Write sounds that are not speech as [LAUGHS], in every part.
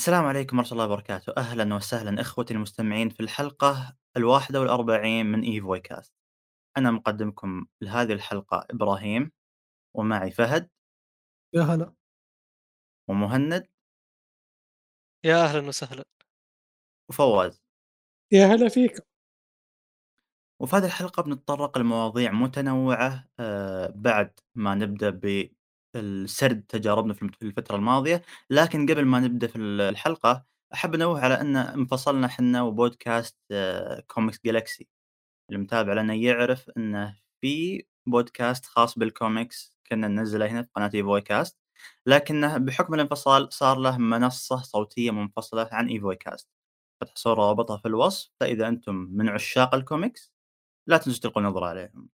السلام عليكم ورحمة الله وبركاته، أهلا وسهلا إخوتي المستمعين في الحلقة الواحدة والأربعين من إيفوي كاست، أنا مقدمكم لهذه الحلقة إبراهيم ومعي فهد. يا هلا، ومهند. يا أهلًا وسهلًا. وفواز، يا هلا فيك، وفي هذه الحلقة بنتطرق لمواضيع متنوعة آه، بعد ما نبدأ بالسرد تجاربنا في الفترة الماضية، لكن قبل ما نبدأ في ال- الحلقة أحب أنوه على أن انفصلنا حنا وبودكاست Comics Galaxy. المتابع لنا يعرف إنه في بودكاست خاص بالكوميكس كنا ننزله هنا في قناة ايفوي كاست لكنه بحكم الانفصال صار له منصة صوتية منفصلة عن ايفوي كاست بتحصلون روابطها في الوصف فإذا أنتم من عشاق الكوميكس لا تنسوا تلقوا نظرة عليهم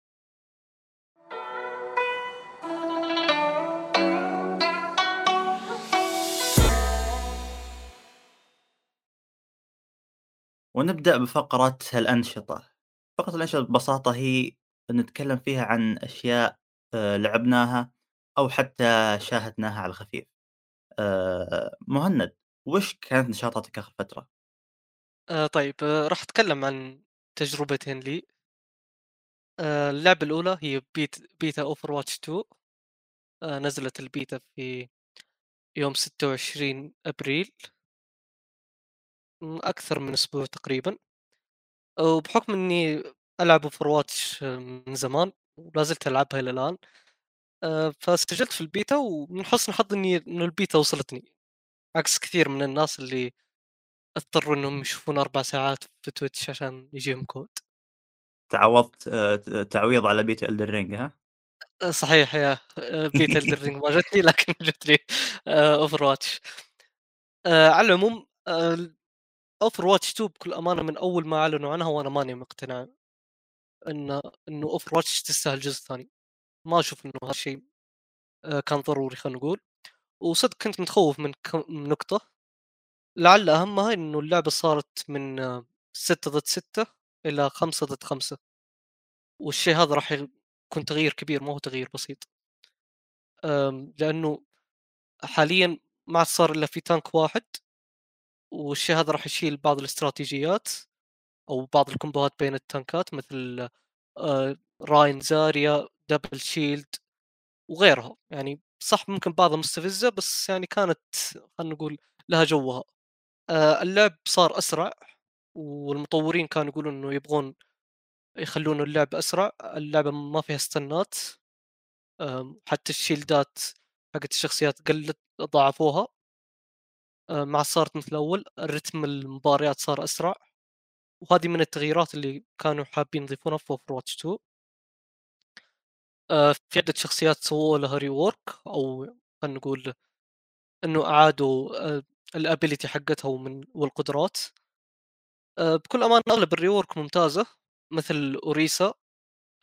ونبدأ بفقرة الأنشطة فقرة الأنشطة ببساطة هي نتكلم فيها عن أشياء آه، لعبناها أو حتى شاهدناها على الخفيف آآ مهند، وش كانت نشاطاتك آخر فترة؟ آآ طيب آآ راح أتكلم عن تجربتين لي. آآ اللعبة الأولى هي بيت beta Overwatch 2 آآ نزلت البيتا في يوم 26 أبريل، من أكثر من أسبوع تقريبًا. وبحكم إني ألعب Overwatch من زمان ولا زلت ألعبها إلى الآن، آآ فسجلت في البيتا ومن حسن حظي إني إنه البيتا وصلتني، عكس كثير من الناس اللي اضطروا إنهم يشوفون 4 ساعات في Twitch عشان يجيهم كود. تعوّضت ت تعويض على beta Elden Ring ها؟ آه، صحيح يا آآ beta Elden Ring ما جتني [LAUGHS] لكن جت لي آآ Overwatch آآ على العموم آآ Overwatch 2 بكل أمانة من أول ما أعلنوا عنها وأنا ماني مقتنع إن إنه Overwatch تستاهل جزء ثاني، ما أشوف إنه هذا الشيء آآ كان ضروري خلينا نقول، وصدق كنت متخوّف من نقطة. لعل أهمها إنه اللعبة صارت من 6 ضد 6 إلى 5 ضد 5 والشيء هذا راح يكون تغيير كبير ما هو تغيير بسيط، لأنه حاليًا ما عاد صار إلا في tank واحد، والشيء هذا راح يشيل بعض الاستراتيجيات أو بعض الكومبوهات بين التانكات مثل آآ Rein Zarya، double shield وغيرها، يعني صح ممكن بعضها مستفزة بس يعني كانت خلينا نقول لها جوها. آآ اللعب صار أسرع، والمطورين كانوا يقولون إنه يبغون يخلون اللعب أسرع، اللعبة ما فيها آمم حتى الشيلدات حقت الشخصيات قلّت ضاعفوها. ما عاد صارت مثل الأول، رتم المباريات صار أسرع، وهذه من التغييرات اللي كانوا حابين يضيفونها في Overwatch 2. آآ في عدة شخصيات سووا لها rework أو خلينا نقول إنه أعادوا آآ الability حقتها ومن والقدرات. آآ بكل أمانة أغلب الrework ممتازة، مثل Orisa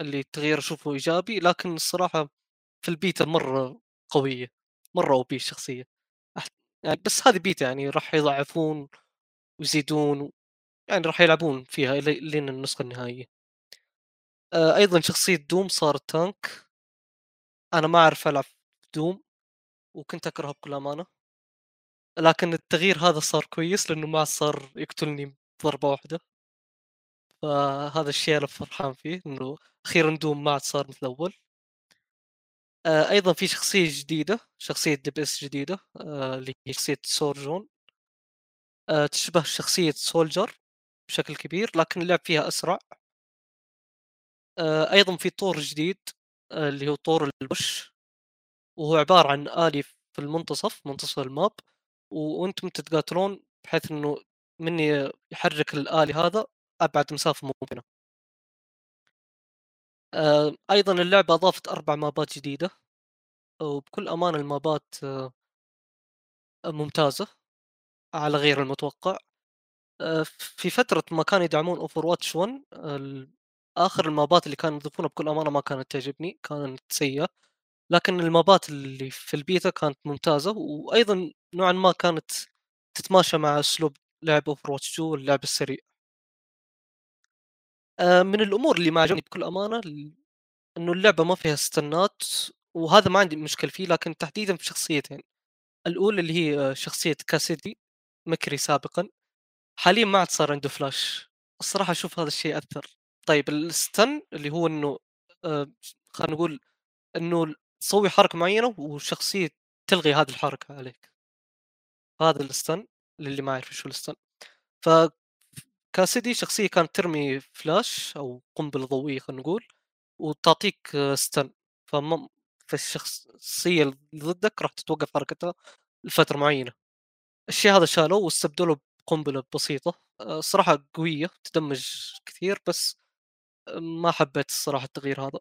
اللي التغيير أشوفه إيجابي، لكن الصراحة في البيتا مرة قوية، مرة OP الشخصية. أح يعني بس هذه بيتا يعني راح يضعفون ويزيدون يعني راح يلعبون فيها لين النسخة النهائية. آآ أيضًا شخصية Doom صارت tank، أنا ما أعرف ألعب Doom وكنت أكرهه بكل أمانة، لكن التغيير هذا صار كويس لأنه ما صار يقتلني بضربة واحدة، فهذا الشيء أنا فرحان فيه إنه أخيرًا Doom ما عاد صار مثل الأول. آآ أيضًا في شخصية جديدة، شخصية DPS جديدة آآ اللي هي شخصية Sojourn، آآ تشبه شخصية Soldier بشكل كبير، لكن اللعب فيها أسرع. آآ أيضًا في طور جديد اللي هو طور ال Push، وهو عبارة عن آلي في المنتصف، منتصف ال map، و وأنتم تتقاتلون بحيث إنه من يحرك الآلي هذا أبعد مسافة ممكنة. آآ أيضًا اللعبة أضافت 4 مابات جديدة، وبكل أمانة المابات ممتازة على غير المتوقع. آآ في فترة ما كانوا يدعمون Overwatch 1 ال آخر المابات اللي كانوا يضيفونها بكل أمانة ما كانت تعجبني، كانت سيئة. لكن المابات اللي في البيتا كانت ممتازة، وأيضًا نوعًا ما كانت تتماشى مع أسلوب لعب Overwatch 2 اللعب السريع. آآ من الأمور اللي ما عجبني بكل أمانة ال إنه اللعبة ما فيها ستانات، وهذا ما عندي مشكلة فيه، لكن تحديدًا في شخصيتين، الأولى اللي هي شخصية Cassidy McCree سابقًا، حاليًا ما عاد صار عنده فلاش، الصراحة أشوف هذا الشيء أثّر. طيب الstun اللي هو إنه آآ خلينا نقول إنه تسوي حركة معينة والشخصية تلغي هذه الحركة عليك. هذا الstun للي ما يعرف هو الstun. ف كاسيدي شخصية كانت ترمي فلاش أو قنبلة ضوئية خلينا نقول، وتعطيك stun فم فالشخصية اللي ضدك راح تتوقف حركتها لفترة معينة. الشيء هذا شالوه واستبدلوه بقنبلة بسيطة، آآ الصراحة قوية تدمج كثير بس ما حبيت الصراحة التغيير هذا.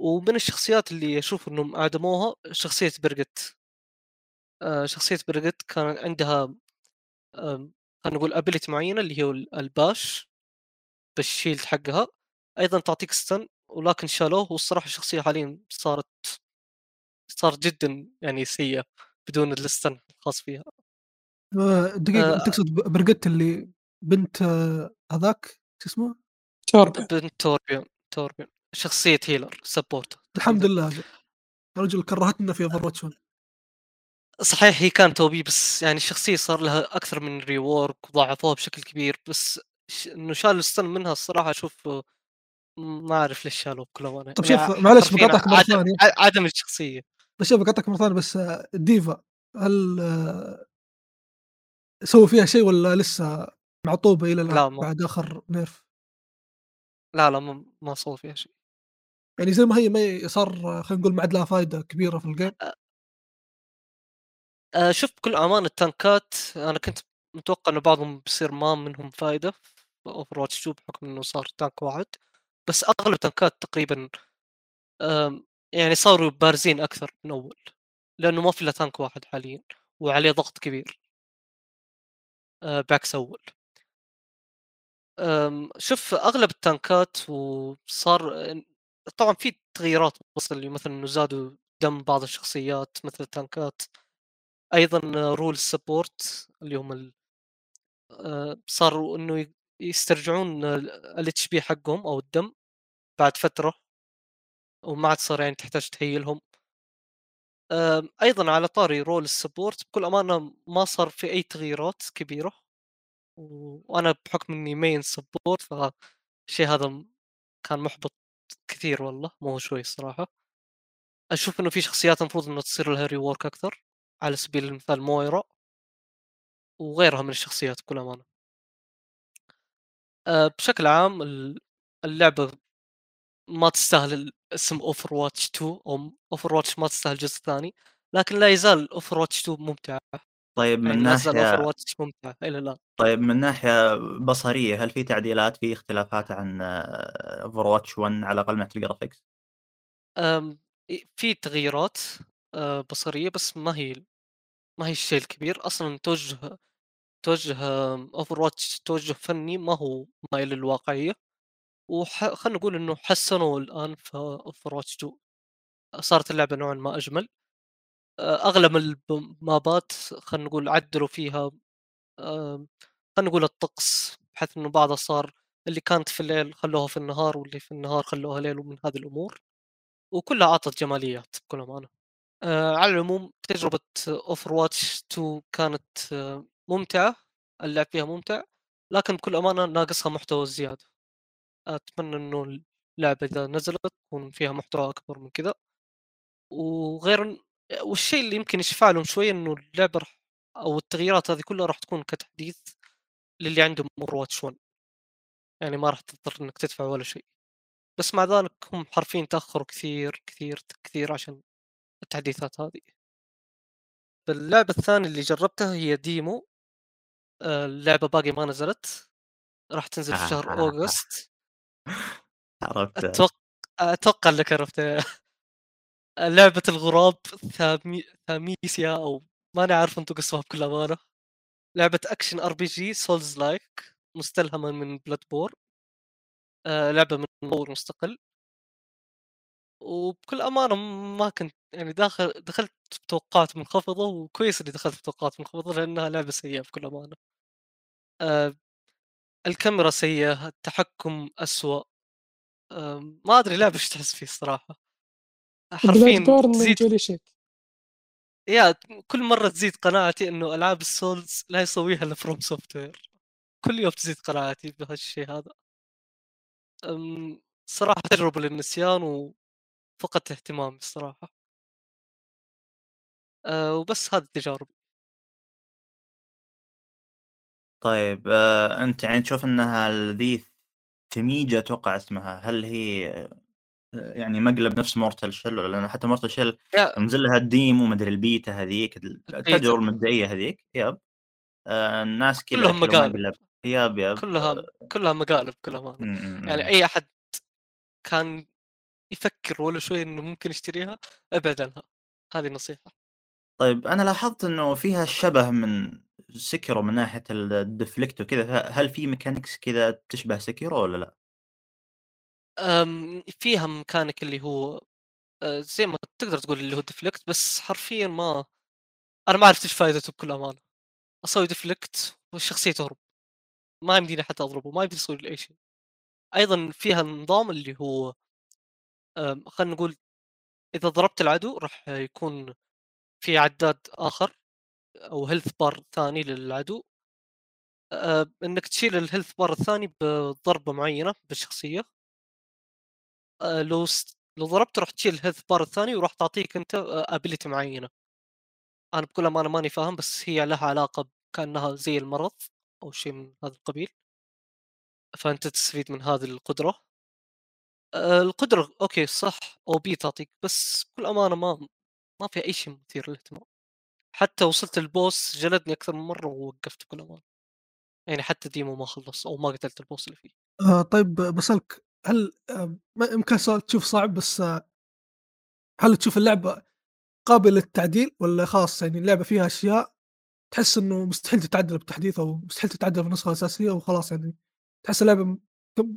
ومن الشخصيات اللي أشوف إنهم أعدموها شخصية بيرجت. آآ شخصية بيرجت كان عندها خلينا نقول ability معينة اللي ال الباش بالشيلد حقها، أيضًا تعطيك stun ولكن شالوه والصراحة الشخصية حاليًا صارت صارت جدًا يعني سيئة بدون الstun الخاص فيها. آآ دقيقة أنت آآ تقصد برقت اللي بنت آه، هذاك شو اسمه؟ توربين بنت توربيون توربيون شخصية healer support الحمد. لله رجل كرهتنا في Overwatch 1 صحيح هي كانت OP بس يعني الشخصية صار لها أكثر من rework وضاعفوها بشكل كبير بس ش إنه شالوا الstun منها الصراحة أشوف ما أعرف ليش شالوه بكل طب يعني شوف معلش حرفيًا باقاطعك مرة عدم ثانية ع عدم الشخصية. بس شوف باقاطعك مرة ثانية بس ديفا هل سووا فيها شيء والّا لسه معطوبة إلى الآن لا ما بعد آخر nerf؟ لا، لا ما ما سووا فيها شيء. يعني زي ما هي ما صار خلينا نقول ما عاد لها فايدة كبيرة في الgame أ آآ شوف بكل أمانة التانكات أنا كنت متوقع إنه بعضهم بيصير ما منهم فايدة في Overwatch 2 بحكم إنه صار تانك واحد، بس أغلب التانكات تقريبًا آمم يعني صاروا بارزين أكثر من أول، لأنه ما في إلا تانك واحد حاليًا وعليه ضغط كبير. آآ بعكس. آمم شوف أغلب التانكات وصار طبعًا في تغييرات بس اللي مثلًا إنه زادوا دم بعض الشخصيات مثل التانكات، أيضًا rule support اللي هم ال آآ صاروا إنه ي يسترجعون ال الHP حقهم أو الدم بعد فترة، وما عاد صار يعني تحتاج تهيلهم. أيضًا على طاري role الsupport بكل أمانة ما صار في أي تغييرات كبيرة، و وأنا بحكم إني main support فالشيء هذا كان مُحبط كثير والله مو شوي الصراحة. أشوف إنه في شخصيات المفروض إنه تصير لها rework أكثر، على سبيل المثال مويرا وغيرها من الشخصيات بكل أمانة. آآ بشكل عام ال اللعبة ما تستاهل الاسم Overwatch 2 أو Overwatch ما تستاهل الجزء الثاني، لكن لا يزال Overwatch 2 ممتعة، طيب من يعني لا تزال ناحية Overwatch ممتعة إلى الآن. طيب من ناحية بصرية هل في تعديلات في اختلافات عن Overwatch 1 على الأقل من إ في تغييرات آآ بصرية بس ما هي ما هي الشيء الكبير، أصلًا توجه توجه Overwatch توجه فني ما هو مايل للواقعية، وح خلينا نقول إنه حسّنوا الآن في Overwatch 2 صارت اللعبة نوعًا ما أجمل. آآ أغلب الب مابات خلينا نقول عدّلوا فيها خلينا نقول الطقس، بحيث إنه بعضها صار اللي كانت في الليل خلّوها في النهار، واللي في النهار خلّوها ليل ومن هذه الأمور، وكلها أعطت جماليات بكل أمانة. آآ على العموم تجربة Overwatch 2 كانت آه، ممتعة، اللعب فيها ممتع، لكن بكل أمانة ناقصها محتوى زيادة. أتمنى إنه اللعبة إذا نزلت يكون فيها محتوى أكبر من كذا. وغير والشيء اللي يمكن يشفع لهم شوية إنه اللعبة راح أو التغييرات هذه كلها راح تكون كتحديث للي عندهم Overwatch 1 يعني ما راح تضطر إنك تدفع ولا شيء، بس مع ذلك هم حرفيًا تأخروا كثير، كثير، كثير عشان التحديثات هذه. اللعبة الثانية اللي جربتها هي ديمو. آآ اللعبة باقي ما نزلت، راح تنزل في شهر أوغست. عرفته أتوق أتوقع إنك عرفتها [LAUGHS] لعبة الغراب ثامي ثاميسيا أو ماني عارف أنطق اسمها بكل أمانة. لعبة action RPG souls-like مستلهمة من Bloodborne آه لعبة من مطور مستقل. وبكل أمانة ما كنت يعني داخل دخلت بتوقعات منخفضة وكويس إني دخلت بتوقعات منخفضة لأنها لعبة سيئة بكل أمانة. آه الكاميرا سيئة التحكم أسوأ. آه ما أدري لعبة إيش تحس فيه بلاد حرفيا تزيد يا كل مرة تزيد قناعتي إنه ألعاب ال souls لا يسويها إلا FromSoftware كل يوم تزيد قناعتي بهالشيء هذا. أم، صراحة تجربة للنسيان وفقدت اهتمامي الصراحة. أه وبس هذه التجارب طيب آه أنت يعني تشوف إنها ذي Thymesia أتوقع اسمها هل هي آه، يعني مقلب نفس Mortal Shell ولا لأن حتى Mortal Shell يوم نزل لها ال demo مدري البيتا هذيك التجربة البيتا المبدئية هذيك yep. آه الناس كذا كلهم مقالب. yep yep. كلها كلها مقالب م- يعني م. أي أحد كان يفكر ولا شوي إنه ممكن يشتريها ابعد عنها هذه نصيحة. طيب أنا لاحظت إنه فيها شبه من Sekiro من ناحية ال deflect وكذا هل في mechanics كذا تشبه Sekiro ولا لأ؟ أم، فيها ميكانيك اللي هو أه، زي ما تقدر تقول اللي هو deflect بس حرفيا ما أنا ما عرفت إيش فائدته بكل أمانة. أسوي deflect والشخصية تهرب. ما يمديني حتى أضربه ما يمديني أسوي له أي شيء. أيضا فيها نظام اللي هو خلينا نقول إذا ضربت العدو راح يكون في عداد آخر أو health bar ثاني للعدو أه، إنك تشيل ال health bar الثاني بضربة معينة بالشخصية. أه، لو ست... لو ضربت راح تشيل ال health bar الثاني وراح تعطيك أنت ability معينة. أنا بكل أمانة ماني فاهم بس هي لها علاقة كانها زي المرض أو شيء من هذا القبيل. فأنت تستفيد من هذه القدرة. آه، القدرة okay صح OP تعطيك بس بكل أمانة ما ما فيها أي شيء مثير للاهتمام. حتى وصلت ال boss جلدني أكثر من مرة ووقفت بكل امانه يعني حتى demo ما خلص أو ما قتلت ال boss اللي فيه. آه طيب بسألك هل آه يمكن سؤال تشوف صعب بس آه هل تشوف اللعبة قابلة للتعديل ولا خلاص يعني اللعبة فيها أشياء تحس إنه مستحيل تتعدل بتحديث أو مستحيل تتعدل في النسخة الأساسية وخلاص يعني تحس اللعبة م-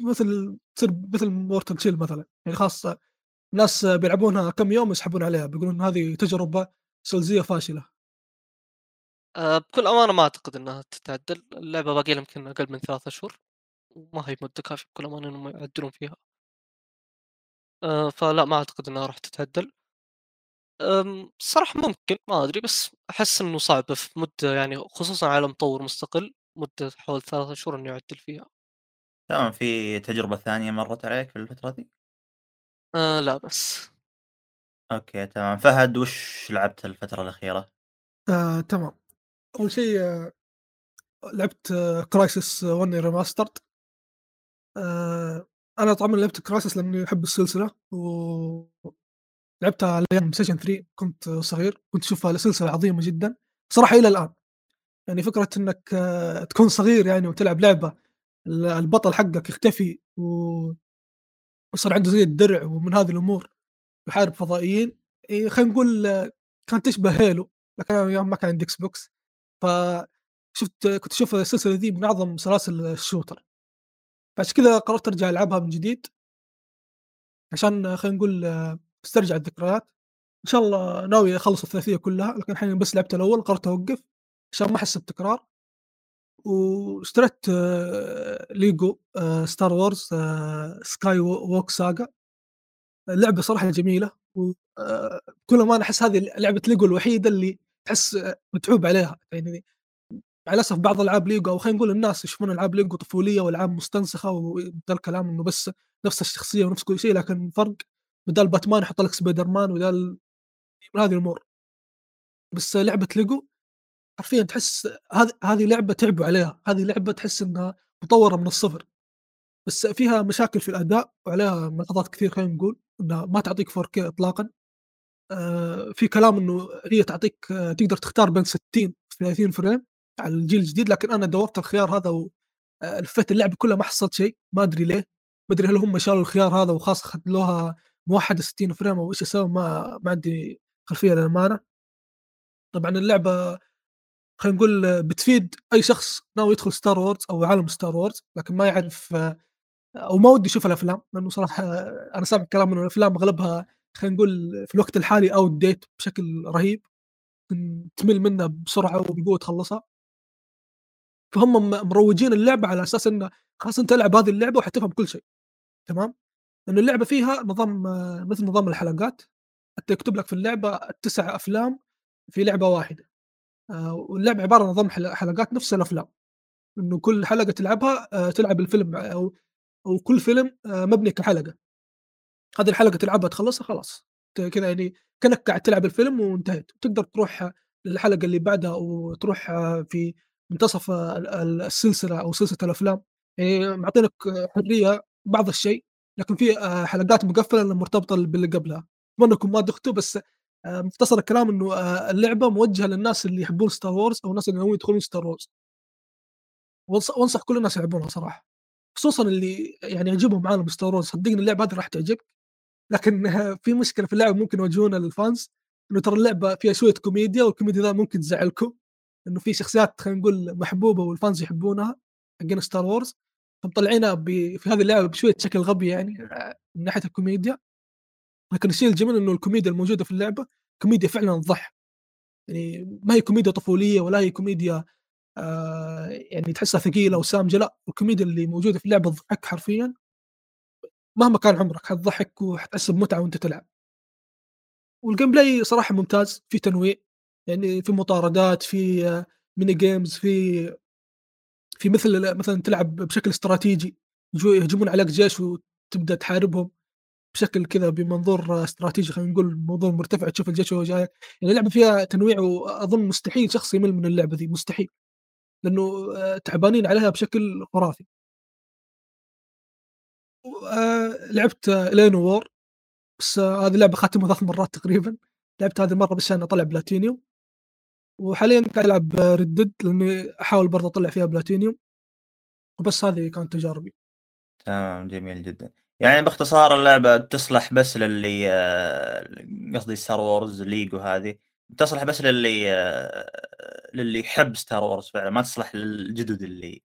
مثل تصير مثل Mortal Shell مثلا. يعني خلاص آه، ناس آه، بيلعبونها كم يوم يسحبون عليها بيقولون هذه تجربة سولزية فاشلة أه بكل أمانة ما أعتقد إنها تتعدل اللعبة باقي لها يمكن أقل من ثلاثة اشهر وما هي مده كافيه بكل أمانة إنهم يعدلون فيها أه فلا ما أعتقد إنها راح تتعدل آمم، الصراحة ممكن، ما أدري، بس أحس إنه صعب في مدة يعني خصوصًا على مطوّر مستقل، مدة حوالي 3 شهور إنه يعدل فيها. تمام في تجربة ثانية مرت عليك في الفترة دي؟ آآ لا بس. okay تمام فهد وش لعبت الفترة الأخيرة؟ آه تمام أول شيء آه لعبت آه Crysis 1 Remastered آه أنا طبعا لعبت Crysis لأني أحب السلسلة و لعبتها على أيام PlayStation 3 كنت صغير، كنت أشوفها سلسلة عظيمة جدًا، صراحة إلى الآن، يعني فكرة إنك آه، تكون صغير يعني وتلعب لعبة ال البطل حقك يختفي و ويصير عنده زي الدرع ومن هذه الأمور، يحارب فضائيين، خلينا نقول كانت تشبه Halo، لكن أيام ما كان عندي Xbox، فشُفت كنت أشوف السلسلة ذي من أعظم سلاسل ال shooter، فعشان كذا قررت أرجع ألعبها من جديد، عشان خلينا نقول أسترجع الذكريات. إن شاء الله ناوي أخلّص الثلاثية كلّها، لكن الحين بس لعبت الأول قررت أوقّف عشان ما أحس بتكرار، واشتريت ليجو آآ Star Wars آآ Skywalker Saga اللعبة صراحة جميلة و آآ بكل أمانة أحس هذه لعبة ليجو الوحيدة اللي تحس آه، متعوب عليها، يعني مع الأسف بعض ألعاب ليجو أو خلينا نقول الناس يشوفون ألعاب ليجو طفولية وألعاب مستنسخة وذا الكلام إنه بس نفس الشخصية ونفس كل شيء، لكن الفرق بدال باتمان يحط لك سبايدر مان بدال هذه الأمور. بس لعبة ليجو حرفيًا تحس هذ هذه لعبة تعبوا عليها، هذه لعبة تحس إنها مطوّرة من الصفر، بس فيها مشاكل في الأداء وعليها ملاحظات كثير خلينا نقول، إنها ما تعطيك 4K إطلاقًا، آآ في كلام إنه هي تعطيك آه، تقدر تختار بين 60 و30 frame على الجيل الجديد، لكن أنا دوّرت الخيار هذا و آآ لفيت اللعبة كلها ما حصلت شيء، ما أدري ليه، ما أدري هل هم شالوا الخيار هذا وخلاص خلوها موحدة 60 frame أو إيش يسوون ما ما عندي خلفية للأمانة. طبعًا اللعبة خلينا نقول بتفيد أي شخص ناوي يدخل Star Wars أو عالم Star Wars، لكن ما يعرف أو ما ودّي يشوف الأفلام، لأنه صراحة أنا سامع كلام إنه الأفلام أغلبها خلينا نقول في الوقت الحالي outdated بشكل رهيب، تمل منها بسرعة وبقوة تخلّصها، فهم مروّجين اللعبة على أساس إنه خلاص أنت العب هذه اللعبة وحتفهم كل شيء، تمام؟ لأن اللعبة فيها نظام مثل نظام الحلقات، حتى يكتب لك في اللعبة ال9 أفلام في لعبة واحدة آه، واللعبة عبارة عن نظام حلقات نفس الأفلام إنه كل حلقة تلعبها آه، تلعب الفيلم أو أو كل فيلم مبني كحلقة. هذه الحلقة تلعبها تخلصها خلاص. كذا يعني كأنك قاعد تلعب الفيلم وانتهيت تقدر تروح للحلقة اللي بعدها وتروح في منتصف السلسلة أو سلسلة الأفلام. يعني معطينك حرية بعض الشيء لكن في آه، حلقات مقفلة مرتبطة باللي قبلها. أتمنى أنكم ما دختوا بس آه، مختصر الكلام إنه آه، اللعبة موجهة للناس اللي يحبون Star Wars أو الناس اللي ناويين يدخلون Star Wars وانصح كل الناس يلعبونها صراحة. خصوصا اللي يعني يعجبهم عالم Star Wars صدقني اللعبة هذه راح تعجبك. لكن [LAUGHS] في مشكلة في اللعبة ممكن يواجهونها لل fans إنه ترى اللعبة فيها شوية كوميديا والكوميديا ذا ممكن تزعلكم. إنه في شخصيات خلينا نقول محبوبة وال fans يحبونها حقين Star Wars فمطلعينها في هذه اللعبة بشوية شكل غبي يعني من ناحية الكوميديا. لكن الشيء الجميل إنه الكوميديا الموجودة في اللعبة كوميديا فعلا تضحك يعني ما هي كوميديا طفولية ولا هي كوميديا آه يعني تحسها ثقيلة وسامجة لا الكوميديا اللي موجودة في اللعبة تضحك حرفيا. مهما كان عمرك حتضحك وحتحس بمتعة وأنت تلعب. وال gameplay صراحة ممتاز في تنويع يعني في مطاردات في mini games في في مثل مثلا تلعب بشكل استراتيجي يهجمون عليك جيش وتبدأ تحاربهم. بشكل كذا بمنظور استراتيجي خلينا نقول منظور مرتفع تشوف الجيش وهو جاي. يعني اللعبة فيها تنويع وأظن مستحيل شخص يمل من اللعبة ذي مستحيل. لأنه تعبانين عليها بشكل خرافي. آه، لعبت الينو وور بس هذه اللعبة ختمها ثلاث مرات تقريبا. لعبت هذه المرة بس عشان أطلع بلاتينيوم. وحاليا قاعد ألعب ردد لأني أحاول برضه أطلع فيها بلاتينيوم. وبس هذه كانت تجاربي. تمام جميل جدا. يعني باختصار اللعبة تصلح بس للي آه، قصدي ستار وورز ليج وهذه تصلح بس للي آه، للي يحب Star Wars فعلا ما تصلح للجدد اللي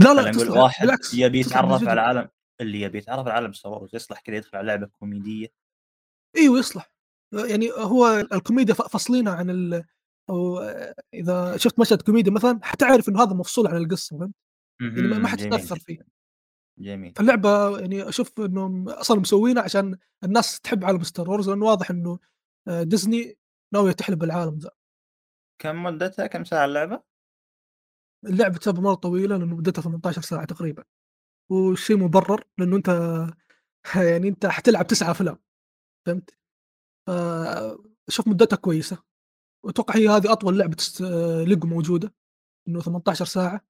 لا لا نقول واحد بالعكس يبي يتعرف على عالم اللي يبي يتعرف على عالم Star Wars يصلح كذا يدخل على لعبة كوميدية. إيوه يصلح. يعني هو الكوميديا فاصلينها عن ال أو إذا شفت مشهد كوميدي مثلا حتعرف إنه هذا مفصول عن القصة فهمت؟ يعني ما حتتأثر فيه. جميل. اللعبه يعني أشوف انهم أصلا مسوينها عشان الناس تحب عالم ستار وورز لأنه واضح إنه آه، ديزني ناوية تحلب العالم ذا. كم مدتها؟ كم ساعة اللعبة؟ اللعبة تعتبر مرة طويلة لأنه مدتها 18 ساعة تقريبا. وشيء مبرر لأنه أنت [LAUGHS] يعني أنت حتلعب تسعة أفلام. فهمت؟ شوف مدتها كويسة. وأتوقع هي هذه أطول لعبة ليجو موجودة إنه 18 ساعة.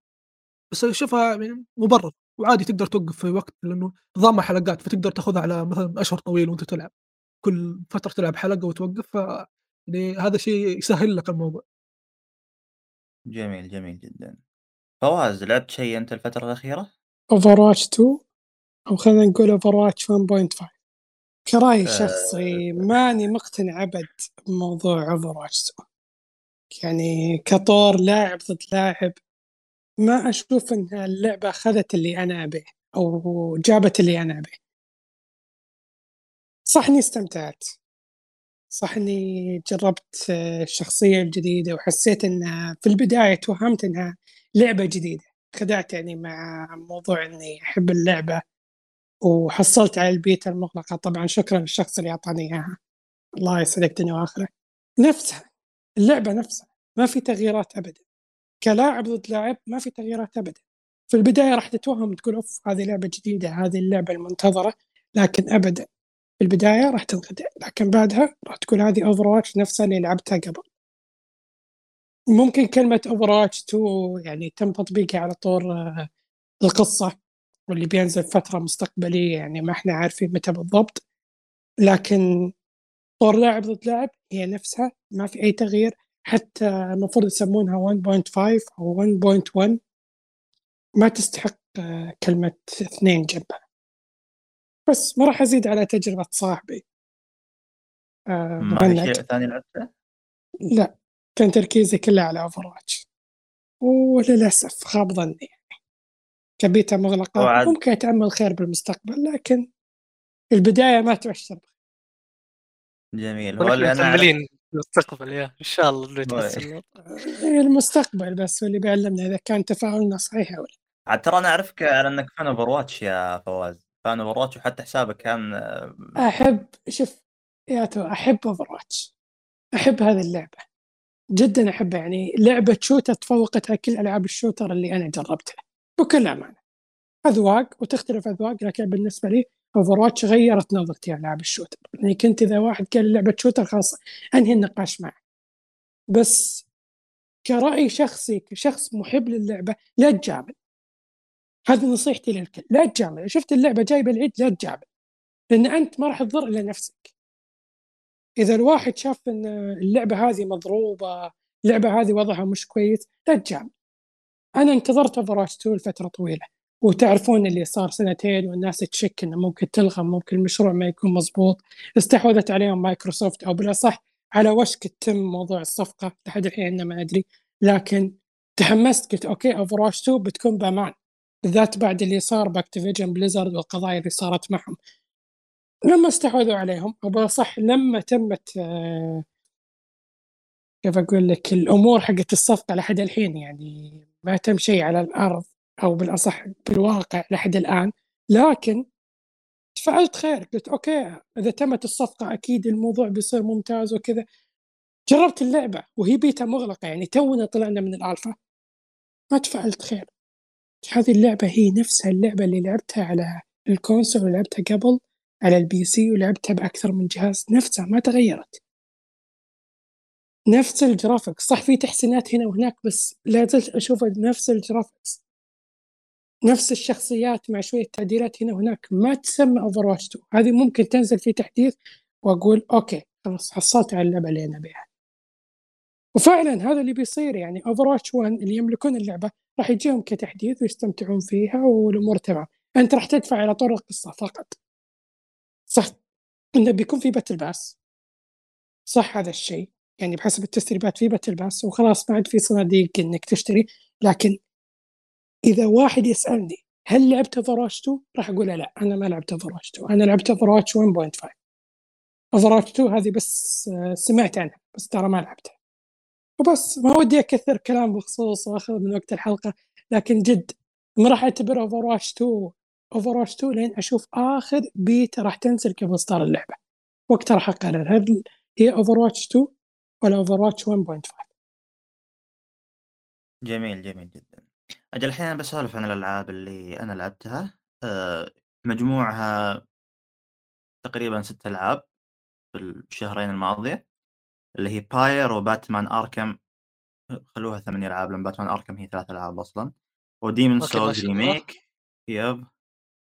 بس أشوفها يعني مبرر. وعادي تقدر توقف في وقت لأنه نظامها حلقات فتقدر تاخذها على مثلا أشهر طويل وأنت تلعب. كل فترة تلعب حلقة وتوقف ف يعني هذا شيء يسهل لك الموضوع. جميل جميل جدا. فواز لعبت شيء أنت الفترة الأخيرة؟ Overwatch 2 أو خلينا نقول Overwatch 1.5 كرأي آه، شخصي ماني مقتنع أبد بموضوع Overwatch يعني كطور لاعب ضد لاعب ما أشوف ان اللعبة أخذت اللي أنا ابيه أو جابت اللي أنا ابيه صح إني استمتعت. صح إني جربت الشخصية الجديدة وحسيت انها في البداية توهمت إنها لعبة جديدة. خدعت يعني مع موضوع إني أحب اللعبة وحصلت على البيتا المغلقة. طبعا شكرا للشخص اللي أعطاني إياها. الله يسعدك دنيا وآخرة. نفسها اللعبة نفسها ما في تغييرات أبدا. كلاعب ضد لاعب ما في تغييرات أبدا. في البداية راح تتوهم تقول أوف هذه لعبة جديدة هذه اللعبة المنتظرة لكن أبدا. في البداية راح تنخدع لكن بعدها راح تقول هذه Overwatch نفسها اللي لعبتها قبل. ممكن كلمة Overwatch 2 يعني تم تطبيقها على طور آه، القصة واللي بينزل فترة مستقبلية يعني ما إحنا عارفين متى بالضبط. لكن طور لاعب ضد لاعب هي نفسها ما في أي تغيير. حتى المفروض يسمونها 1.5 أو 1.1 ما تستحق آه، كلمة اثنين جنبها. بس ما راح أزيد على تجربة صاحبي. آه ما شيء ثاني لعبته؟ لا كان تركيزي كله على Overwatch وللأسف خاب ظني. كبيتا مغلقة. وعد. ممكن يتأمل خير بالمستقبل لكن البداية ما تبشر جميل. هو اللي أنا المستقبل يا إن شاء الله انه يتحسن إيه، المستقبل بس اللي بيعلمنا إذا كان تفاعلنا صحيح أو لا. عاد ترى أنا أعرفك على إنك fan Overwatch يا فواز. fan Overwatch وحتى حسابك كان أحب شوف يا تو أحب Overwatch. أحب هذه اللعبة. جدا أحبها يعني لعبة shooter تفوقتها كل ألعاب ال shooter اللي أنا جربتها. بكل أمانة. أذواق وتختلف أذواق لكن بالنسبة لي Over غيرت نظرتي عن العاب ال shooter. يعني كنت إذا واحد قال لعبة shooter خلاص أنهي النقاش معه. بس كرأي شخصي كشخص محب للعبة لا تجامل. هذه نصيحتي للكل لا تجامل. شفت اللعبة جايبة العيد لا تجامل لأن أنت ما راح تضر إلا نفسك. إذا الواحد شاف أن اللعبة هذه مضروبة اللعبة هذه وضعها مش كويس لا تجامل. أنا انتظرت Overwatch 2 لفترة طويلة. وتعرفون اللي صار سنتين والناس تشك إنه ممكن تلغى ممكن المشروع ما يكون مضبوط. استحوذت عليهم مايكروسوفت أو بالأصح على وشك تتم موضوع الصفقة لحد الحين ما أدري. لكن تحمست قلت okay Over 2 بتكون بأمان. بالذات بعد اللي صار ب Activision Blizzard والقضايا اللي صارت معهم. لما استحوذوا عليهم أو بالأصح لما تمت آه، كيف أقول لك الأمور حقت الصفقة لحد الحين يعني ما تم شيء على الأرض. أو بالأصح بالواقع لحد الآن لكن تفاءلت خير قلت okay إذا تمت الصفقة أكيد الموضوع بيصير ممتاز وكذا. جربت اللعبة وهي بيتا مغلقة يعني تونا طلعنا من الالفا ما تفاءلت خير. هذه اللعبة هي نفسها اللعبة اللي لعبتها على ال console ولعبتها قبل على ال PC ولعبتها بأكثر من جهاز نفسها ما تغيرت. نفس ال graphics صح في تحسينات هنا وهناك بس لا زلت أشوفها نفس ال graphics. نفس الشخصيات مع شوية تعديلات هنا وهناك ما تسمى Overwatch 2 هذه ممكن تنزل في تحديث وأقول okay خلاص حصلت على اللعبة اللي أنا ابيها وفعلا هذا اللي بيصير يعني Overwatch 1 اللي يملكون اللعبة راح يجيهم كتحديث ويستمتعون فيها والأمور تمام. أنت راح تدفع على طول القصة فقط. صح؟ إنه بيكون في battle pass صح هذا الشيء. يعني بحسب التسريبات في battle pass وخلاص ما عاد في صناديق إنك تشتري لكن إذا واحد يسألني هل لعبت Overwatch 2 راح أقول لا أنا ما لعبت Overwatch 2 أنا لعبت Overwatch 1.5 Overwatch 2 هذه بس آه، سمعت عنها بس ترى ما لعبتها. وبس ما ودي أكثر كلام بخصوص واخذ من وقت الحلقة لكن جد ما راح أعتبر Overwatch 2 Overwatch 2 لين أشوف آخر بيتا راح تنزل قبل إصدار اللعبة. وقتها راح أقرر هل هي Overwatch 2 ولا Overwatch 1.5 جميل جميل جدا. أجل الحين أنا بسولف عن الألعاب اللي أنا لعبتها آه، مجموعها تقريبا ست ألعاب في الشهرين الماضية اللي هي Pyre و Batman Arkham خلوها ثمانية ألعاب لأن Batman Arkham هي ثلاث ألعاب أصلا. و Demon's Souls remake yep.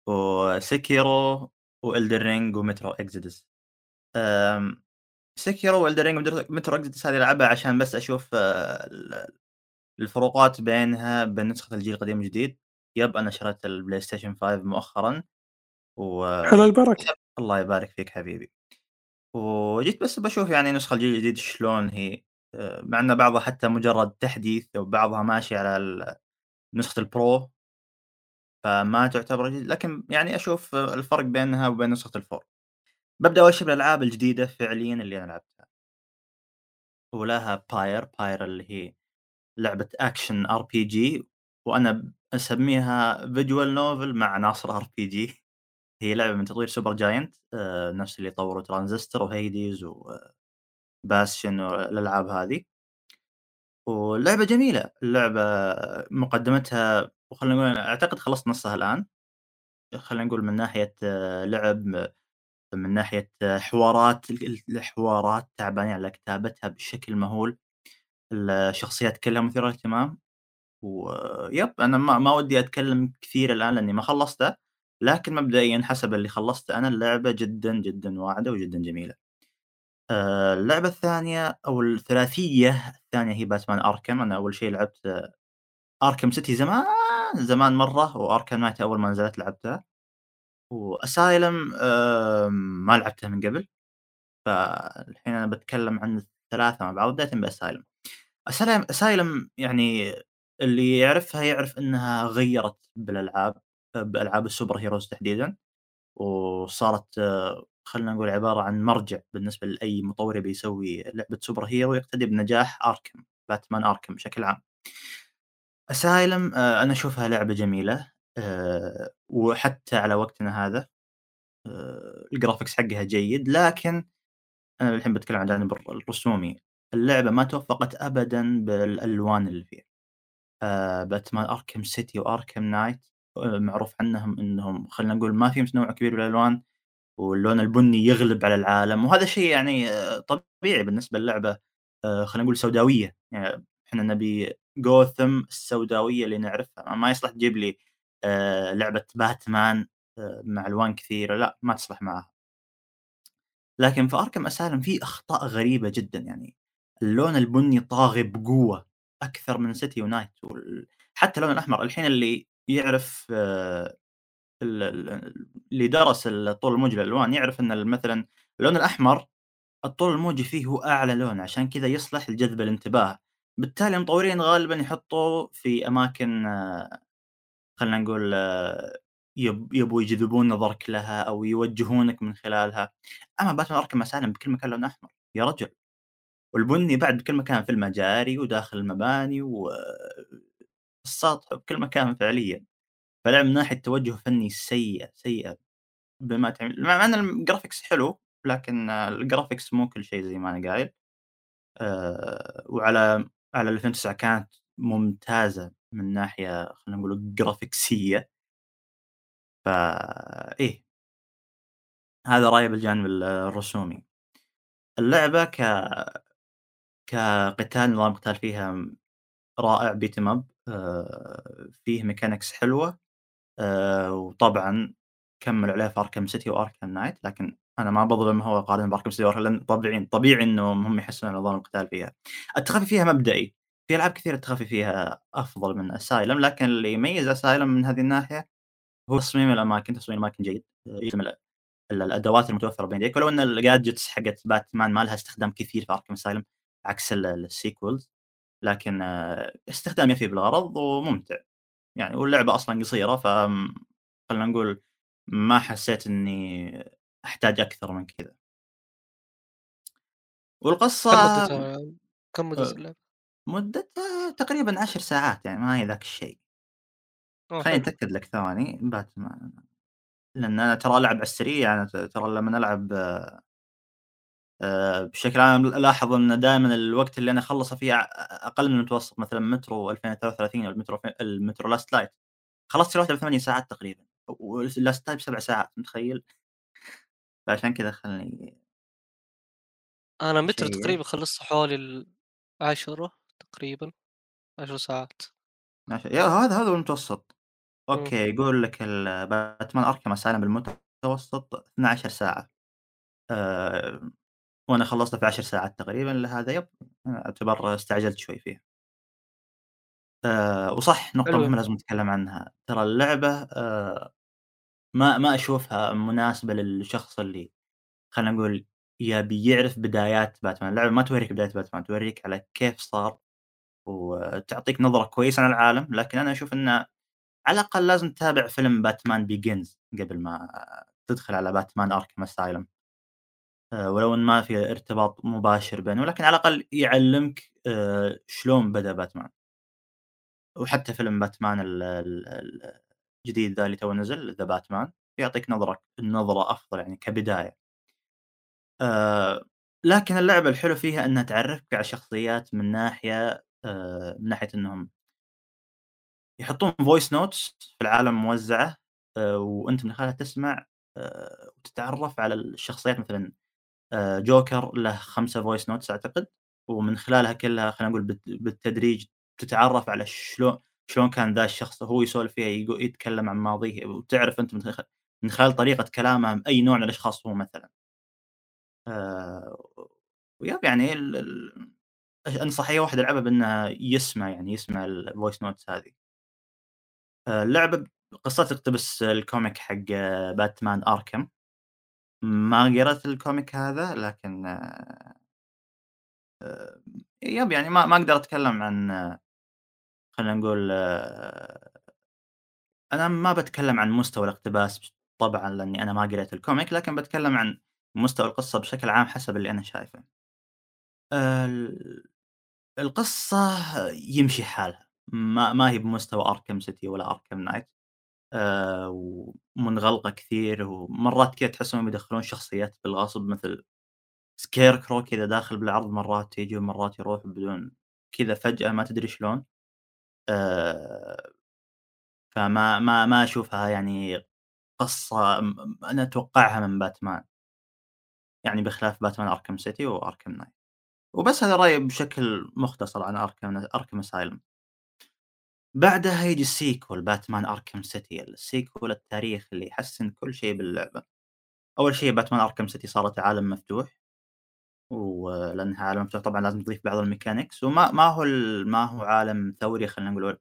وسكيرو والدر رينج ومترو اكزيدس سكيرو والدر رينج ومترو اكزيدس هذه العبها عشان بس أشوف آه، الفروقات بينها بين نسخة الجيل القديم والجديد. yep أنا شريت ال PlayStation 5 مؤخرا و على البركة. الله يبارك فيك حبيبي. وجيت بس بشوف يعني نسخة الجيل الجديد شلون هي. آه، مع إن بعضها حتى مجرد تحديث وبعضها ماشي على نسخة ال Pro فما تعتبر جديد. لكن يعني أشوف الفرق بينها وبين نسخة ال four ببدأ أول شيء بالألعاب الجديدة فعليا اللي أنا لعبتها. ولها Pyre Pyre اللي هي لعبة action RPG وأنا أسميها visual novel مع عناصر RPG هي لعبة من تطوير Supergiant آه، نفس اللي طوروا Transistor و Hades و Bastion والالعاب هذه. واللعبة جميلة. اللعبة مقدمتها وخلينا نقول أعتقد خلصت نصها الآن. خلينا نقول من ناحية آه، لعب من ناحية حوارات الحوارات تعبانين على كتابتها بشكل مهول. الشخصيات كلها مثيرة للاهتمام و yep أنا ما ما ودي أتكلم كثير الآن لأني ما خلصته لكن مبدئيا حسب اللي خلصته أنا اللعبة جدا جدا واعدة وجدا جميلة. آه، اللعبة الثانية أو الثلاثية الثانية هي باتمان أركم أنا أول شيء لعبت أركم سيتي زمان زمان مرة وأركم نايت أول ما نزلت لعبتها. وأسايلم ما لعبتها من قبل. فالحين أنا بتكلم عن الثلاثة مع بعض بداية بأسايلم. اسايلم اسايلم يعني اللي يعرفها يعرف إنها غيرت بالألعاب بالالعاب ال super heroes تحديدا وصارت خلينا نقول عبارة عن مرجع بالنسبة لأي مطور يبي يسوي لعبة super hero يقتدي بنجاح Arkham Batman Arkham بشكل عام. Asylum أنا أشوفها لعبة جميلة وحتى على وقتنا هذا ال graphics حقها جيد لكن أنا الحين بتكلم عن الجانب الرسومي اللعبة ما توفقت أبدًا بالألوان اللي فيها. آآ باتمان أركم سيتي وأركم نايت معروف عنهم إنهم خلينا نقول ما فيهم تنوع كبير بالألوان، واللون البني يغلب على العالم، وهذا شيء يعني آه، طبيعي بالنسبة للعبة آآ خلينا نقول سوداوية، يعني إحنا نبي جوثم السوداوية اللي نعرفها، ما يصلح تجيب لي آآ لعبة باتمان آآ مع ألوان كثيرة، لأ ما تصلح معاها. لكن في أركم أسالم في أخطاء غريبة جدًا يعني، اللون البني طاغي بقوة أكثر من سيتي ونايت وال حتى اللون الأحمر الحين اللي يعرف ال اللي درس الطول الموجي للألوان يعرف ال مثلًا اللون الأحمر الطول الموجي فيه هو أعلى لون عشان كذا يصلح لجذب الانتباه، بالتالي المطورين غالبًا يحطوه في أماكن آه، خلينا نقول آه، yep يبغوا يجذبون نظرك لها أو يوجهونك من خلالها، أما Batman Arkham Asylum بكل مكان لون أحمر يا رجل، والبني بعد بكل مكان في المجاري وداخل المباني والسطح وبكل مكان فعليًا، فلعبة من ناحية توجه فني سيئة، سيئة بما تعم مع أن ال graphics حلو لكن ال graphics مو كل شيء زي ما أنا قايل، آآ وعلى على 2009 كانت ممتازة من ناحية خلينا نقول جرافيكسية. فإيه. هذا رأيي بالجانب ال الرسومي. اللعبة ك كقتال نظام القتال فيها رائع 'em up آآ فيه mechanics حلوة آآ وطبعًا كمّلوا عليه في Arkham City وArkham Knight لكن أنا ما باظلم هو قارنًا بArkham City وArkham لأن طبيعي طبيعي إنهم هم يحسنون نظام القتال فيها. التخفي فيها مبدئي، في ألعاب كثيرة التخفي فيها أفضل من Asylum لكن اللي يميز Asylum من هذه الناحية هو تصميم الأماكن، تصميم الأماكن جيد، يشمل ال الأدوات المتوفرة بين يديك، ولو أن الgadgets حقت باتمان ما لها استخدام كثير في Arkham Asylum عكس ال الsequels لكن آه، استخدام يفي بالغرض وممتع، يعني واللعبة أصلًا قصيرة ف خلينا نقول ما حسيت إني أحتاج أكثر من كذا. والقصة كم مدة آآ اللعبة؟ مدتها تقريبًا 10 ساعات يعني ما هي ذاك الشيء. آه خليني. أتأكد لك ثواني باتمان لأن أنا ترى ألعب على السريع ت ترى لمن ألعب آآ بشكل عام ألاحظ إن دائمًا الوقت اللي أنا أخلّصه فيه أ أقل من المتوسط مثلًا مترو 2033 أو ال Metro ال Metro Last Light خلصت واحدة ب8 ساعات تقريبًا وال Last Light ب7 ساعات متخيل؟ فعشان كذا خلني أنا متر أشيّك تقريبًا خلصت حوالي ال10 تقريبًا 10 ساعات. ماشي يا هذا هذا هو المتوسط. أوكي يقول لك باتمان أركم أسالم بالمتوسط 12 ساعة. آآ وأنا خلّصته في 10 ساعات تقريبًا لهذا يب أعتبر استعجلت شوي فيه. آآ وصح نقطة. مهمة لازم نتكلم عنها، ترى اللعبة آآ ما ما أشوفها مناسبة للشخص اللي خلينا نقول يبي يعرف بدايات باتمان، اللعبة ما توريك بداية باتمان، توريك على كيف صار وتعطيك نظرة كويسة عن العالم، لكن أنا أشوف إنه على الأقل لازم تتابع فيلم باتمان begins قبل ما تدخل على باتمان arkham asylum. آآ ولو إن ما في ارتباط مباشر بينهم، لكن على الأقل يعلّمك آآ شلون بدأ باتمان. وحتى فيلم باتمان ال ال ال الجديد ذا اللي تو نزل The Batman يعطيك نظرة نظرة أفضل يعني كبداية. آآ لكن اللعبة الحلو فيها إنها تعرّفك على الشخصيات من ناحية آآ من ناحية إنهم يحطون voice notes في العالم موزعة آآ وأنت من خلالها تسمع وتتعرّف على الشخصيات مثلًا جوكر له 5 voice notes أعتقد، ومن خلالها كلها خلينا نقول بالت بالتدريج تتعرف على شلون شلون كان ذا الشخص وهو يسولف فيها يتكلم عن ماضيه وتعرف أنت من خلال طريقة كلامه أي نوع من الأشخاص هو مثلًا. آآ و yep يعني أنصح أي واحد يلعبها بإنه يسمع يعني يسمع ال voice notes هذه. آآ اللعبة قصتها تقتبس ال comic حق Batman Arkham. ما قريت ال comic هذا لكن آآ yep يعني ما ما أقدر أتكلم عن خلينا نقول أنا ما باتكلم عن مستوى الاقتباس طبعًا لأني أنا ما قريت ال comic، لكن باتكلم عن مستوى القصة بشكل عام حسب اللي أنا شايفه. ال القصة يمشي حالها، ما ما هي بمستوى Arkham City ولا Arkham Knight آآ ومنغلقة كثير ومرات كذا تحسهم يدخلون شخصيات بالغصب مثل scarecrow كذا داخل بالعرض مرات يجي ومرات يروح بدون كذا فجأة ما تدري شلون. آآ فما ما ما أشوفها يعني قصة م أنا أتوقعها من باتمان. يعني بخلاف باتمان أركم سيتي وأركم نايت. وبس هذا رأيي بشكل مختصر عن أركم أركم أسايلم. بعدها يجي ال sequel باتمان أركم سيتي، ال sequel التاريخي اللي يحسّن كل شيء باللعبة. أول شيء باتمان أركم سيتي صارت عالم مفتوح. ولأنها عالم مفتوح طبعًا لازم تضيف بعض الmechanics وما ما هو ما هو عالم ثوري خلينا نقول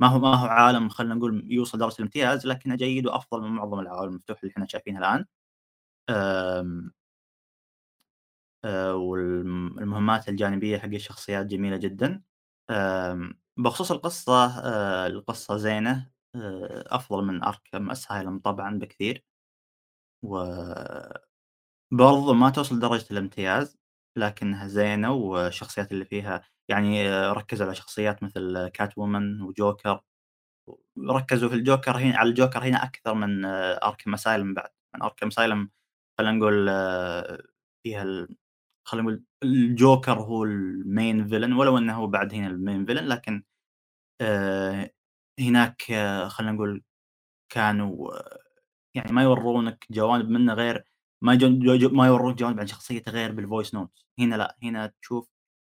ما هو ما هو عالم خلينا نقول يوصل درجة الامتياز لكنه جيد وأفضل من معظم العوالم المفتوحة اللي إحنا شايفينها الآن. آمم آآ والم المهمات الجانبية حق الشخصيات جميلة جدًا. آمم بخصوص القصة آآ القصة زينة آآ أفضل من أركم أسايلم طبعًا بكثير. و برضه ما توصل لدرجة الامتياز، لكنها زينة والشخصيات اللي فيها يعني ركّزوا على شخصيات مثل كات وومن وجوكر. ركّزوا في الجوكر هنا على الجوكر هنا أكثر من أركم أسايلم بعد. من أركم أسايلم خلينا نقول فيها ال خلينا نقول الجوكر هو الmain villain ولو أنه هو بعد هنا الmain villain لكن هناك خلينا نقول كانوا يعني ما يورونك جوانب منه غير ما جو ما يورونك جوانب عن شخصيته غير بالvoice notes هنا لأ، هنا تشوف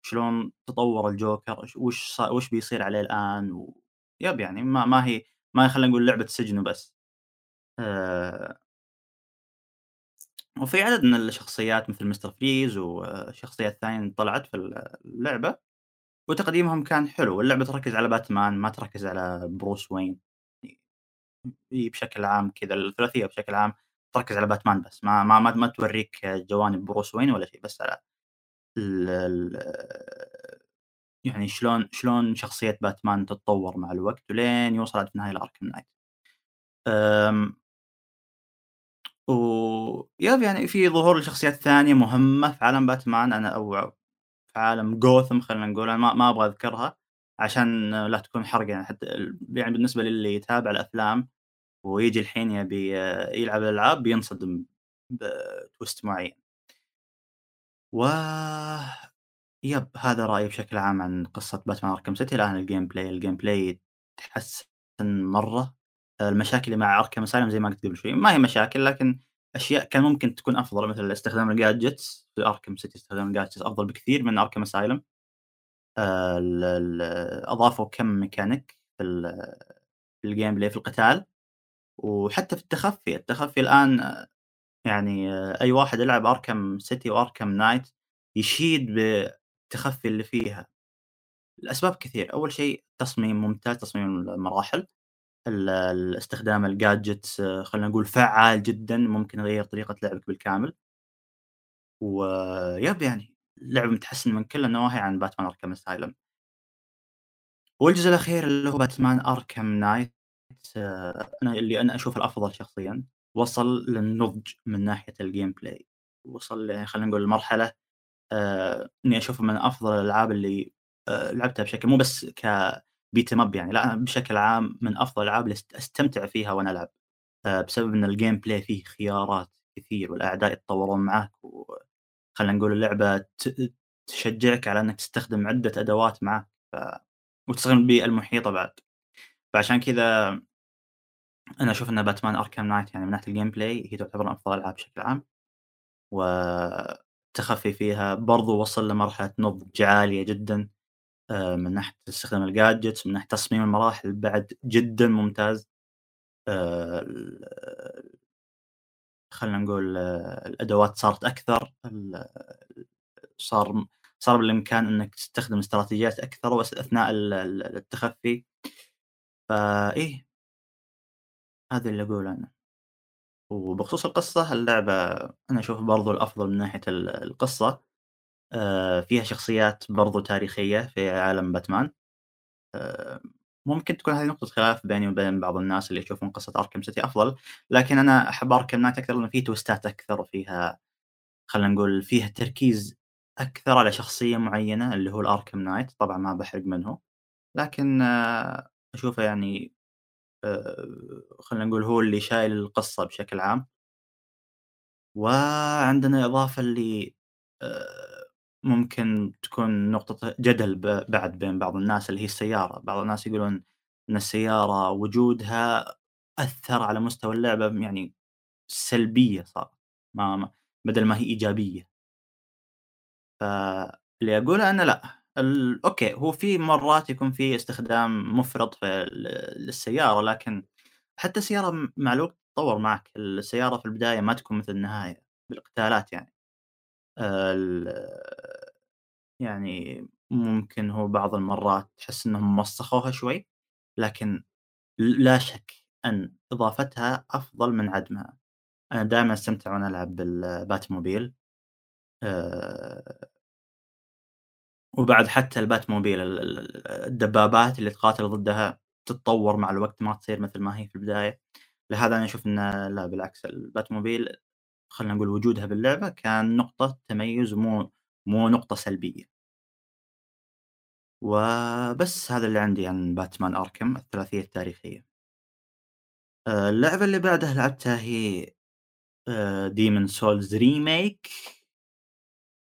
شلون تطور الجوكر وش وش بيصير عليه الآن و يب يعني ما ما هي ما خلينا نقول لعبة سجن وبس. آآ وفي عدد من الشخصيات مثل مستر فريز وشخصيات ثانية طلعت في ال اللعبة، وتقديمهم كان حلو، واللعبة تركز على باتمان ما تركز على بروس وين. بشكل عام كذا الثلاثية بشكل عام تركز على باتمان بس ما ما ما ما توريك جوانب بروس وين ولا شيء بس على ال ال يعني شلون شلون شخصية باتمان تتطور مع الوقت ولين يوصل في النهاية لأركم نايت. ويب يعني في ظهور لشخصيات ثانية مهمة في عالم باتمان أنا أو في عالم جوثم خلينا نقول أنا ما ما أبغى أذكرها عشان لا تكون حرق يعني حتى يعني بالنسبة للي يتابع الأفلام ويجي الحين يبي يلعب الألعاب بينصدم بtwist معين. و يب هذا رأيي بشكل عام عن قصة باتمان أركم سيتي الآن الgameplay الgameplay تحسن مرة. المشاكل اللي مع أركم أسايلم زي ما قلت قبل شوي ما هي مشاكل لكن أشياء كان ممكن تكون أفضل مثل استخدام الgadgets في أركم سيتي استخدام الgadgets أفضل بكثير من. آآ ال ال أضافوا كم mechanic في ال في الgameplay في القتال. وحتى في التخفي، التخفي الآن يعني أي واحد يلعب أركم سيتي وأركم نايت يشيد بالتخفي اللي فيها. لأسباب كثير، أول شيء تصميم ممتاز تصميم المراحل. ال ال استخدام الgadgets خلينا نقول فعّال جدًا ممكن يغيّر طريقة لعبك بالكامل. ويب يعني اللعبة متحسنة من كل النواحي عن باتمان أركم أسايلم. والجزء الأخير اللي هو باتمان أركم نايت أنا اللي أنا أشوفه الأفضل شخصيًا، وصل للنضج من ناحية الgameplay وصل يعني خلينا نقول لمرحلة آآ إني أشوفه من أفضل الألعاب اللي آآ لعبتها بشكل مو بس كbeat 'em up يعني لأ بشكل عام من أفضل الألعاب اللي است أستمتع فيها وأنا ألعب. آآ بسبب إن الgameplay فيه خيارات كثير والأعداء يتطورون معاك وخلينا نقول اللعبة ت تشجعك على إنك تستخدم عدة أدوات معاك ف وتستخدم البيئة المحيطة بعد. فعشان كذا أنا أشوف إن باتمان أركم نايت يعني من ناحية الgameplay هي تعتبر من أفضل الألعاب بشكل عام. والتخفي فيها برضه وصل لمرحلة نضج عالية جدًا. آآ من ناحية استخدام الgadgets من ناحية تصميم المراحل بعد جدًا ممتاز. ال خلينا نقول الأدوات صارت أكثر ال صار صار بالإمكان إنك تستخدم استراتيجيات ال ال التخفي. فإيه. هذا اللي أقوله أنا. وبخصوص القصة اللعبة أنا أشوفها برضه الأفضل من ناحية ال القصة. آآ فيها شخصيات برضه تاريخية في عالم باتمان. آآ ممكن تكون هذه نقطة خلاف بيني وبين بعض الناس اللي يشوفون قصة أركم سيتي أفضل، لكن أنا أحب أركم نايت أكثر لأنه فيه twistات أكثر وفيها خلينا نقول فيها تركيز أكثر على شخصية معينة اللي هو الأركم نايت طبعًا ما باحرق منه. لكن أشوفه يعني خلينا نقول هو اللي شايل القصة بشكل عام. وعندنا إضافة آآ ممكن تكون نقطة جدل بعد بين بعض الناس اللي هي السيارة، بعض الناس يقولون إن السيارة وجودها أثّر على مستوى اللعبة يعني سلبية صارت ما ما بدل ما هي إيجابية. فاللي أقوله أنه لأ، أوكي هو في مرات يكون في استخدام مُفرط في للسيارة، لكن حتى السيارة مع الوقت تتطور معك، السيارة في البداية ما تكون مثل النهاية بالقتالات يعني. ال يعني ممكن هو بعض المرات تحس إنهم مسّخوها شوي، لكن لا شك أن إضافتها أفضل من عدمها. أنا دايمًا أستمتع وأنا ألعب بالباتموبيل. آآ وبعد حتى الباتموبيل ال ال ال الدبابات اللي تقاتل ضدها تتطور مع الوقت ما تصير مثل ما هي في البداية، لهذا أنا أشوف إنه لا بالعكس الباتموبيل خلينا نقول وجودها باللعبة كان نقطة تميز مو مو نقطة سلبية. وبس هذا اللي عندي عن باتمان أركم الثلاثية التاريخية. آآ اللعبة اللي بعدها لعبتها هي Demon's Souls remake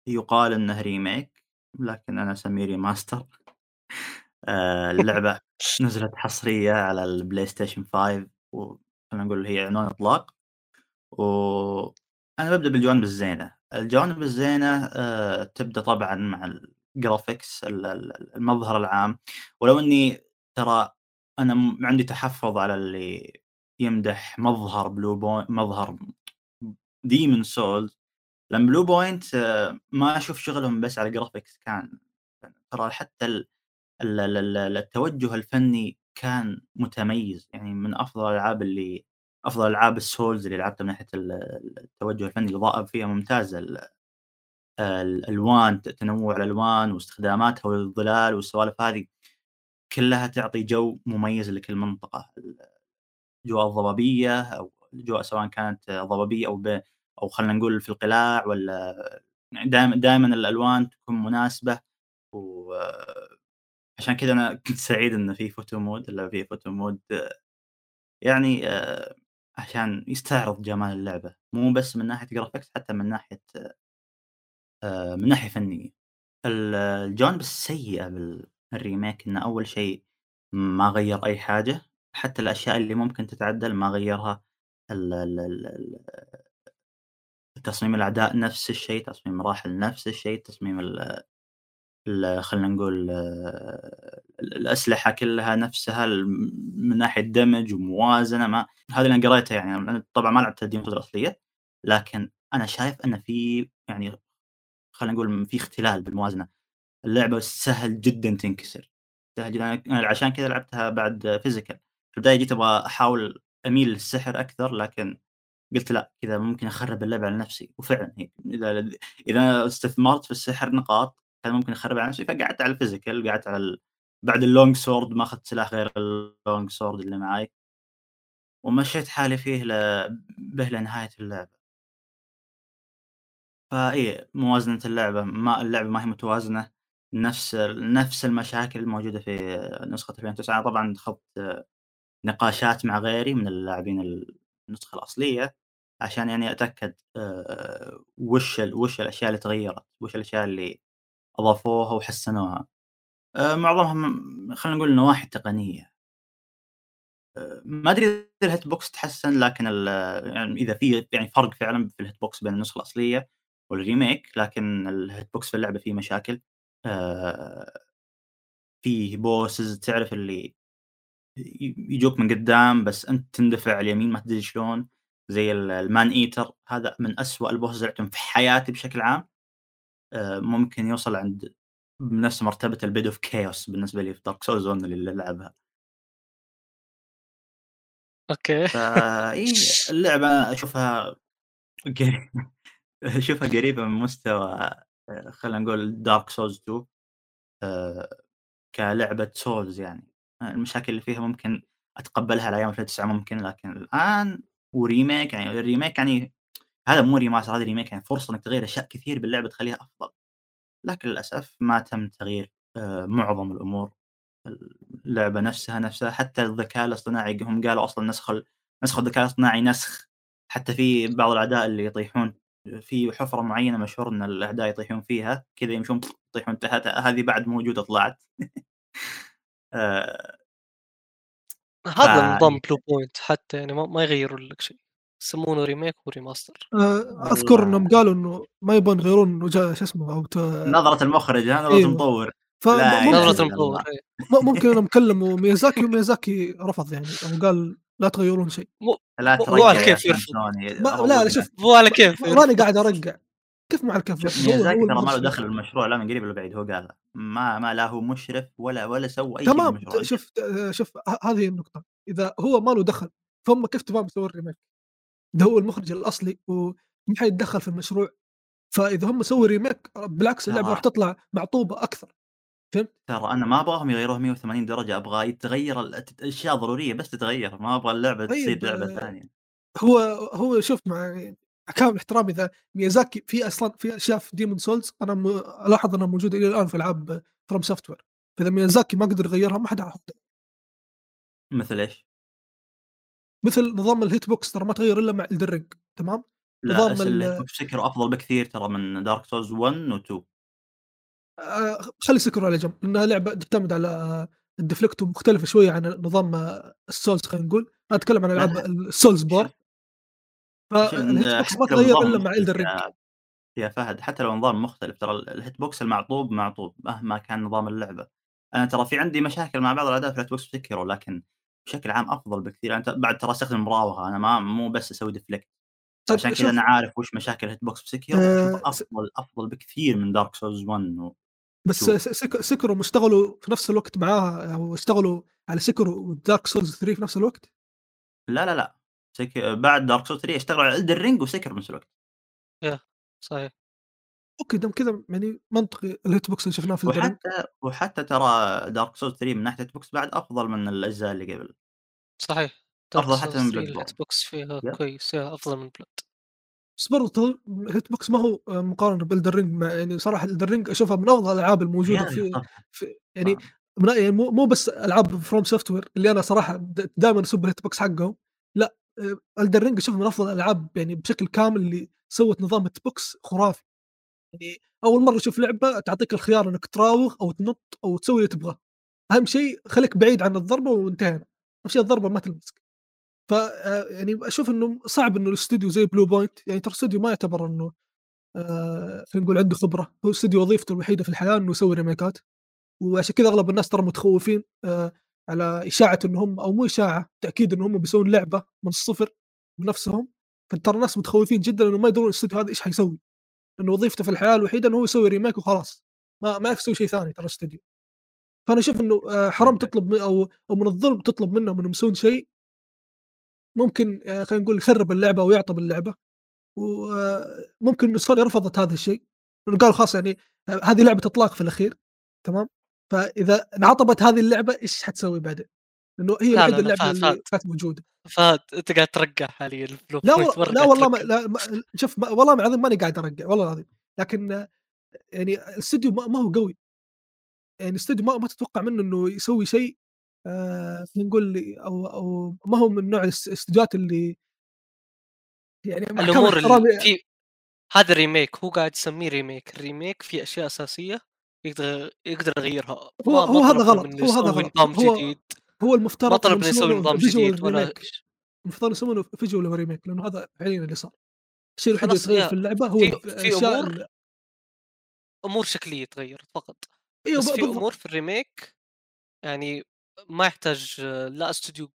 يُقال إنه remake لكن أنا أسميه remaster [LAUGHS] آآ اللعبة [LAUGHS] نزلت حصرية على الPlayStation 5 وخلينا نقول هي عنوان إطلاق. وأنا بابدأ بالجوانب الزينة، الجوانب الزينة آآ تبدأ طبعًا مع الgraphics ال ال المظهر العام، ولو إني ترى أنا م عندي تحفظ على اللي يمدح مظهر Blue Point مظهر Demon's Souls لأن Blue Point ما أشوف شغلهم بس على الgraphics كان ترى حتى ال ال ال ال التوجه الفني كان متميز، يعني من أفضل الألعاب اللي أفضل ألعاب الSouls اللي لعبتها من ال التوجه الفني، الإضاءة فيها ممتازة، ال الألوان ت تنوع الألوان واستخداماتها والظلال والسوالف هذه كلها تعطي جو مميز لكل منطقة، الأجواء الضبابية أو الأجواء سواء كانت ضبابية أو ب أو خلينا نقول في القلاع والّا يعني دايمًا دايمًا الألوان تكون مناسبة و عشان كذا أنا [LAUGHS] كنت سعيد إنه في photo mode اللعبة فيها photo mode يعني آآ عشان يستعرض جمال اللعبة، مو بس من ناحية graphics حتى من ناحية آآ من ناحية فنية. ال الجوانب السيئة بال الريميك إنه أول شيء ما غيّر أي حاجة، حتى الأشياء اللي ممكن تتعدل ما غيّرها. تصميم الأعداء نفس الشيء، تصميم المراحل نفس الشيء، تصميم خلينا نقول ال الأسلحة كلها نفسها من ناحية دمج وموازنة ما هذا اللي أنا قريته يعني. أنا طبعًا ما لعبت Souls الأصلية، لكن أنا شايف إن في يعني خلينا نقول في اختلال بالموازنة، اللعبة سهل جدًا تنكسر، سهل جدًا. أنا عشان كذا لعبتها بعد physical. في البداية جيت أبغى أحاول أميل للسحر أكثر لكن قلت لأ كذا ممكن أخرب اللعبة على نفسي، وفعلًا هي إذا إذا استثمرت في السحر نقاط كان ممكن أخربها على نفسي فقعدت على الphysical قعدت على ال بعد الlong sword ما أخذت سلاح غير الlong sword اللي معاي. ومشيت حالي فيه ل به لنهاية اللعبة. فإي موازنة اللعبة ما اللعبة ما هي متوازنة، نفس نفس المشاكل الموجودة في نسخة 2009 أنا طبعًا خضت نقاشات مع غيري من اللاعبين النسخة الأصلية، عشان يعني أتأكد آآ وش وش الأشياء اللي تغيّرت، وش الأشياء اللي أضافوها وحسنوها. آآ معظمهم خلينا نقول النواحي التقنية. آآ ما أدري إذا الhit box تحسن لكن يعني إذا في يعني فرق فعلًا في الhit box بين النسخة الأصلية والريميك، لكن الhit box في اللعبة فيه مشاكل. آآ فيه bosses تعرف اللي يجوك من قدام بس أنت تندفع اليمين ما تدري شلون، زي ال الman eater هذا من أسوأ اللي لعبتهم في حياتي بشكل عام. آآ ممكن يوصل عند بنفس مرتبة الbed of chaos بالنسبة لي في souls 1 اللي لعبها. أوكي. فإي [LAUGHS] اللعبة أنا أشوفها ق [LAUGHS] أشوفها قريبة من مستوى آآ خلينا نقول dark souls 2 آآ كلعبة souls يعني. المشاكل اللي فيها ممكن أتقبلها على أيام 2009 ممكن، لكن الآن و remake يعني ال remake يعني هذا مو remaster هذا remake يعني فرصة إنك تغيّر أشياء كثير باللعبة تخليها أفضل. لكن للأسف ما تم تغيير آآ معظم الأمور. اللعبة نفسها نفسها حتى الذكاء الاصطناعي هم قالوا أصلًا نسخ نسخ الذكاء الاصطناعي نسخ، حتى في بعض الأعداء اللي يطيحون في حفرة معينة مشهور إن الأعداء يطيحون فيها، كذا يمشون يطيحون تحت هذه بعد موجودة طلعت. [LAUGHS] آآ هذا نظام بلو بوينت حتى يعني ما يغيّروا لك شيء، يسمونه remake و remaster. أذكر والله إنهم قالوا إنه ما يبغون يغيرون وجه شو اسمه أو ت نظرة المخرج ها، نظرة أيوه. المطور. ممكن إلا المطور. إيه. ممكن إنهم كلموا ميازاكي وميازاكي رفض يعني أو قال لا تغيرون شيء مو لا مو ترجع كيف يرفض. ما لا لا. شوف مو على كيف. ماني قاعد أرجع كيف مع هو ميازاكي ترى ما له دخل بالمشروع لا من قريب ولا بعيد هو قالها. ما ما لا هو مشرف ولا ولا سوى شيء تمام شوف شوف ه- هذه النقطة إذا هو ما له دخل فهم كيف تبغى يسوي ال remake؟ ده هو المخرج الأصلي وما حيتدخل في المشروع. فإذا هم سووا remake بالعكس اللعبة ترى راح تطلع معطوبة أكثر. ترى أنا ما أبغاهم يغيروها 180 درجة أبغى يتغير ال- الت- الأشياء ضرورية بس تتغير ما أبغى اللعبة تصير طيب لعبة آه، ثانية. هو هو شوف مع كامل احترامي إذا ميازاكي في أصلا في أشياء في ديمون سولز أنا م... ألاحظ أنها موجودة إلى الآن في العاب فروم سوفت وير فإذا ميازاكي ما قدر يغيرها ما حد يحط مثل إيش؟ مثل نظام ال hitbox ترى ما تغير إلا مع إلدن رينج تمام لا نظام سيكيرو أفضل بكثير ترى من دارك سولز 1 و 2. آه، خلي سيكيرو على جنب لأنها لعبة تعتمد على آه، ال deflect ومختلفه شوية عن نظام آه، ال souls خلينا نقول أنا أتكلم عن ألعاب. ال souls بور فال hitbox ما تغير إلا مع الدرينج يا فهد حتى لو نظام مختلف ترى ال- ال hitbox المعطوب معطوب مهما كان نظام اللعبة. أنا ترى في عندي مشاكل مع بعض الأعداء في ال hitbox سيكيرو لكن بشكل عام أفضل بكثير أنا ت- بعد ترى أستخدم مراوغة أنا ما مو بس أسوي deflect. طيب عشان كذا أنا عارف وش مشاكل ال hitbox بسيكيرو وأشوف س- أفضل أفضل بكثير من دارك سولز 1 و بس 2. س- سك- سيكيرو اشتغلوا في نفس الوقت معاها أو اشتغلوا على سيكيرو ودارك سولز 3 في نفس الوقت لا لا لا سك... بعد دارك سولز 3 اشتغلوا على إلدن رينج وسيكيرو بنفس الوقت. صحيح. أوكي دام كذا يعني منطقي الهيت بوكس اللي شفناه في الدرينج وحتى وحتى ترى دارك سولز 3 من ناحية الهيت بوكس بعد أفضل من الأجزاء اللي قبل. صحيح. دارك أفضل حتى من 3 بلاد الهيت بورن. بوكس فيها. كويس فيها أفضل من بلاد. بس برضه الهيت بوكس ما هو آه، مقارنة بالدرينج مع يعني صراحة الدرينج أشوفها من أفضل الألعاب الموجودة يا في, [LAUGHS] في يعني. من يعني مو مو بس ألعاب فروم سوفت وير اللي أنا صراحة دائما أسب الهيت بوكس حقهم لا الدرينج أشوف من أفضل الألعاب يعني بشكل كامل اللي سوت نظام هيت بوكس خرافي يعني أول مرة أشوف لعبة تعطيك الخيار إنك تراوغ أو تنط أو تسوي اللي تبغاه. أهم شيء خليك بعيد عن الضربة وانتهينا أهم شيء الضربة ما تلمسك. ف آه، يعني أشوف إنه صعب إنه الاستوديو زي بلو بوينت يعني ترى الاستوديو ما يعتبر إنه آه خلينا نقول عنده خبرة. هو استوديو وظيفته الوحيدة في الحياة إنه يسوي remakeات. وعشان كذا أغلب الناس ترى متخوفين آه على إشاعة انهم أو مو إشاعة تأكيد انهم بيسوون لعبة من الصفر بنفسهم. فترى الناس متخوفين جدا إنه ما يدرون الأستوديو هذا إيش حيسوي. لأنه وظيفته في الحياة الوحيدة إنه هو يسوي ريميك وخلاص. ما ما يسوي شيء ثاني ترى الاستوديو فأنا أشوف إنه آه، حرام تطلب أو أو من الظلم تطلب منهم انهم يسوون شيء. ممكن آه، خلينا نقول يخرب اللعبة ويعطب اللعبة. وممكن إنه سوني رفضت هذا الشيء. لأنه قالوا خلاص يعني آه، هذه لعبة إطلاق في الأخير. تمام؟ فإذا انعطبت هذه اللعبة إيش حتسوي بعدين؟ لأنه هي لا، الوحيدة اللعبه اللي. كانت موجودة. فهد انت قاعد ترقع حاليا لا و... لا والله ما... لا ما... شوف ما... والله العظيم ماني قاعد أرقع والله العظيم. لكن يعني الاستوديو ما... ما هو قوي. يعني الاستوديو ما... ما تتوقع منه إنه يسوي شيء آه... نقول أو أو ما هو من نوع الاس- الاستديوهات اللي يعني الأمور اللي في هذا remake هو قاعد يسميه remake ال remake في أشياء أساسية يقدر يقدر يغيرها. هو هو هذا غلط هو هذا غلط. هو جديد. هو المفترض إنهم منه يسوي نظام جديد ولا المفترض يسوونه visual remake لأنه هذا فعليا اللي صار. الشيء الوحيد اللي في اللعبة هو في في أمور ال- أمور شكلية تغيرت فقط. إيوه بس في بالضبط. أمور في ال remake يعني ما يحتاج لا استوديو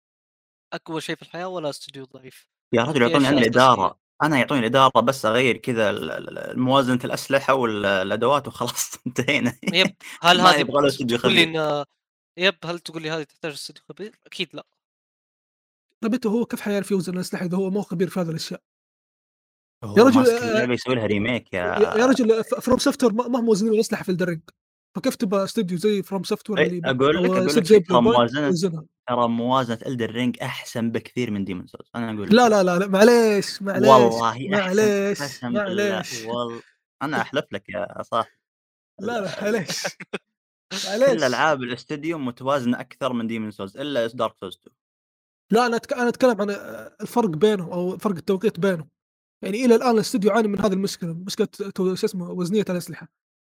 أقوى شيء في الحياة ولا استوديو ضعيف. يا رجل يعطوني أنا اساسيه الإدارة. أنا يعطوني الإدارة بس أغير كذا موازنه الأسلحة والادوات وخلاص [LAUGHS] انتهينا. يب هل هذه يبغى له استوديو خبير. yep هل تقول لي هذه تحتاج استوديو خبير؟ أكيد لا. طيب أنت هو كيف حيعرف يوزن الاسلحه إذا هو مو خبير في هذه الأشياء؟ يا رجل آه، اللعبه يسوي لها remake يا يا رجل فروم سوفت وير ما هم موزنين الاسلحه في إلدن رينج فكيف تبغى استوديو زي فروم سوفت وير اللي أقول لك أو أقول لك ترى موازنة ترى موازنة إلدن رينج أحسن بكثير من ديمون سولز أنا أقول لك لا لا لا لا معليش معليش والله أحسن معليش معليش. والله أنا أحلف لك يا صاحبي لا لا معليش. [LAUGHS] [LAUGHS] كل العاب الاستوديو متوازنة أكثر من ديمون سولز إلا دارك سولز 2 لا أنا. أنا أتكلم عن الفرق بينهم أو فرق التوقيت بينهم يعني إلى الآن الاستوديو يعاني من هذه المشكلة مشكلة شو اسمه وزنية الأسلحة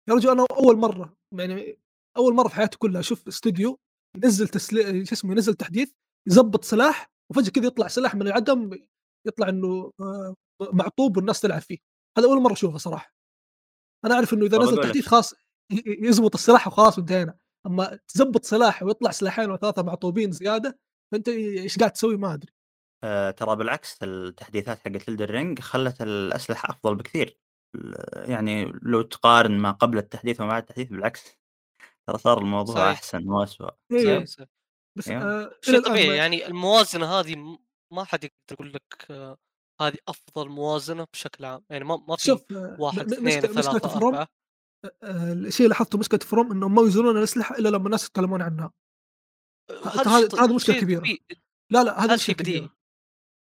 يا رجل أنا أول مرة يعني أول مرة في حياتي كلها أشوف استوديو ينزل تسلي... شو اسمه ينزل تحديث يزبط سلاح وفجأة كذا يطلع سلاح من العدم يطلع إنه آه، معطوب والناس تلعب فيه هذا أول مرة أشوفه صراحة أنا أعرف إنه إذا نزل. تحديث خاص يزبط السلاح وخلاص وانتهينا أما تزبط سلاح ويطلع سلاحين وثلاثة معطوبين زيادة فأنت إيش قاعد تسوي ما أدري. آه ترى بالعكس التحديثات حقت الرينج خلت الأسلحة أفضل بكثير. يعني لو تقارن ما قبل التحديث وما بعد التحديث بالعكس ترى صار الموضوع صحيح. أحسن واسوء إيه، صحيح. بس أيوه. آه شيء طبيعي ما- يعني الموازنة هذه ما حد يقدر يقول لك آه، هذه أفضل موازنة بشكل عام. يعني ما ما في شوف آه، واحد اثنين ثلاثة فروم أربعة. الشيء اللي لاحظته مشكلة فروم إنهم ما يوزنون الأسلحة إلا لما الناس يتكلمون عنها هذا هذا- هذا كبيرة. طبيعي. لا لا هذا مشكلة شيء بديهي. كبيره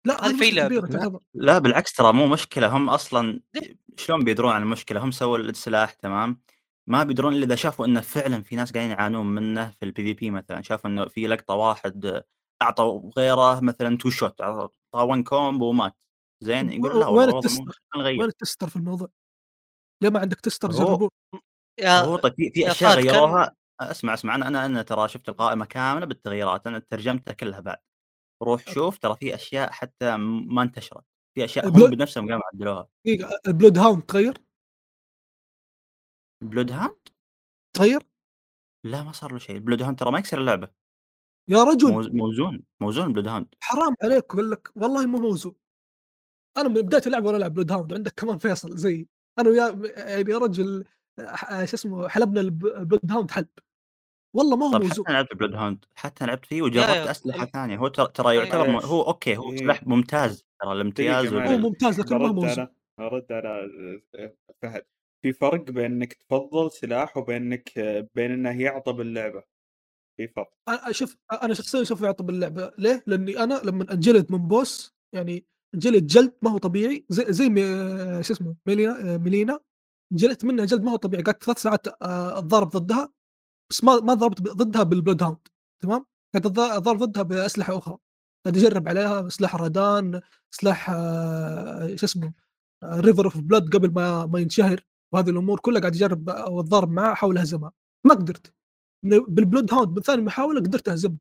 لا هذه هذا في مشكله. كبيرة لا. لا بالعكس ترى مو مشكلة هم أصلا شلون بيدرون عن المشكلة هم سووا السلاح تمام ما بيدرون إلا إذا شافوا إنه فعلا في ناس قاعدين يعانون منه في ال PvP مثلا شافوا إنه في لقطة واحد اعطى غيره مثلا two shot اعطى 1 combo ومات زين يقول لا وين والله التستر؟ وين التستر في الموضوع؟ ليه ما عندك tester؟ يا هو طيب في, في يا أشياء كان- غيروها؟ أسمع أسمع أنا أنا أنا ترى شفت القائمة كاملة بالتغييرات أنا ترجمتها كلها بعد. روح شوف ترى في أشياء حتى ما انتشرت. في أشياء هم البلو- بنفسهم قاموا عدلوها. دقيقة البلود هاوند تغير؟ بلود هاوند تغير؟ لا ما صار له شيء. بلود هاوند ترى ما يكسر اللعبة. يا رجل! موز- موزون موزون بلود هاند حرام عليك أقول لك والله مو موزون. أنا من بداية اللعبة وأنا ألعب بلود هاوند وعندك كمان فيصل زي أنا وياه يعني يا رجل شو اسمه حلبنا الب- البلود هاوند حلب. والله ما هو طيب موزون. حتى لعبت بلود هاوند حتى لعبت فيه وجربت أسلحة ثانية. هو ترى ترى يعتبر م-. هو أوكي هو إيه. سلاح ممتاز ترى الامتياز هو ممتاز لكن ما هو موزون. على ارد على فهد في فرق بين انك تفضل سلاح وبين انك بين إنه يعطى باللعبه في فرق. أنا- شوف أنا شخصيا أشوف يعطي باللعبه ليه؟ لأني أنا لما أنجلد من boss يعني انجلد جلد ما هو طبيعي زي زي مي- شو اسمه ملينيا ملينيا. انجلدت منها جلد ما هو طبيعي قعدت ثلاث ساعات آه، اتضارب ضدها بس ما ما ضربت ضدها بالبلود هاوند تمام؟ قعدت أتض- اتضارب ضدها بأسلحة أخرى. قاعد أجرب عليها سلاح رادان سلاح آه، شو اسمه ريفر اوف بلاد قبل ما ما ينشهر وهذه الأمور كلها قاعد أجرب واتضارب معاه أحاول أهزمها. ما قدرت. بالبلود هاوند من ثاني محاولة قدرت اهزمه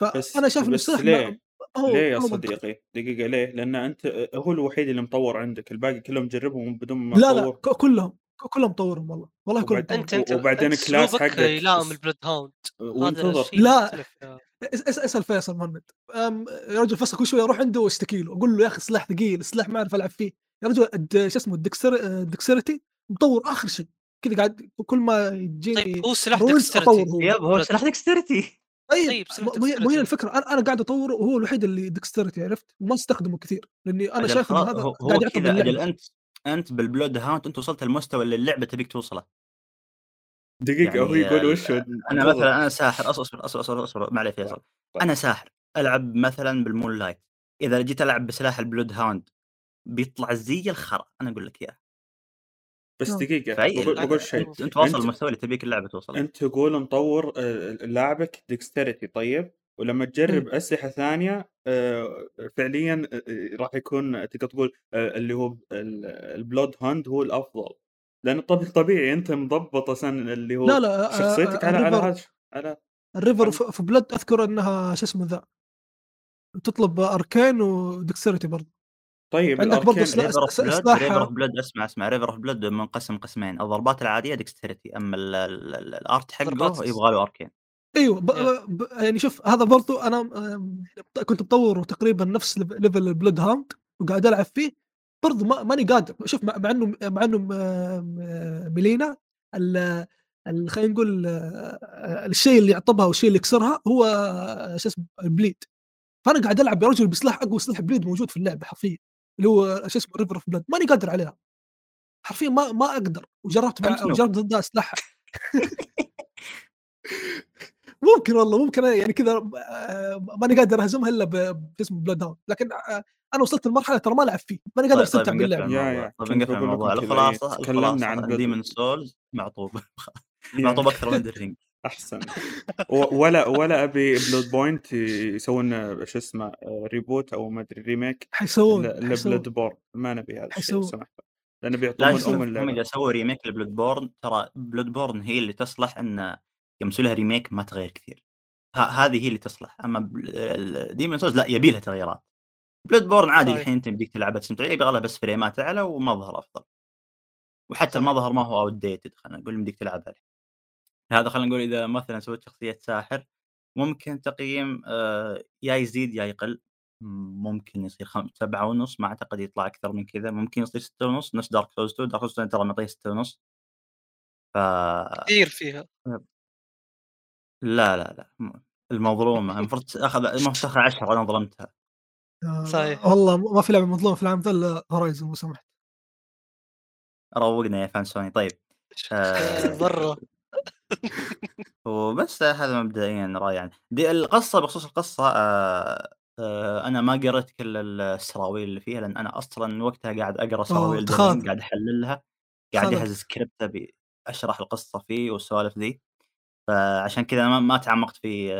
فأنا شايف ان بس السلاح هو ليه يا ما هو منطقي. صديقي؟ دقيقة ليه؟ لأن أنت هو الوحيد اللي مطور عندك، الباقي كلهم مجربهم بدون ما لا لا تطور ك- كلهم ك- كلهم طورهم والله والله كلهم وبعد- أنت أنت وبعدين أنت class حقك يلائم البلود هاوند هذا وانتظر لا. مختلف يا- اس- اس- اسأل فيصل مهند أم، يا رجل فيصل كل شوي أروح عنده واشتكي له أقول له يا أخي سلاح ثقيل سلاح ما أعرف ألعب فيه يا رجل الد- شو اسمه ال dexter- ال dexterity مطور آخر شيء كذا قاعد كل ما يجيني طيب هو سلاح رولز dexterity اطور هو سلاح dexterity طيب طيب، مو dexterity. الفكرة أنا أنا قاعد أطوره وهو الوحيد اللي dexterity عرفت ما استخدمه كثير لأني أنا شايف ان خلاص، هذا هو, هو قاعد يعطي كذا أجل أنت أنت بالبلود هاوند أنت وصلت المستوى اللي اللعبة تبيك توصله دقيقة هو يعني، يقول آه، وش هو؟ أنا. مثلا أنا ساحر اصبر أصبر أصبر أصبر, أصبر. ما عليه فيصل طيب. أنا ساحر ألعب مثلا بالمون لايت إذا جيت ألعب بسلاح البلود هاوند بيطلع زي الخرا أنا أقول لك إياه بس. دقيقة فأي بقول, بقول شيء. انت, واصل المستوى اللي تبيك اللعبه توصله أنت تقول مطور آه، لاعبك dexterity طيب؟ ولما تجرب أسلحة ثانية آه، فعليا آه، راح يكون تقدر تقول آه، اللي هو ال- البلود هاوند هو الأفضل. لأن طب طبيعي أنت مضبط أصلا اللي هو لا لا آه، شخصيتك آه، على على على الريفر اوف بلاد أذكر أنها شو اسمه ذا تطلب arcane و dexterity برضه. طيب عندك برضه سلاح- ريفر أوف بلود أسمع أسمع ريفر أوف بلود منقسم قسمين الضربات العادية dexterity أما ال- ال- ال- ال art حقه يبغى له arcane. أيوه ب... يا. ب... يعني شوف هذا برضو أنا كنت مطور تقريبا نفس lev- level البلود هاوند وقاعد ألعب فيه برضو ما ماني قادر. شوف مع, مع إنه مع إنه Malenia ال- ال- خلينا نقول آه، الشيء اللي يعطبها والشيء اللي يكسرها هو آه، شو اسمه ال bleed. فأنا قاعد ألعب يا رجل بسلاح أقوى سلاح bleed موجود في اللعبة حرفيا. اللي هو شو اسمه River of Blood ماني قادر عليها. حرفيا ما ما أقدر. وجربت مع وجربت ضدها أسلحة. ممكن والله ممكن يعني كذا آه، ماني قادر أهزمها إلا ب- باسم بلاد داون لكن آه، أنا وصلت لمرحلة ترى ما العب فيه. ماني قادر طيب طيب استمتع نقفل باللعب طيب نقفل الموضوع. الخلاصة تكلمنا عن Demon's Souls معطوب. [LAUGHS] معطوب أكثر من الرينج أحسن. و ولا ولا أبي Bluepoint يسوون شو اسمه reboot أو ما أدري remake حيسوون ل Bloodborne ما نبي هذا الشيء لو سمحت. لأنه لا بيعطبون هم اللعبة. إذا سووا remake ل Bloodborne ترى Bloodborne هي اللي تصلح إن يوم يسوي لها remake ما تغير كثير. ه هذه هي اللي تصلح. أما بل Demon's Souls لا يبي لها تغييرات. Bloodborne عادي صحيح. الحين أنت يمديك تلعبها تستمتع يبغى لها بس فريمات أعلى ومظهر أفضل. وحتى صحيح. المظهر ما هو outdated خلينا نقول يمديك تلعبها. هذا خلينا نقول إذا مثلًا سويت شخصية ساحر ممكن تقييم آآ يا يزيد يا يقل، ممكن يصير خم 7.5 ما أعتقد يطلع أكثر من كذا، ممكن يصير 6.5 نفس Dark Souls 2 Dark Souls 2 ترى معطيه 6.5 ف كثير فيها. لا، لا، لا، م المظلومة. [LAUGHS] المفروض تاخذ المفروض تاخذ 10 أنا ظلمتها. آه، صحيح. والله ما في لعبة مظلومة في العالم ذا إلا Horizon لو سمحت. روقنا يا fan سوني. طيب. [LAUGHS] برا وبس هذا مبدئيًا رأيي يعني. دي القصة بخصوص القصة آآ آآ أنا ما قريت كل ال ال lore اللي فيها، لأن أنا أصلًا وقتها قاعد أقرأ lore قاعد أحللها، قاعد. أجهز سكريبت أبي أشرح القصة فيه والسوالف ذي، فعشان كذا ما ما تعمقت في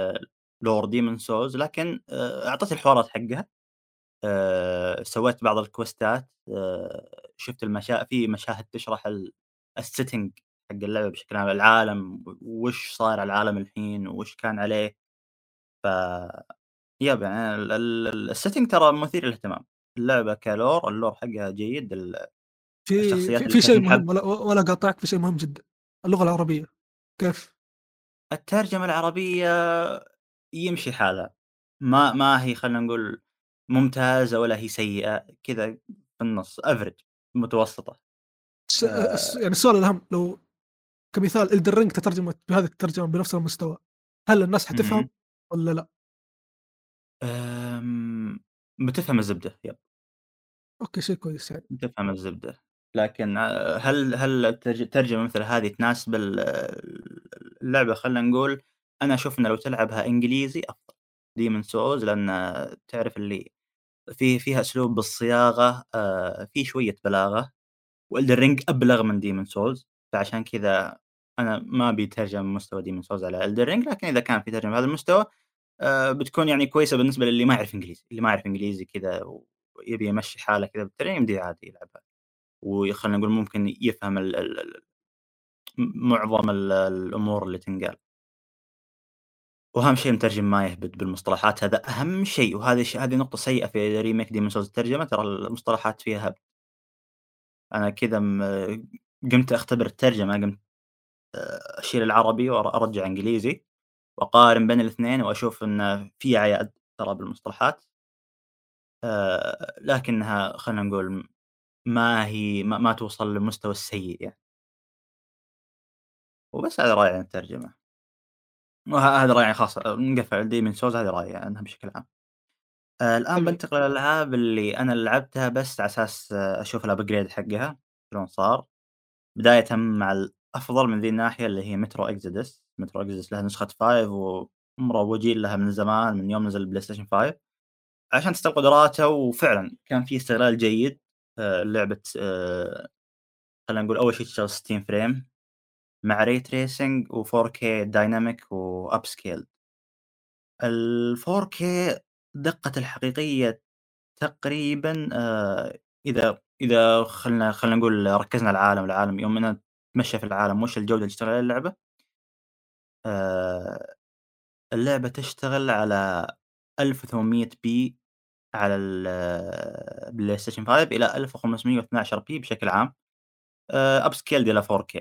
lore Demon's Souls لكن آآ أعطيت الحوارات حقها. آآ سويت بعض الكويستات آآ شُفت المشا في مشاهد تشرح ال ال setting حق اللعبة بشكل عام، العالم وش صاير على العالم الحين وش كان عليه. ف يب يعني ال ال ال setting ترى مثير للاهتمام، اللعبة كlore الlore حقها جيد ال في الشخصيات في في شيء. مهم ولا ولا أقاطعك في شيء مهم جدًا، اللغة العربية كيف؟ الترجمة العربية يمشي حالها، ما ما هي خلينا نقول ممتازة ولا هي سيئة، كذا في النص average متوسطة. س الس يعني السؤال الأهم لو كمثال Ring تترجمت بهذه الترجمة بنفس المستوى، هل الناس حتفهم. والّا لأ؟ آمم بتفهم الزبدة يب. أوكي شيء كويس يعني. بتفهم الزبدة، لكن آآ هل هل الترجمة مثل هذه تناسب ال اللعبة خلينا نقول أنا أشوف إن لو تلعبها إنجليزي أفضل. Demon's Souls لأن تعرف اللي في فيها أسلوب بالصياغة آآ في شوية بلاغة، وElden Ring أبلغ من Demon's Souls فعشان كذا أنا ما أبي ترجمة بمستوى Demon's Souls على Ring لكن إذا كان في ترجمة بهذا المستوى آآ بتكون يعني كويسة بالنسبة للي ما يعرف إنجليزي، اللي ما يعرف إنجليزي كذا ويبي يمشي حاله كذا بالترجمة يمديه عادي يلعبها. وخلينا نقول ممكن يفهم ال ال معظم ال الأمور اللي تنقال. وأهم شيء المترجم ما يهبد بالمصطلحات هذا أهم شيء، وهذه ش هذه نقطة سيئة في remake Demon's Souls الترجمة ترى المصطلحات فيها هبد. أنا كذا م قمت أختبر الترجمة قمت آآ أشيل العربي وأر أرجع إنجليزي، وأقارن بين الاثنين وأشوف إن في عياد ترى بالمصطلحات. آآ لكنها خلينا نقول ما هي ما ما توصل للمستوى السيء يعني. وبس هذا رأيي عن الترجمة. وه هذا رأيي خلاص نقفل Demon's Souls هذا رأيي عنها بشكل عام. حلو. بانتقل للألعاب اللي أنا لعبتها بس على أساس أشوف الupgrade حقها شلون صار. بدايةً مع الأفضل من ذي الناحية اللي هي Metro Exodus، Metro Exodus لها نسخة 5 ومروجين لها من زمان من يوم نزل الPlayStation 5 عشان تستغل قدراتها وفعلًا كان في استغلال جيد آآ لعبة آآ خلينا نقول أول شيء تشتغل 60 فريم مع Ray Tracing و4K Dynamic وupscaled. ال4K دقته الحقيقية تقريبًا آآ إذا إذا خلنا خلنا نقول ركزنا على العالم، العالم يوم إننا نتمشى في العالم وش الجودة اللي تشتغل عليها اللعبة؟ آآ اللعبة تشتغل على 1800p على الPlayStation 5 إلى 1512p بشكل عام. آآ upscaled إلى 4K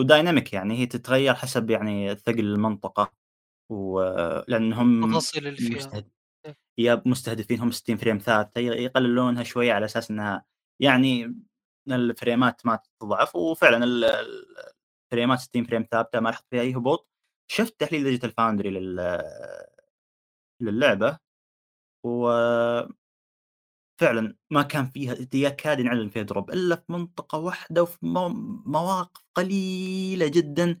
وdynamic يعني هي تتغير حسب يعني ثقل المنطقة ولأن هم التفاصيل اللي فيها. مستهد. يب مستهدفين هم 60 frame ثابتة يقللونها شوية على أساس إنها يعني الفريمات ما تضعف وفعلًا ال ال الفريمات 60 frame ثابتة ما لاحظت فيها أي هبوط. شفت تحليل Digital Foundry لل للعبة و فعلًا ما كان فيها يكاد ينعدم فيها drop إلا في منطقة واحدة وفي مو مواقف قليلة جدًا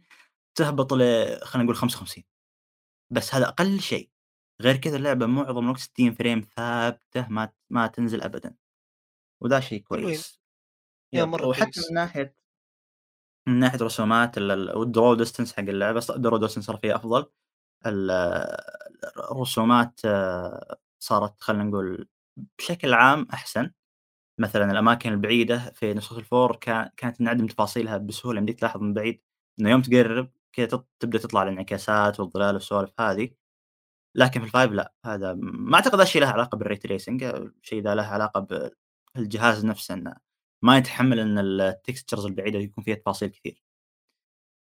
تهبط ل خلينا نقول 55 بس هذا أقل شيء. غير كذا اللعبة معظم الوقت 60 فريم ثابتة ما ما تنزل أبدًا. وذا شيء. كويس. يا مرة وحتى كويس. من ناحية من ناحية رسومات ال ال والdraw distance حق ص الdraw distance صار فيها أفضل، ال الرسومات آه، صارت خلّينا نقول بشكل عام أحسن، مثلًا الأماكن البعيدة في نسخة الفور كا كانت تنعدم تفاصيلها بسهولة، يمديك تلاحظ من بعيد إنه يوم تقرب كذا تط تبدأ تطلع الانعكاسات والظلال والسوالف هذه، لكن في ال five لأ، هذا ما أعتقد هذا الشيء له علاقة بال ray tracing الشيء ذا له علاقة بالجهاز نفسه إنه ما يتحمل إن ال textures البعيدة يكون فيها تفاصيل كثير.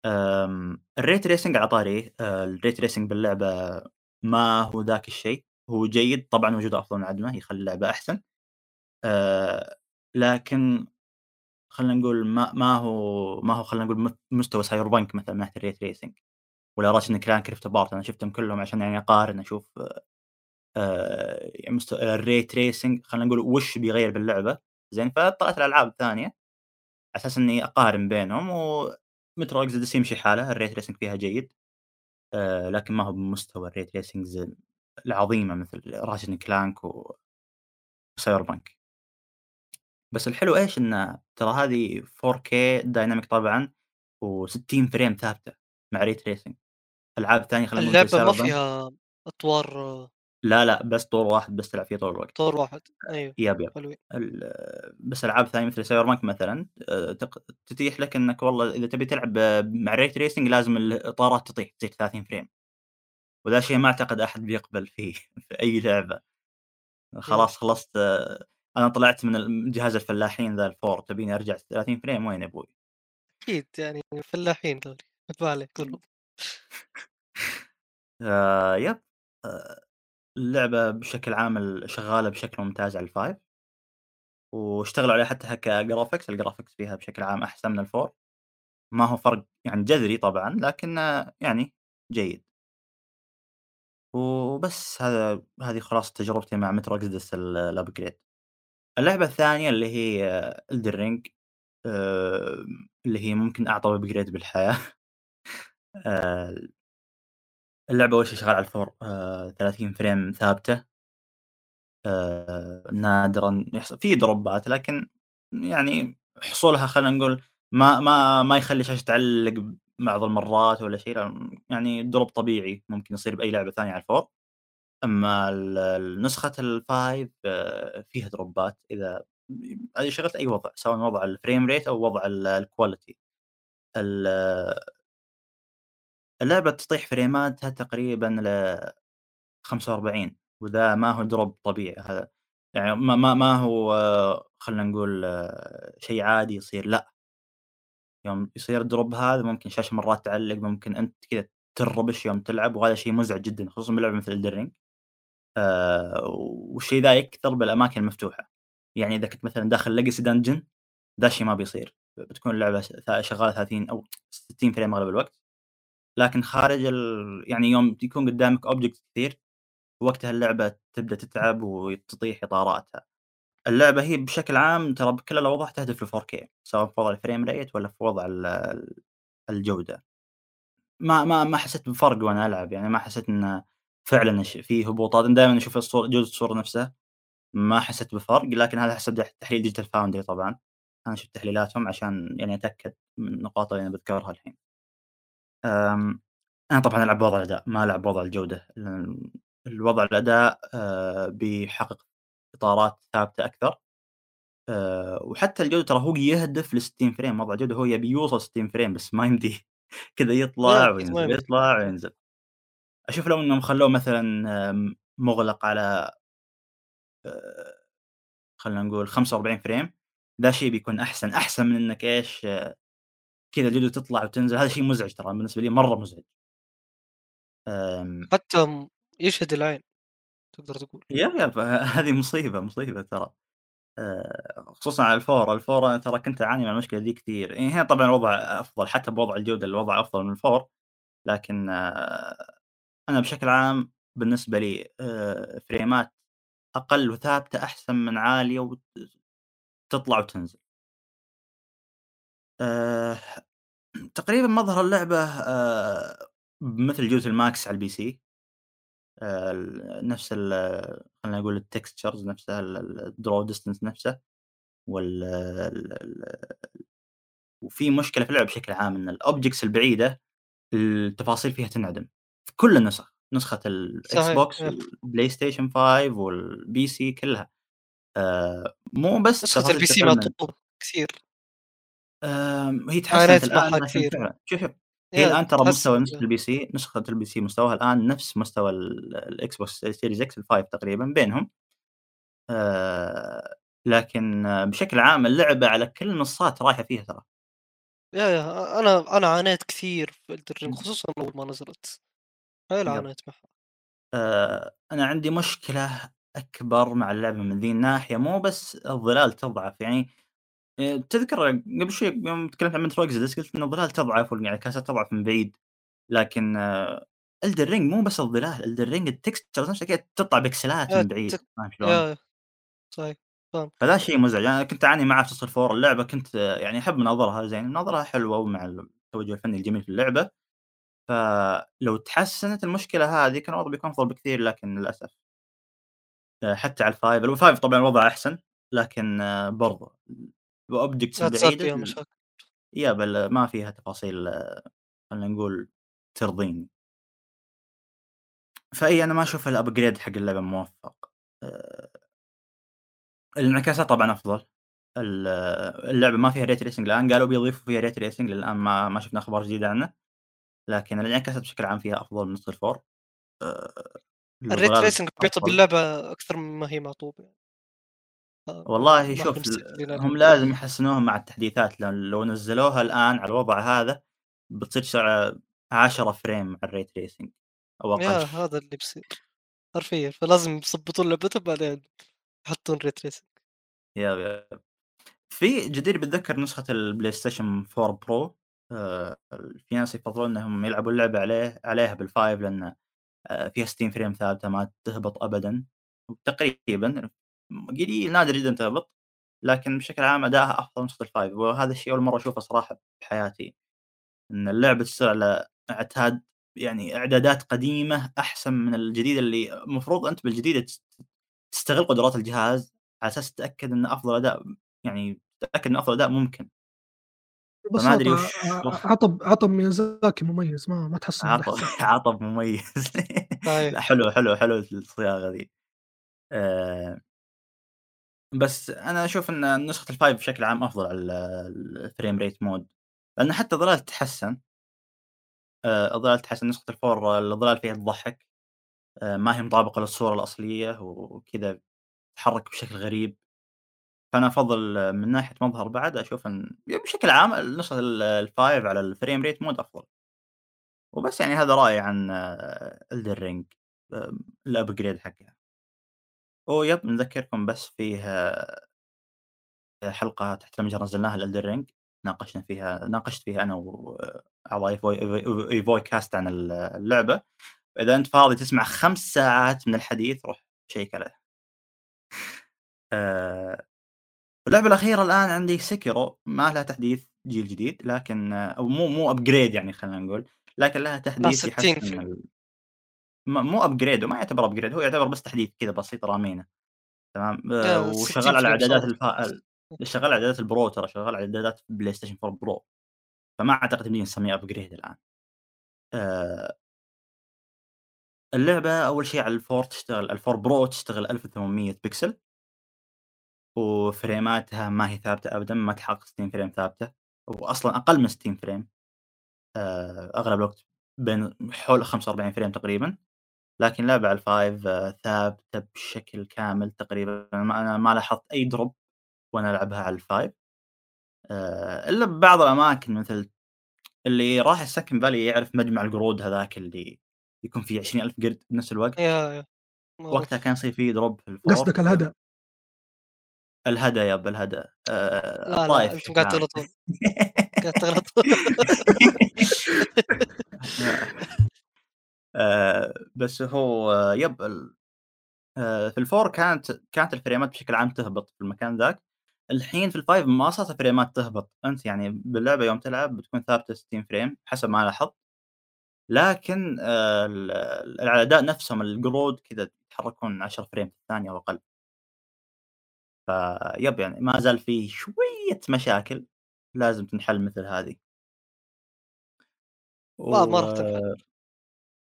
آمم ال ray tracing على طاريه آآ ال ray tracing باللعبة ما هو ذاك الشيء، هو جيد طبعًا وجوده أفضل من عدمه يخلي اللعبة أحسن. آآ لكن خلّينا نقول ما ما هو ما هو خلّينا نقول مستوى Cyberpunk مثلًا من ناحية الray tracing ولا and Clank Rift Apart أنا شفتهم كلهم عشان يعني أقارن أشوف آآ مست الray tracing خلّينا نقول وش بيغيّر باللعبة، زين فطلعت الألعاب الثانية على أساس إني أقارن بينهم وMetro Exodus يمشي حاله الray tracing فيها جيد. آآ لكن ما هو بمستوى الray tracings العظيمة مثل Ratchet and Clank و وCyberpunk. بس الحلو إيش إنه ترى هذه 4K dynamic طبعًا و60 frame ثابتة مع ray tracing ألعاب ثانية خلّينا نقول اللعبة ما فيها أطوار لا، لأ بس طور واحد بس تلعب فيه طول الوقت. طور واحد أيوه يب، يب. بس ألعاب ثانية مثل Cyberpunk مثلًا آآ تق تتيح لك إنك والله إذا تبي تلعب مع ال ray tracing لازم الإطارات تطيح تصير 30 frame. وذا شيء ما أعتقد أحد بيقبل فيه [LAUGHS] في أي لعبة. خلاص خلصت أنا طلعت من جهاز الفلاحين ذا ال4 تبيني أرجع 30 frame وين يا أبوي؟ أكيد يعني فلاحين ذولي ضرب. آآ يب اللعبة بشكل عام ال شغالة بشكل ممتاز على ال5 واشتغلوا عليها حتى ك graphics ال graphics فيها بشكل عام أحسن من ال4 ما هو فرق يعني جذري طبعًا لكنه يعني جيد. وبس هذا هذه خلاصة تجربتي مع Metro Exodus ال الupgrade. اللعبة الثانية اللي هي Ring آمم اللي هي ممكن أعظم upgrade بالحياة. [LAUGHS] آآ اللعبة أول شي شغالة على ال4 آآ 30 فريم ثابتة. آآ نادرًا يحصل في دروبات لكن يعني حصولها خلينا نقول ما ما ما يخلي الشاشة تعلق بعض المرات ولا شيء يعني drop طبيعي ممكن يصير بأي لعبة ثانية على ال4. أما ال ال نسخة ال5 فيها دروبات هذه شغلت أي وضع سواء وضع الframe rate أو وضع ال الquality. ال اللعبة تطيح فريماتها تقريبًا ل45 وذا ما هو drop طبيعي هذا يعني ما ما ما هو خلينا نقول شيء عادي يصير لأ. يوم يصير ال drop هذا ممكن الشاشة مرات تعلق ممكن أنت كذا تنربش يوم تلعب وهذا شيء مزعج جدًا خصوصًا بلعبة مثل Ring. آآ والشيء ذا يكثر بالأماكن المفتوحة. يعني إذا كنت مثلًا داخل legacy dungeon ذا الشيء ما بيصير بتكون اللعبة شغالة 30 أو 60 فريم أغلب الوقت. لكن خارج ال يعني يوم يكون قدامك objects كثير وقتها اللعبة تبدأ تتعب وتطيح إطاراتها. اللعبة هي بشكل عام ترى بكل الأوضاع تهدف ل4K سواء في وضع الframe rate والّا في وضع ال ال الجودة. ما ما ما حسيت بفرق وأنا ألعب يعني ما حسيت إنه فعلًا في هبوطات أنا دايمًا أشوف الصورة جودة الصورة نفسها ما حسيت بفرق لكن هذا حسب تحليل Digital Foundry طبعًا. أنا شفت تحليلاتهم عشان يعني أتأكد من النقاط اللي أنا باذكرها الحين. آمم أنا طبعًا ألعب بوضع الأداء ما ألعب بوضع الجودة لأن الوضع الأداء آآ بيحقق إطارات ثابتة أكثر. آآ وحتى الجودة ترى هو يهدف ل60 frame وضع الجودة هو يبي يوصل 60 frame بس ما يمديه [LAUGHS] كذا يطلع وينزل،. يطلع وينزل. أشوف لو إنهم خلوه مثلًا مُغلق على آآ خلينا نقول 45 frame ذا شيء بيكون أحسن، أحسن من إنك إيش كذا الجودة تطلع وتنزل هذا شيء مزعج ترى بالنسبة لي مرة مزعج. حتى يشهد العين تقدر تقول. يب، يب هذه مصيبة، مصيبة ترى. آآ خصوصًا على ال four، ال four أنا ترى كنت أعاني من المشكلة ذي كثير، يعني هنا طبعًا الوضع أفضل حتى بوضع الجودة الوضع أفضل من ال four لكن أنا بشكل عام بالنسبة لي آآ فريمات أقل وثابتة أحسن من عالية وت تطلع وتنزل. آآ تقريبًا مظهر اللعبة آآ بمثل جودة الMax على الPC. آآ ال نفس ال خلينا نقول الtextures نفسها ال ال الdraw distance نفسه وال ال ال وفي مشكلة في اللعبة بشكل عام إن الobjects البعيدة التفاصيل فيها تنعدم في كل النسخ، نسخة صحيح، بوكس. والبلاي ستيشن 5 وال PC كلها. آآ مو بس نسخة تفاصيل ال PC من مطلوب كثير هي تحسنت لكن كثير. شوف، شوف هي يا الآن ترى مستوى تحسن ال PC نسخة ال PC مستواها الآن نفس مستوى ال الإكس بوكس سيريز إكس ال5 تقريبًا بينهم. آآ، لكن بشكل عام اللعبة على كل المنصات رايحة فيها ترى. يا يا أنا أنا عانيت كثير في. خصوصًا أول ما نزلت. حيل. عانيت معها. آآ، أنا عندي مشكلة أكبر مع اللعبة من ذي الناحية مو بس الظلال تضعف يعني تذكر قبل شوي يوم تكلمت عن Metro Exodus قلت إن الظلال تضعف والانعكاسات تضعف من بعيد، لكن Elden Ring مو بس الظلال Elden Ring الtextures نفسها كذا تطلع بكسلات من بعيد فاهم شلون؟ صحيح فاهم. فذا شيء مزعج، أنا كنت أعاني معاه في Source 4 اللعبة كنت يعني أحب مناظرها زين، مناظرها حلوة ومع التوجه الفني الجميل في اللعبة، فلو تحسنت المشكلة هذه كان الوضع بيكون أفضل بكثير لكن للأسف. آآ، حتى على ال5 ال5 طبعًا الوضع أحسن لكن برضه فيها ال مشاكل. يب ال ما فيها تفاصيل خلينا نقول ترضيني. فإي أنا ما أشوف الupgrade حق اللعبة موفق. آآ الانعكاسات طبعًا أفضل. ال اللعبة ما فيها ray tracing الآن قالوا بيضيفوا فيها ray tracing للآن ما ما شفنا أخبار جديدة عنه. لكن الانعكاسات بشكل عام فيها أفضل من Source 4. آآ الray الظلال tracing بيعطي أفضل. باللعبة أكثر مما هي معطوبة. والله ما شوف هم. لازم يحسنوها مع التحديثات لأن لو نزلوها الآن على الوضع هذا بتصير تشتغل 10 فريم مع tracing أو أقل. يا هذا اللي بيصير. حرفيًا فلازم يضبطون لعبتهم بعدين يحطون tracing. يب، يب. في جدير بتذكر نسخة البلاي ستيشن 4 برو آآ، في ناس يفضلون إنهم يلعبون اللعبة عليه عليها بال5 لأن آآ، فيها 60 فريم ثابتة ما تهبط أبدًا. تقريبًا قليل نادر جدًا تهبط. لكن بشكل عام أداءها أفضل من نسخة ال5 وهذا الشيء أول مرة أشوفه صراحة بحياتي. إن اللعبة تشتغل على اعتاد يعني إعدادات قديمة أحسن من الجديدة اللي المفروض أنت بالجديدة تس تستغل قدرات الجهاز على أساس تتأكد إن أفضل أداء يعني تتأكد إن أفضل أداء ممكن. أدري ببساطة وش عطب عطب ميازاكي مميز ما ما من عطب. عطب مميز. [LAUGHS] لا حلو، حلو، حلو الصياغة ذي. آآ بس أنا أشوف إن نسخة ال5 بشكل عام أفضل على ال الframe rate mode لأن حتى الظلال تحسّن. آآ الظلال تحسّن نسخة ال4 الظلال فيها تضحّك. آآ ما هي مطابقة للصورة الأصلية وكذا تتحرك بشكل غريب. فأنا أفضّل من ناحية مظهر بعد أشوف إن بشكل عام النسخة ال ال5 على الframe rate mode أفضل. وبس يعني هذا رأيي عن Elden Ring آمم الupgrade حقها. و yep نذكركم بس فيه حلقة تحت المجهر نزلناها لElden Ring ناقشنا فيها ناقشت فيها أنا وأعضاء إيفوي إيفوي كاست عن ال اللعبة. إذا أنت فاضي تسمع 5 ساعات من الحديث روح شيك عليه. [LAUGHS] آآ اللعبة الأخيرة الآن عندي Sekiro ما لها تحديث جيل جديد لكن أو مو مو upgrade يعني خلينا نقول، لكن لها تحديث 60 يحسّن مو upgrade وما يعتبر upgrade هو يعتبر بس تحديث كذا بسيط رامينه. تمام؟ 60 وشغال على frame إعدادات صارت. الف ال شغال على إعدادات البرو ترى شغال على إعدادات بلاي ستيشن 4 برو. فما أعتقد يمدينا نسميه upgrade الآن. آآ اللعبة أول شيء على ال4 تشتغل ال4 برو تشتغل 1800 بكسل. و frameاتها ما هي ثابتة أبدًا ما تحقق 60 frame ثابتة، وأصلًا أقل من 60 frame. آآ أغلب الوقت بين حول 45 frame تقريبًا. لكن اللعبة على ال5 ثابتة بشكل كامل تقريبًا أنا ما لاحظت أي drop وأنا ألعبها على ال5. آآ إلا ببعض الأماكن مثل اللي راح السكن فالي يعرف مجمع القرود هذاك اللي يكون فيه 20,000 قرد بنفس الوقت. يا يا وقتها. كان يصير في drop في ال4 قصدك الهدى. الهدى يب الهدى. لا، الطايف لا أنتم بشكل قاعد. تغلطون. قاعد تغلطون. [LAUGHS] [LAUGHS] [LAUGHS] آآ بس هو يب ال آآ في ال4 كانت كانت ال frameات بشكل عام تهبط في المكان ذاك. الحين في ال5 ما صارت ال frameات تهبط، أنت يعني باللعبة يوم تلعب بتكون ثابتة 60 frame حسب ما لاحظت. لكن آآ ال الأعداء نفسهم القرود كذا يتحركون 10 frame في الثانية أو أقل. ف yep يعني ما زال في شوية مشاكل. لازم تنحل مثل هذه. ما ما و راح تنحل.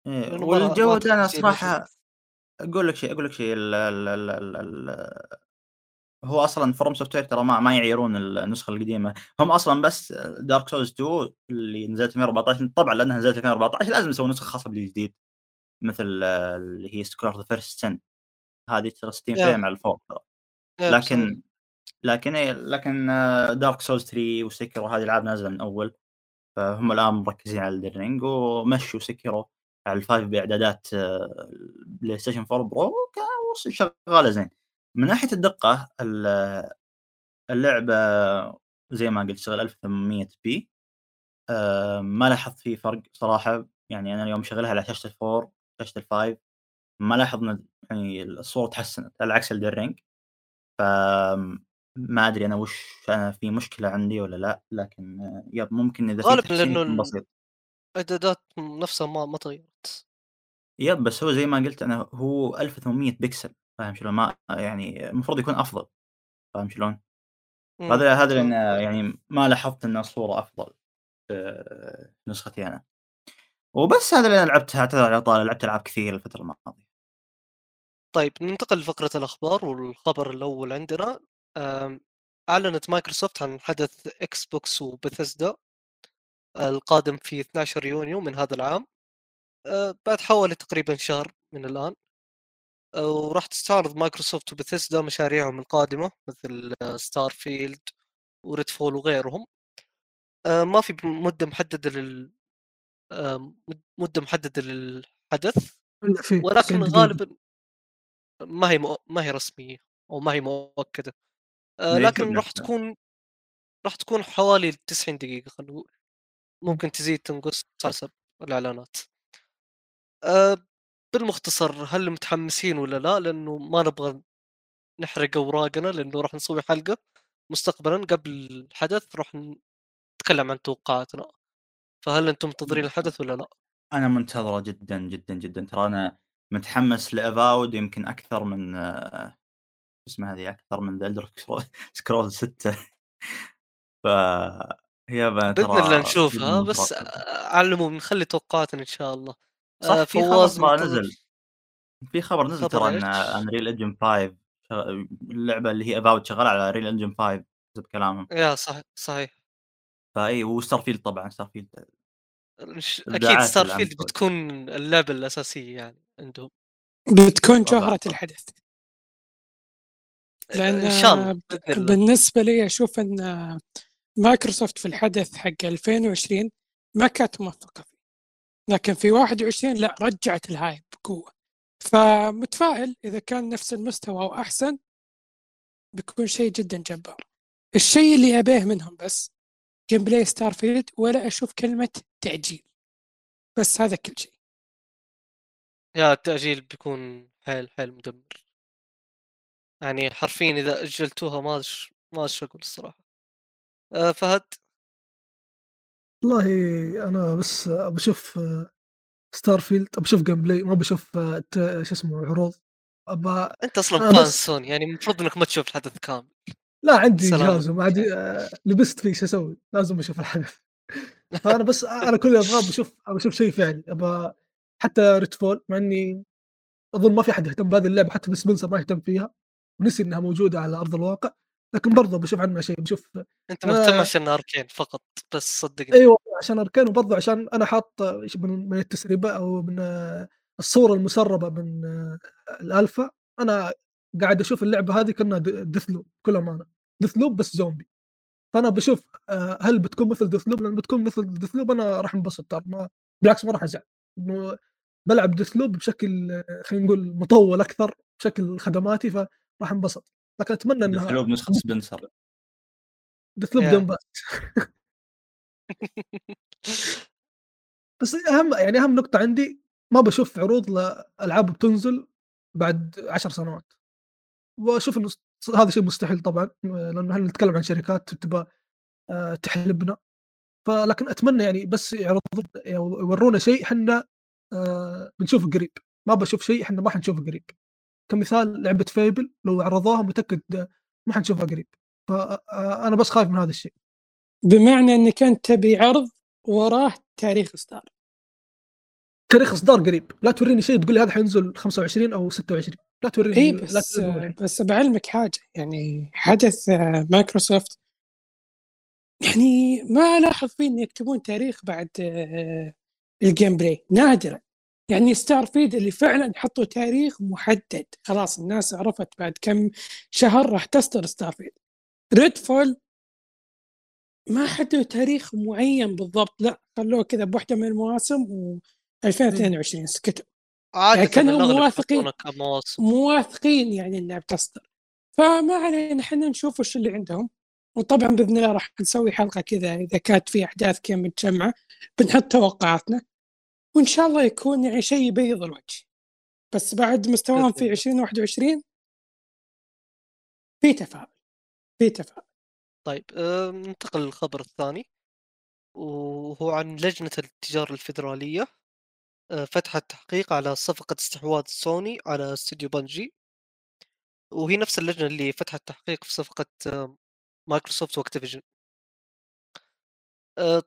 إيه والجودة أنا. الصراحة أقول لك شيء أقول لك شيء ال ال ال ال ال هو أصلًا From Software ترى ما ما يعيرون النسخة القديمة، هم أصلًا بس Dark Souls 2 اللي نزلت 2014 طبعًا لأنها نزلت 2014 لازم يسوون نسخة خاصة بالجديد، مثل اللي هي of the First Sin هذه ترى 60 Yeah. فريم على الفوق ترى. لكن لكن إيه لكن دارك سولز 3 وسكرو هذه العاب نازلة من أول فهم الآن مركزين على Elden Ring ومشوا Sekiro على ال five بإعدادات بلاي ستيشن 4 برو شغالة زين. من ناحية الدقة ال- اللعبة زي ما قلت تشتغل 1800 p آه، ما لاحظت فيه فرق صراحة. يعني أنا اليوم شغلها على شاشة ال four شاشة ال five ما لاحظ إن يعني الصورة تحسنت على عكس Elden Ring ف ما أدري أنا وش أنا في مشكلة عندي ولا لا لكن آه، يب ممكن إذا في غالبًا ال بسيط. الإعدادات نفسها ما ما تغيرت. يب بس هو زي ما قلت أنا هو 1800 بكسل فاهم شلون ما يعني المفروض يكون أفضل فاهم شلون؟ إمم، هذا هذا لأن. يعني ما لاحظت إن الصورة أفضل في نسختي أنا وبس هذا اللي أنا لعبتها أعتذر على طال لعبت ألعاب كثير الفترة الماضية طيب ننتقل لفقرة الأخبار والخبر الأول عندنا آمم، أعلنت مايكروسوفت عن حدث إكس بوكس وبثيسدا القادم في 12 يونيو من هذا العام آآ، بعد حوالي تقريبًا شهر من الآن. آآ، وراح تستعرض مايكروسوفت وبثيسدا مشاريعهم القادمة مثل ستارفيلد وRedfall وغيرهم. آآ، ما في ب مدة محددة لل آآ، مد مدة محددة للحدث إلا في 90 ولكن غالبًا ما هي ما هي رسمية أو ما هي إيه، لكن. راح تكون راح تكون حوالي 90 دقيقة خلينا نقول. ممكن تزيد تنقص حسب الإعلانات. آآ، بالمختصر هل متحمسين والّا لا؟ لأنه ما نبغى نحرق أوراقنا لأنه راح نسوي حلقة مستقبلًا قبل الحدث راح نتكلم عن توقعاتنا. فهل أنتم منتظرين الحدث والّا لأ؟ أنا منتظرة جدا جدا جدا ترى أنا متحمس ل Avowed يمكن أكثر من آه، اسمها هذه أكثر من The Elder Scrolls 6 ف يابا بإذن الله نشوفها جداً بس مترقب. على العموم نخلي توقعاتنا إن شاء الله. صح آآ، في خبر منتظر نزل في خبر نزل ترى إن؟ Unreal Engine 5 اللعبة اللي هي Avowed شغالة على Unreal Engine 5 حسب كلامهم yeah صح صحيح. فإي و Starfield طبعا Starfield عم ستارفيلد تسوي. بتكون اللعبة الأساسية يعني عندهم. بتكون طبعاً. جوهرة الحدث لأن إن شاء الله. بالنسبة لي أشوف أن مايكروسوفت في الحدث حق 2020 ما كانت موفقة فيه. لكن في 21 لا رجعت ال hype بقوة. فمتفائل إذا كان نفس المستوى أو أحسن بيكون شيء جدا جبار. الشيء اللي أبيه منهم بس gameplay Starfield ولا أشوف كلمة تأجيل بس هذا كل شيء. يا التأجيل بيكون حيل حيل مدمر. يعني حرفيًا إذا أجلتوها ما أدري ما أقول الصراحة. آآ، فهد والله أنا بس بشوف Starfield بشوف gameplay ما بشوف ت- شو اسمه عروض أنت أصلًا أنا fan بس- سوني يعني المفروض إنك ما تشوف الحدث كامل. لا عندي. جهاز وما عندي آه، لبست فيه شو أسوي؟ لازم أشوف الحدث [LAUGHS] فأنا بس أنا كل اللي ابغاه بشوف بشوف شيء فعلي ابى حتى Redfall مع إني أظن ما في احد يهتم بهذه اللعبة حتى سبنسر ما يهتم فيها ونسي إنها موجودة على أرض الواقع لكن برضه بشوف عنها شيء بشوف آه. مهتم عشان Arkane فقط بس صدقني. أيوه عشان Arkane وبرضه عشان أنا حاط من من التسريبات أو من آه، الصورة المسربة من آه، الألفا أنا قاعد أشوف اللعبة هذه كأنها Deathloop بكل أمانة Deathloop بس زومبي فأنا بشوف آه، هل بتكون مثل Deathloop لأن بتكون مثل Deathloop أنا راح انبسط ترى ما بالعكس ما راح أزعل إنه بلعب Deathloop بشكل آه، خلينا نقول مطول أكثر بشكل خدماتي فراح انبسط لكن أتمنى إنها دخلوه بنسخة سبنسر. Deathloop يا. Game Pass بس أهم يعني أهم نقطة عندي ما بشوف عروض لألعاب بتنزل بعد عشر سنوات. وأشوف إنه هذا شيء مستحيل طبعا لأنه إحنا نتكلم عن شركات تبغى آه، تحلبنا. فلكن أتمنى يعني بس يعرضون يورونا شيء إحنا آه، بنشوفه قريب. ما بشوف شيء إحنا ما حنشوفه قريب. كمثال لعبة Fable لو عرضوها متأكد ما حنشوفها قريب. فانا بس خايف من هذا الشيء. بمعنى إنك أنت تبي عرض وراه تاريخ إصدار. تاريخ إصدار قريب. لا توريني شيء تقول لي هذا حينزل 25 أو 26 لا توريني إي لا بس توريني الحين. بس بعلمك حاجة يعني حدث مايكروسوفت يعني ما الاحظ فيه إن يكتبون تاريخ بعد آه، ال gameplay نادرا. يعني Starfield اللي فعلا حطوا تاريخ محدد. خلاص الناس عرفت بعد كم شهر راح تصدر Starfield Redfall ما حددوا تاريخ معين بالضبط لا خلوه كذا بوحدة من المواسم و 2022 سكتوا. عادة كانوا مو واثقين. يحطونها كمواسم. مو واثقين يعني إنها بتصدر. فما علينا إحنا نشوف وش اللي عندهم. وطبعا بإذن الله راح نسوي حلقة كذا إذا كانت في أحداث كذا متجمعة. بنحط توقعاتنا. وإن شاء الله يكون يعني شيء يبيض الوجه. بس بعد مستواهم في 2021 في تفاؤل في تفاؤل. طيب آه، ننتقل للخبر الثاني وهو عن لجنة التجارة الفيدرالية آه، فتحت تحقيق على صفقة استحواذ سوني على استوديو بنجي وهي نفس اللجنة اللي فتحت تحقيق في صفقة آه، مايكروسوفت و Activision.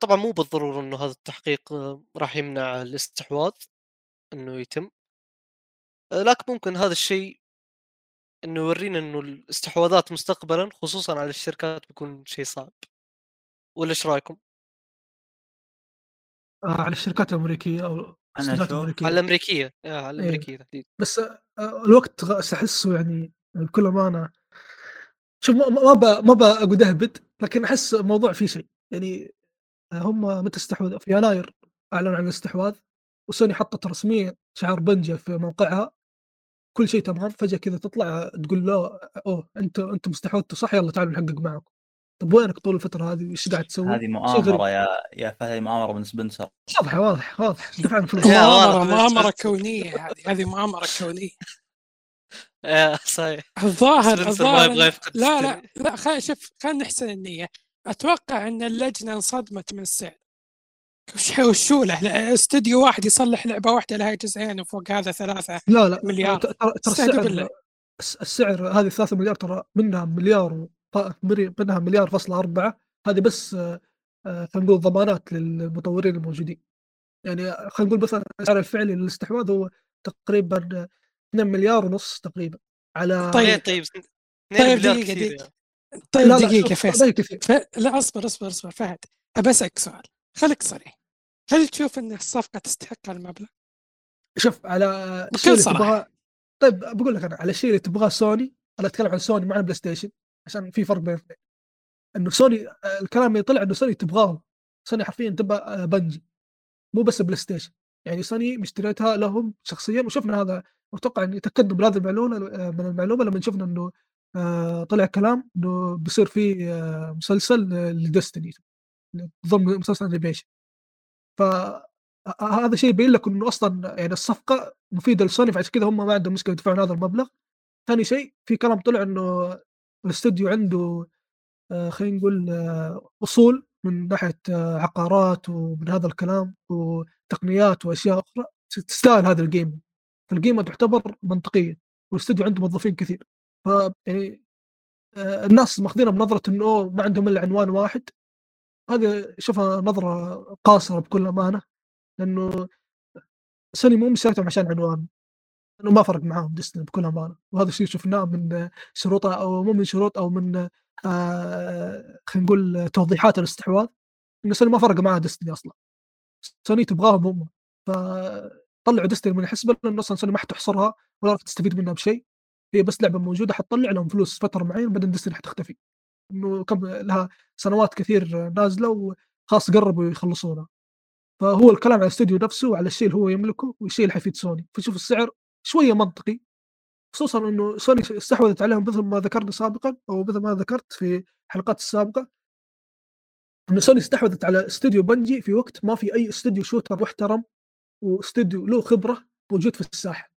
طبعا مو بالضرورة إنه هذا التحقيق آه، راح يمنع الاستحواذ إنه يتم. آه، لكن ممكن هذا الشيء إنه يورينا إنه الاستحواذات مستقبلا خصوصا على الشركات بيكون شيء صعب. ولا إيش رأيكم؟ آه على الشركات الأمريكية أو الأمريكية. على الأمريكية آه، على إيه. الأمريكية تحديدا. بس آه، الوقت احسه يعني بكل أمانة. شوف ما ما ب- ما بقعد اهبد لكن أحس الموضوع فيه شيء. يعني آه، هم متى استحوذوا في يناير أعلنوا عن الاستحواذ وسوني حطت رسميا شعار بنجا في موقعها. كل شيء تمام فجأة كذا تطلع تقول له أوه أنت أنتم استحوذتوا صح؟ يلا تعالوا نحقق معكم طب وينك طول الفترة هذه؟ إيش قاعد تسوي؟ هذه. مؤامرة يا يا فهد مؤامرة من سبنسر. واضحة واضح واضح دفعنا [LAUGHS] فلوس. مؤامرة مؤامرة كونية هذه هذه مؤامرة كونية. [LAUGHS] صحيح. الظاهر الظاهر لا لا. لا خلينا شوف خلينا نحسن النية. أتوقع أن اللجنة انصدمت من السعر وش وشو له استوديو واحد يصلح لعبة واحدة لها جزئين وفوق هذا ثلاثة لا لا مليار. ترى السعر هذه 3 مليار ترى منها مليار منها مليار فاصلة أربعة هذه بس آه، خلينا نقول ضمانات للمطورين الموجودين يعني خلينا نقول مثلا السعر الفعلي للاستحواذ هو تقريبا آه، 2 مليار ونص تقريبا على طيب. طيب 2 طيب مليار دقيقة، كثير. يعني. طيب لا دقيقة فيصل ف... لا اصبر اصبر اصبر فهد. ابى أسألك سؤال. خليك صريح. هل تشوف إن الصفقة تستحق المبلغ؟ شوف على بكل صراحة. طيب بقول لك أنا على الشيء اللي تبغاه سوني أنا أتكلم عن سوني مع البلاي ستيشن عشان في فرق بين الاثنين. إنه سوني الكلام اللي طلع إنه سوني تبغاه. سوني حرفيا تبغى آه، Bungie. مو بس بلاي ستيشن. يعني سوني مشتريتها لهم شخصيا وشفنا هذا أتوقع إني تاكدنا من هذه المعلومة آه، من المعلومة لما شفنا إنه طلع كلام إنه بيصير في آه، مسلسل ل Destiny ضمن مسلسل animation ف ه- هذا شيء يبين لك إنه أصلا يعني الصفقة مفيدة لسوني فعشان كذا هم ما عندهم مشكلة يدفعون هذا المبلغ. ثاني شيء في كلام طلع إنه الاستوديو عنده آه، خلينا نقول آه، أصول من ناحية آه، عقارات ومن هذا الكلام وتقنيات وأشياء أخرى تستاهل هذا الجيم فالقيمه تعتبر منطقيه والأستوديو عنده موظفين كثير. ف يعني آه، الناس ماخذينها بنظرة إنه ما عندهم إلا عنوان واحد. هذا شوفها نظرة قاصرة بكل أمانة لأنه سوني مو مشتريتهم عشان عنوان انه ما فرق معاهم Destiny بكل أمانة. وهذا الشيء شفناه من شروطها أو مو من شروط أو من آه خلينا نقول توضيحات الاستحواذ إنه سوني ما فرق معاها Destiny أصلا. سوني تبغاهم هم. فطلعوا Destiny من الحسبه لأنه أصلا سوني ما حتحصرها ولا راح تستفيد منها بشيء. هي بس لعبة موجودة حتطلع لهم فلوس فترة معينة بعدين Destiny حتختفي. إنه كم لها سنوات كثير نازلة وخلاص قربوا يخلصونها. فهو الكلام على الاستوديو نفسه وعلى الشيء اللي هو يملكه والشيء اللي حيفيد سوني. فشوف السعر شوية منطقي خصوصا إنه سوني استحوذت عليهم مثل ما ذكرنا سابقا أو مثل ما ذكرت في الحلقات السابقة. إنه سوني استحوذت على استوديو Bungie في وقت ما في أي استوديو shooter محترم وأستوديو له خبرة موجود في الساحة.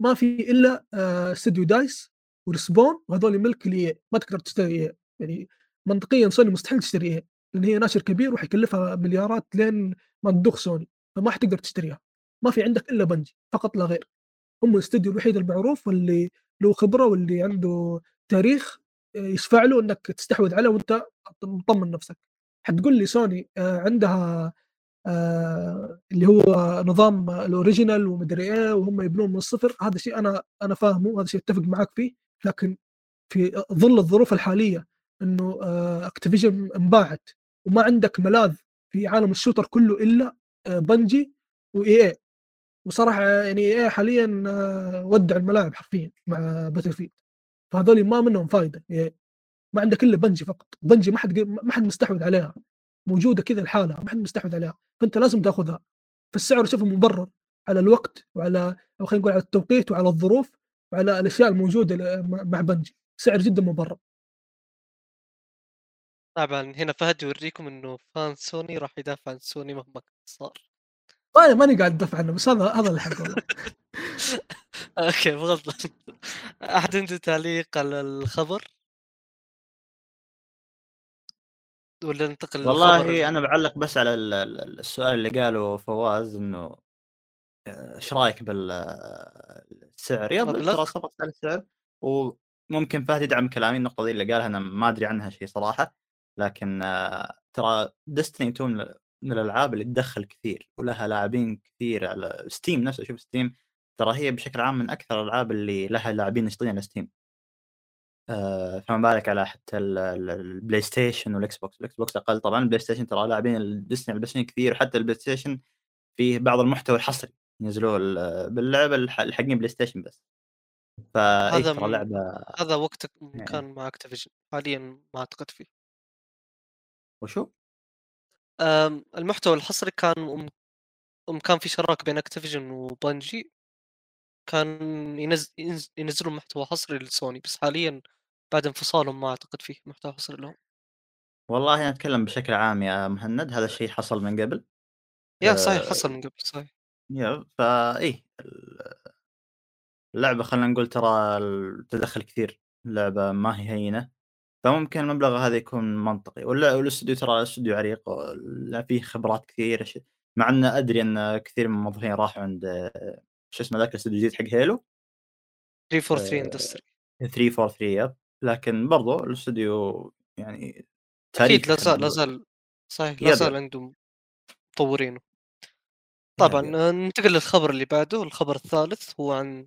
ما في إلا آه، استوديو DICE و Respawn وهذول ملك ال EA ما تقدر تشتري يعني منطقيا سوني مستحيل تشتري EA لأن هي ناشر كبير وحيكلفها مليارات لين ما تدوخ سوني فما حتقدر تشتريها. ما في عندك إلا Bungie فقط لا غير. هم الاستوديو الوحيد المعروف واللي له خبرة واللي عنده تاريخ آه، يشفع له إنك تستحوذ عليه وأنت مطمن نفسك. حتقول لي سوني آه، عندها آه، اللي هو نظام ال original ومدري إيه وهم يبنون من الصفر. هذا شيء أنا أنا فاهمه هذا شيء أتفق معك فيه. لكن في ظل الظروف الحالية إنه Activision انباعت وما عندك ملاذ في عالم ال shooter كله إلا Bungie و EA وصراحة يعني EA حاليا آه، ودع الملاعب حرفيا مع Battlefield فهذول ما منهم فائده إيه. ما عندك إلا Bungie فقط. Bungie ما حد ما حد مستحوذ عليها. موجودة كذا لحالها ما حد مستحوذ عليها فأنت لازم تأخذها. فالسعر شوفه مبرر على الوقت وعلى أو خلينا نقول على التوقيت وعلى الظروف وعلى الأشياء الموجودة مع Bungie. سعر جدا مبرر. طبعا هنا فهد يوريكم إنه fan سوني راح يدافع عن سوني مهما صار. أنا ماني قاعد أدافع عنه بس هذا هذا الحق والله. [LAUGHS] أوكي بغض أحد عنده تعليق على الخبر؟ ولا ننتقل والله أنا بعلق بس على السؤال اللي قاله فواز إنه آه، إيش رأيك بالسعر؟ يلا ترى صفقت على السعر. وممكن فهد يدعم كلامي النقطة دي اللي قالها أنا ما أدري عنها شيء صراحة. لكن آه، ترى Destiny 2 من الألعاب اللي تدخل كثير ولها لاعبين كثير على Steam نفسه. شوف Steam ترى هي بشكل عام من أكثر الألعاب اللي لها لاعبين نشطين على Steam آه فما بالك على حتى البلاي ستيشن والإكس بوكس. الإكس بوكس أقل طبعا البلاي ستيشن ترى لاعبين على البلاي ستيشن كثير. وحتى البلاي ستيشن فيه بعض المحتوى الحصري ينزلوه باللعبة الحقين بلاي ستيشن بس فهذا ترى لعبة هذا وقتك يعني كان مع Activision حاليا ما أعتقد فيه. وشو؟ المحتوى الحصري كان أم كان في شراكة بين Activision و Bungie. كان ينز ينز ينزلون محتوى حصري لسوني بس حاليًا بعد انفصالهم ما أعتقد فيه محتوى حصري لهم. والله أنا أتكلم بشكل عام يا مهند هذا الشيء حصل من قبل. يا صحيح حصل من قبل صحيح. يا فإيه اللعبة خلينا نقول ترى تدخل كثير، اللعبة ما هي هينة. فممكن المبلغ هذا يكون منطقي ولا والأستوديو ترى أستوديو عريق فيه خبرات كثير مع ان أدري إن كثير من الموظفين راحوا عند شو اسمه ذاك الأستوديو الجديد حق Halo 343 Industries 343 yep لكن برضو الاستوديو يعني أكيد لا زال لا زال صحيح لا زال عندهم مطورينه. طبعا ننتقل للخبر اللي بعده. الخبر الثالث هو عن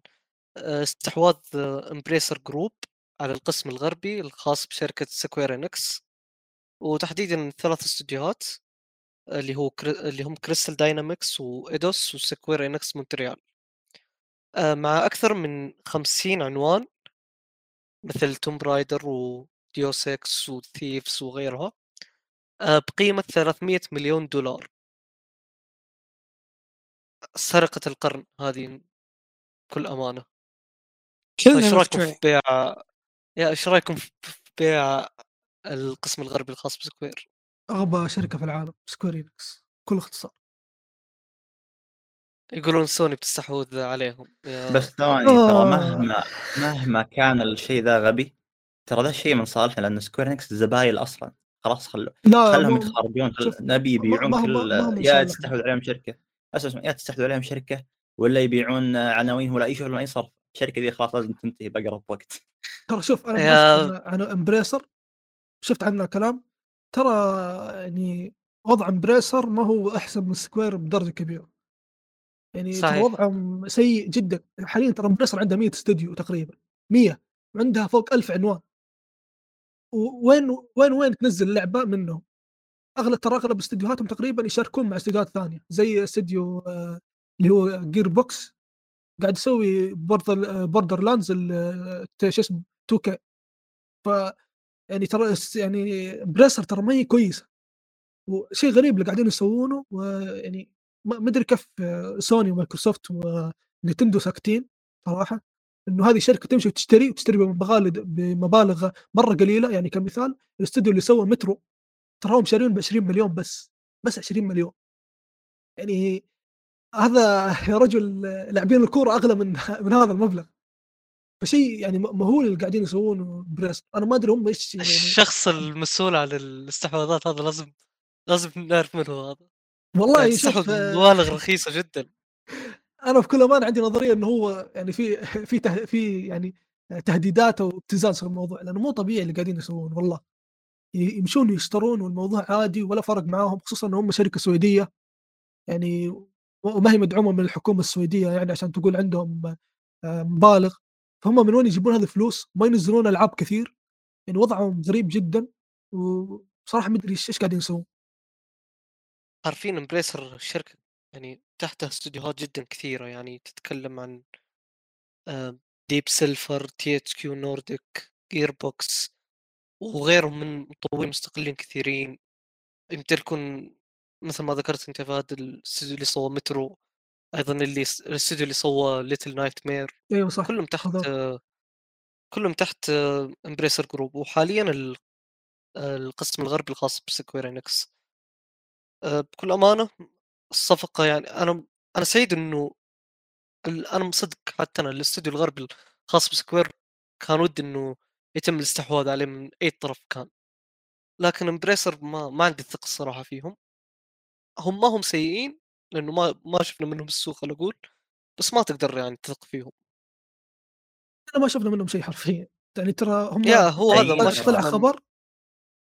آه، استحواذ Embracer Group على القسم الغربي الخاص بشركة Square Enix وتحديدا ثلاث استديوهات اللي هو كري... اللي هم Crystal Dynamics و Eidos و Square Enix Montreal آه، مع أكثر من 50 عنوان مثل Tomb Raider و Deus Ex و Thief وغيرها آه، بقيمة 300 مليون دولار. سرقة القرن هذه بكل أمانة. إيش رأيكم في بيع يا إيش رأيكم في بيع القسم الغربي الخاص ب Square؟ أغبى شركة في العالم Square Enix بكل اختصار. يقولون سوني بتستحوذ عليهم. يا... بس ثواني ترى. مهما مهما كان الشيء ذا غبي ترى ذا الشيء من صالحنا لأن Square Enix زبايل أصلا. خلاص خلوا خلهم يتخربون نبي يبيعون كل يا تستحوذ عليهم شركة. اسمع يا تستحوذ عليهم شركة ولا يبيعون عناوين ولا أي شيء ولا أي صرف. الشركة دي خلاص لازم تنتهي بأقرب وقت. ترى شوف أنا يا... عن Embracer شفت عنه كلام؟ ترى يعني وضع Embracer ما هو أحسن من Square بدرجة كبيرة. يعني صحيح. وضعهم سيء جدا. حاليا ترى Embracer عندها 100 استوديو تقريبا 100 وعندها فوق 1000 عنوان. وين وين وين تنزل اللعبة منهم؟ أغلب ترى أغلب استديوهاتهم تقريبا يشاركون مع استديوهات ثانية زي استديو آه، اللي هو Gearbox قاعد يسوي Border Borderlands شو اسمه 2K ف يعني ترى يعني Embracer ترى ما هي كويسة. وشيء غريب اللي قاعدين يسوونه ويعني ما أدري كيف سوني ومايكروسوفت ونتندو ساكتين صراحة إنه هذه شركة تمشي وتشتري وتشتري بمبالغ مرة قليلة. يعني كمثال الاستوديو اللي سوى مترو تراهم شارين ب 20 مليون بس بس 20 مليون. يعني هذا [LAUGHS] يا رجل لاعبين الكورة أغلى من [LAUGHS] من هذا المبلغ. فشيء يعني مهول اللي قاعدين يسوونه بريست أنا ما أدري هم إيش يعني الشخص المسؤول عن الاستحواذات هذا لازم لازم نعرف منه هذا. والله يعني شوف مبالغ رخيصة جدا. أنا في كل أمان عندي نظرية إنه هو يعني في في في يعني تهديدات وابتزاز في الموضوع لأنه مو طبيعي اللي قاعدين يسوونه والله. يمشون يشترون والموضوع عادي ولا فرق معاهم، خصوصًا إن هم شركة سويدية، يعني وما هي مدعومة من الحكومة السويدية يعني عشان تقول عندهم آآ مبالغ، فهم من وين يجيبون هذه الفلوس؟ ما ينزّلون ألعاب كثير، يعني وضعهم غريب جدًا، وبصراحة ما أدري إيش إيش قاعدين يسوون. عارفين Embracer شركة يعني تحتها استديوهات جدًا كثيرة، يعني تتكلم عن Deep Silver، THQ Nordic، Gearbox وغيرهم من مطورين مستقلين كثيرين، يمتلكون مثل ما ذكرت أنت فهد الاستوديو اللي سوى مترو، أيضًا اللي الاستوديو اللي سوى Little Nightmare أيوه صح، كلهم تحت بالضبط. كلهم تحت Embracer Group، وحاليًا ال القسم الغربي الخاص ب Square Enix. آآ بكل أمانة الصفقة يعني أنا أنا سعيد إنه ال أنا مصدق حتى أنا الاستوديو الغربي الخاص ب Square كان ودي إنه يتم الاستحواذ عليه من أي طرف كان، لكن Embracer ما ما عندي الثقة الصراحة فيهم. هم ما هم سيئين لأنه ما ما شفنا منهم السوء خلينا نقول، بس ما تقدر يعني تثق فيهم. إحنا ما شفنا منهم شيء حرفيًا، يعني ترى هم يا هو هذا ما طلع خبر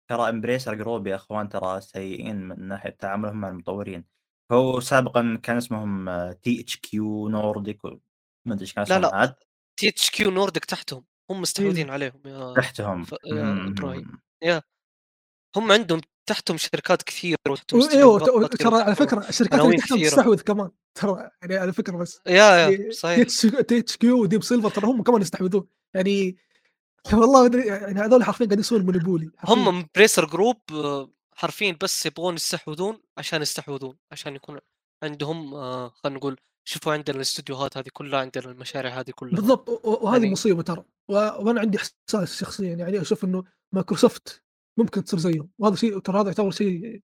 ترى Embracer Group يا إخوان ترى سيئين من ناحية تعاملهم مع المطورين. هو سابقا كان اسمهم THQ Nordic ما أدري إيش كان لا لا عاد؟ THQ Nordic تحتهم، هم مستحوذين إيه. عليهم يا تحتهم. ف يا هم عندهم تحتهم شركات كثيرة وتحتهم ت ترى على فكرة الشركات اللي تحتهم كثيرة. تستحوذ كمان، ترى يعني على فكرة بس. يا يا يعني صحيح. THQ و Deep Silver ترى هم كمان يستحوذون، يعني والله ما أدري يعني هذول حرفيًا قاعدين يسوون monopoly هم. Embracer Group حرفيًا بس يبغون يستحوذون عشان يستحوذون، عشان يكون عندهم آآ خلينا نقول شوفوا عندنا الاستديوهات هذه كلها، عندنا المشاريع هذه كلها. بالضبط وهذه يعني مصيبة ترى، و وأنا عندي إحساس شخصيًا يعني أشوف إنه مايكروسوفت ممكن تصير زيهم، وهذا شيء ترى هذا يعتبر شيء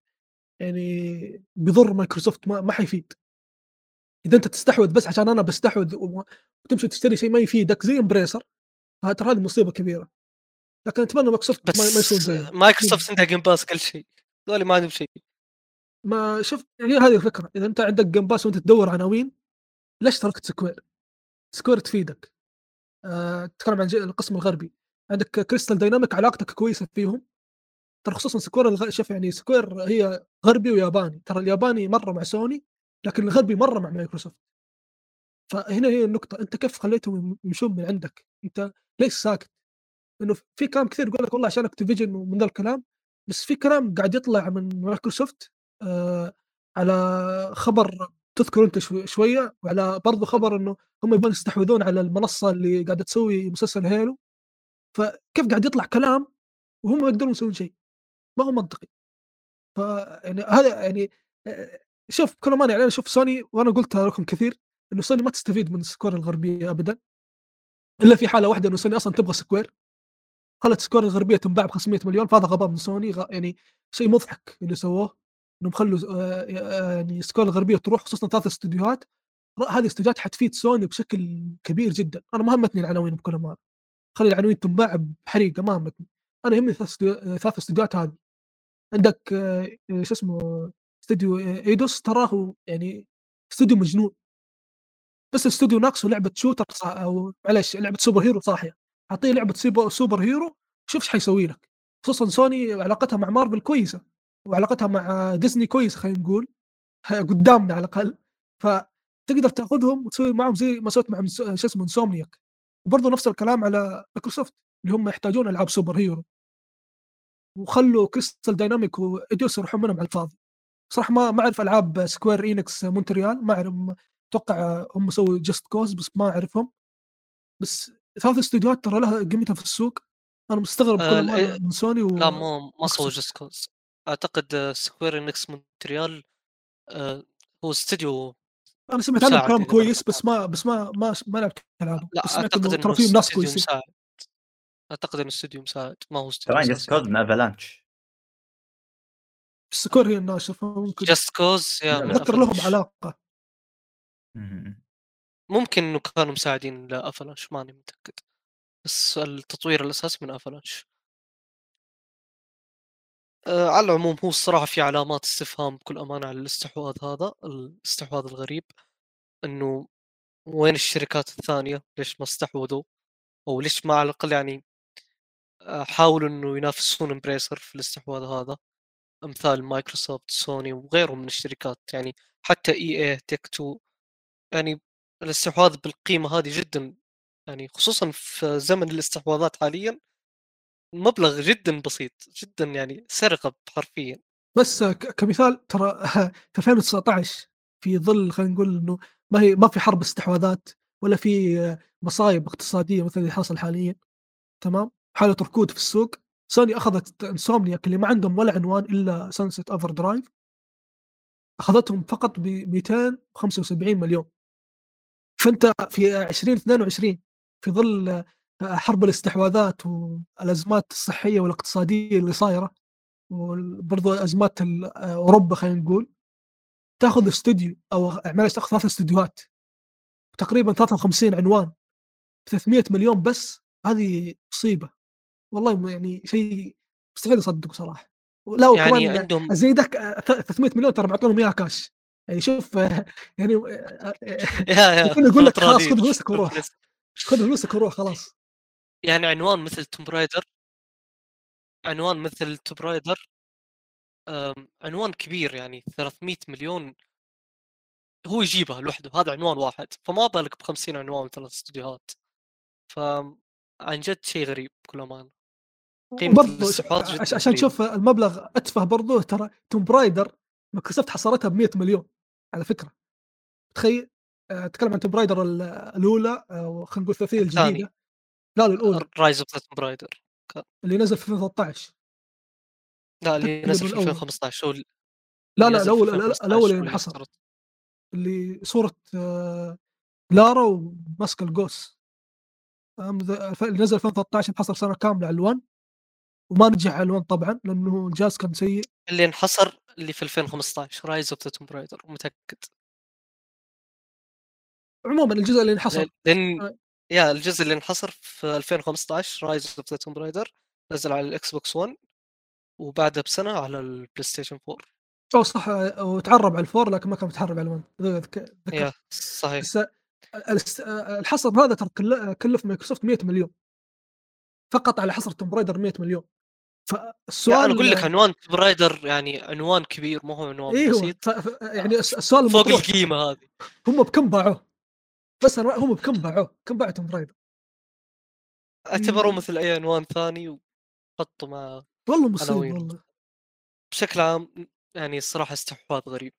يعني بيضر مايكروسوفت ما ما حيفيد. إذا أنت تستحوذ بس عشان أنا باستحوذ و وتمشي تشتري شيء ما يفيدك زي Embracer، ترى هذه مصيبة كبيرة. لكن أتمنى مايكروسوفت ما يسوون زيهم. مايكروسوفت عندها Game Pass كل شيء، هذول ما عندهم شيء. ما شوف هي هذه الفكرة، إذا أنت عندك Game Pass وأنت تدوّر عناوين، ليش تركت Square؟ Square تفيدك. آآ تتكلم عن القسم الغربي، عندك Crystal Dynamics علاقتك كويسة فيهم، ترى خصوصًا Square الغ شوف يعني Square هي غربي وياباني، ترى الياباني مرّة مع سوني، لكن الغربي مرّة مع مايكروسوفت. فهنا هي النقطة، أنت كيف خليتهم يم يمشون من عندك؟ أنت ليش ساكت؟ إنه في كلام كثير يقول لك والله عشان Activision ومن ذا الكلام، بس في كلام قاعد يطلع من مايكروسوفت آآ على خبر تذكره أنت شو شوية، وعلى برضه خبر إنه هم يبغون يستحوذون على المنصة اللي قاعدة تسوي مسلسل Halo، فكيف قاعد يطلع كلام وهم ما يقدرون يسوون شيء؟ ما هو منطقي. فيعني هذا يعني آآ شوف بكل أمانة يعني أنا أشوف سوني وأنا قُلتها لكم كثير، إنه سوني ما تستفيد من Square الغربية أبدًا. إلا في حالة واحدة إنه سوني أصلًا تبغى Square. خلت Square الغربية تنباع ب500 فهذا غباء من سوني غ يعني شيء مضحك اللي سووه، إنهم خلوا آآ يعني Square الغربية تروح خصوصًا 3 استديوهات، هذه الاستديوهات حتفيد سوني بشكل كبير جدًا، أنا ما همتني العناوين بكل أمانة، خلي العناوين تنباع بحريقة ما همتني، أنا يهمني 3 استديو 3 استديوهات هذه. عندك شو اسمه استوديو Eidos تراه يعني استوديو مجنون. بس استوديو ناقصه لعبة shooter ص أو معليش لعبة superhero صاحية، أعطيه لعبة سيب superhero شوف إيش حيسوي لك، خصوصًا سوني علاقتها مع مارفل كويسة، وعلاقتها مع ديزني كويسة خلينا نقول، قدامنا على الأقل، فتقدر تأخذهم وتسوي معاهم زي ما سويت مع شو اسمه Insomniac، وبرضه نفس الكلام على مايكروسوفت اللي هم يحتاجون ألعاب superhero. وخلوا Crystal Dynamics و Eidos يروحون منهم على الفاضي. بصراحة ما ما أعرف ألعاب Square Enix Montreal ما أعرف أتوقع هم سووا Just Cause بس ما أعرفهم. بس 3 استديوهات ترى لها قيمتها في السوق، أنا مستغرب ال أمانة آآ من سوني و لا ما ما سووا. Just Cause أعتقد Square Enix Montreal آآ هو استوديو أنا سمعت عنهم مساعد كلام ما كويس بس ما بس ما ما ما لعبت سمعت أعتقد إنه ترى فيهم ناس كويسين. مساعد. أعتقد إنه استوديو مساعد ما هو استوديو كمان Just. Cause من Avalanche. Square هي الناشر فممكن Just Cause يا من أتذكر لهم Avalanche. ممكن إنه كانوا مساعدين ل Avalanche ماني متأكد، بس التطوير الأساسي من Avalanche. آآ على العموم هو الصراحة في علامات استفهام بكل أمانة على الاستحواذ هذا، الاستحواذ الغريب، إنه وين الشركات الثانية؟ ليش ما استحوذوا؟ أو ليش ما على الأقل يعني آه، حاولوا إنه ينافسون Embracer في الاستحواذ هذا أمثال مايكروسوفت سوني وغيرهم من الشركات يعني حتى EA Take-Two يعني الاستحواذ بالقيمة هذه جدا يعني خصوصا في زمن الاستحواذات حاليا مبلغ جدا بسيط جدا يعني سرقة حرفيا. بس كمثال ترى [LAUGHS] في 2019 في ظل خلينا نقول إنه ما هي ما في حرب استحواذات ولا في مصايب اقتصادية مثل اللي حاصل حاليا تمام؟ حالة ركود في السوق سوني أخذت Insomniac اللي ما عندهم ولا عنوان إلا Sunset Overdrive أخذتهم فقط ب 275 مليون. فأنت في 2022 في ظل حرب الاستحواذات والأزمات الصحية والاقتصادية اللي صايرة وبرضو أزمات أوروبا خلينا نقول تأخذ استوديو أو معلش تأخذ ثلاث استديوهات تقريبا 53 عنوان 300 مليون بس هذه مصيبة. والله يعني شيء مستحيل أصدقه صراحة. لا يعني وكمان عندهم زيدك 300 مليون ترى معطونهم إياها كاش. يعني شوف يعني يا يا يكون يقول لك خلاص خذ فلوسك وروح. خذ فلوسك وروح خلاص يعني عنوان مثل Tomb Raider عنوان مثل Tomb Raider آم، عنوان كبير يعني 300 مليون هو يجيبها لوحده هذا عنوان واحد فما بالك ب 50 عنوان ثلاث استديوهات ف عن جد شيء غريب بكل امانه عش- عشان. تشوف المبلغ أتفه برضه ترى Tomb Raider مايكروسوفت حصرتها ب 100 مليون على فكرة. تخيل آه، اتكلم عن Tomb Raider ال- الأولى آه، خلينا نقول الثلاثية. الجديدة. لا لا الأولى. Rise of the Raider اللي نزل في 2013 لا اللي نزل في الأول. 2015 هو لا لا الأول 2015 الأول اللي انحصر اللي صورة لارا وماسك؟ ذا- اللي نزل 2013 انحصر سنة كاملة على ال One وما نجح على ال One طبعا لأنه الجهاز كان سيء. اللي انحصر اللي في 2015 Rise of the Tomb Raider متأكد. عموما الجزء اللي انحصر. لأن آه. يا الجزء اللي انحصر في 2015 Rise of the Tomb Raider نزل على الإكس بوكس 1 وبعدها بسنة على البلاي ستيشن 4 أو صح آه، وتعرب على ال four لكن ما كان متعرب على ال One. ذك- ذكر صحيح. بس الس- الحصر هذا ترى كل- كلف مايكروسوفت 100 مليون. فقط على حصر Tomb Raider 100 مليون. فالسؤال أنا أقول لك عنوان Tomb Raider يعني عنوان كبير مو هو عنوان أيوه بسيط. ف... يعني الس- السؤال فوق القيمة هذه. هم بكم باعوه؟ بس أنا هم بكم باعوه؟ كم باعوا Tomb Raider اعتبروه. مثل أي عنوان ثاني وحطوا مع والله مصيبة. والله. بشكل عام يعني الصراحة استحواذ غريب.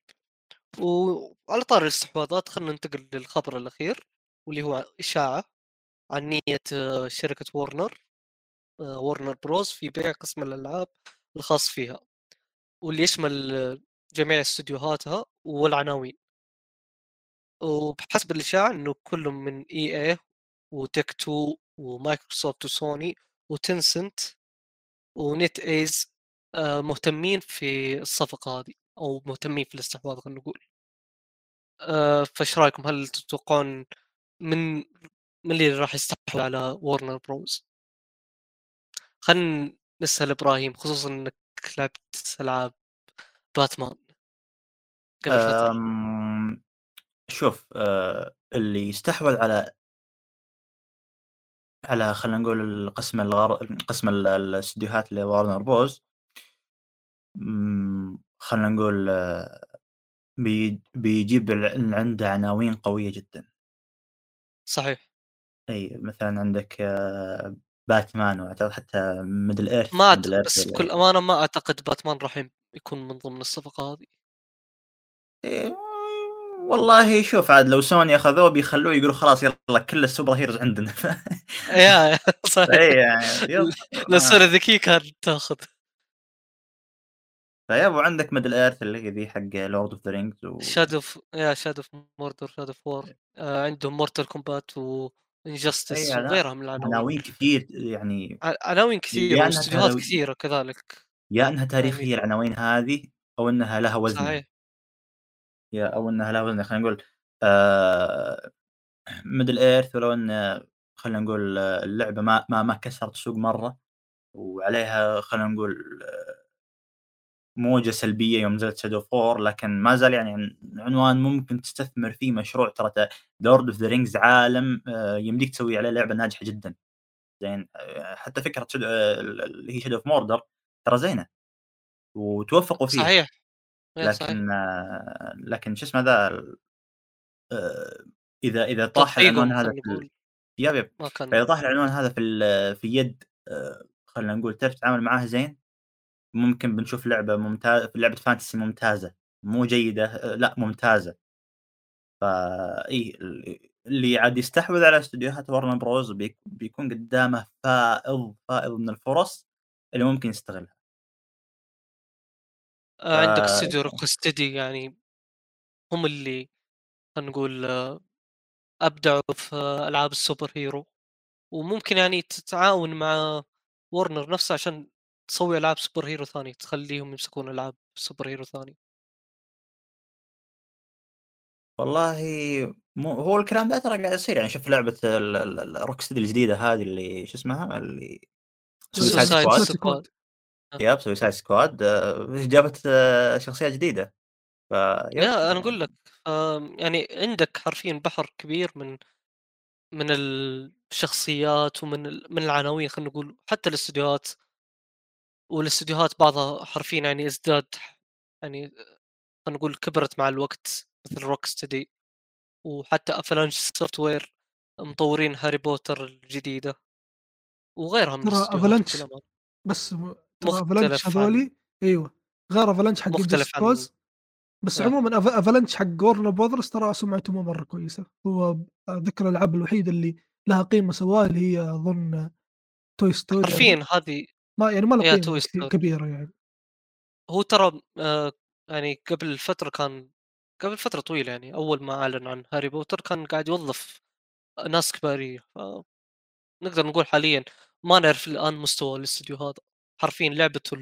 وعلى طار الاستحواذات خلينا ننتقل للخبر الأخير واللي هو إشاعة عن نية آه، شركة وورنر وورنر بروز في بيع قسم الألعاب الخاص فيها واللي يشمل جميع استديوهاتها والعناوين. وبحسب الإشاعة إنه كل من EA و Take-Two ومايكروسوفت وسوني وتنسنت و NetEase آه، مهتمين في الصفقة هذه أو مهتمين في الاستحواذ خلينا نقول. آه، فإيش رأيكم؟ هل تتوقعون من من اللي راح يستحوذ على وورنر بروز خلينا نسأل إبراهيم خصوصا إنك لعبت ألعاب باتمان قبل أم، شوف أه، اللي يستحوذ على على خلينا نقول القسم الغر... قسم ال- الاستديوهات لوارنر بوز خلينا نقول أه، بي... بيجيب عنده عناوين قوية جدا. صحيح. إي مثلا عندك أه، باتمان وأعتقد حتى Middle-earth ما. earth بس بكل أمانة ما أعتقد باتمان راح يكون من ضمن الصفقة هذه. إيه، والله شوف عاد لو سوني أخذوه بيخلوه يقولوا خلاص يلا كل ال superheroes عندنا. [LAUGHS] يا [LAUGHS] صحيح. اي يعني يلا. لو سوني ذكي كان تأخذ. فيابو عندك Middle-earth اللي هي ذي حق Lord of the Rings و... Shadow يا Shadow of Mordor Shadow of War آه عندهم Mortal Kombat و Injustice أي، لا. وغيرها من العناوين عناوين كثير يعني عناوين كثيره لأنها واستديوهات عناوين- كثيرة كذلك. يا أنها تاريخية العناوين هذه أو أنها لها وزن. صحيح. يا أو أنها لها وزن خلينا نقول آه [CLEARS THROAT] Middle-earth ولو أن خلينا نقول اللعبة ما ما ما كسرت السوق مرة وعليها خلينا نقول موجة سلبية يوم نزلت Shadow of War لكن ما زال يعني عنوان ممكن تستثمر فيه مشروع. ترى Lord of the Rings عالم آه، يمديك تسوي عليه لعبة ناجحة جدا. زين آآ حتى فكرة Shadow ال اللي هي Shadow of Mordor ترى زينة، وتوفقوا فيها، صحيح. إيه صحيح. لكن آه، لكن شو اسمه ذا إذا إذا طاح العنوان هذا في yep، yep، فإذا طاح العنوان هذا في في يد خلينا نقول تعرف تتعامل معاه زين، ممكن بنشوف لعبة ممتا لعبة فانتسي ممتازة، مو جيدة آآ لأ ممتازة. فإي ال اللي عاد يستحوذ على استديوهات Bros بيك بيكون قدامه فائض، فائض من الفرص اللي ممكن يستغلها. عندك ف استوديو Rocksteady يعني هم اللي خلينا نقول آه، أبدعوا في ألعاب ال superhero، وممكن يعني تتعاون مع Warner نفسه عشان تسوي ألعاب superhero ثانية، تخليهم يمسكون ألعاب superhero ثانية. والله مو هو الكلام ده ترى قاعد يصير يعني شوف لعبة ال ال ال Rocksteady الجديدة هذه اللي شو اسمها؟ اللي Squad. Squad. yep Suicide Squad. جابت آه، شخصيات جديدة. ف yep يا أنا أقول لك يعني عندك حرفيًا بحر كبير من من الشخصيات ومن من العناوين خلينا نقول، حتى الاستديوهات. والاستديوهات بعضها حرفيًا يعني ازداد يعني خلينا نقول كبرت مع الوقت مثل Rocksteady وحتى Avalanche Software مطورين هاري بوتر الجديدة. وغيرها من ترى أمانة. بس ترى عن هذولي أيوه، غير Avalanche حق مختلف عن بس إيه. عمومًا Avalanche حق Warner Brothers ترى سمعته مو مرة كويسة، هو أتذكر الألعاب الوحيدة اللي لها قيمة سواها اللي هي Toy Story أظن حرفيًا هذه ما يعني ما كثي Story. كبيرة يعني. هو ترى آآ يعني قبل فترة كان قبل فترة طويلة يعني أول ما أعلن عن هاري بوتر كان قاعد يوظف ناس كبارية، فنقدر نقول حاليًا ما نعرف الآن مستوى الاستديو هذا، حرفيًا لعبته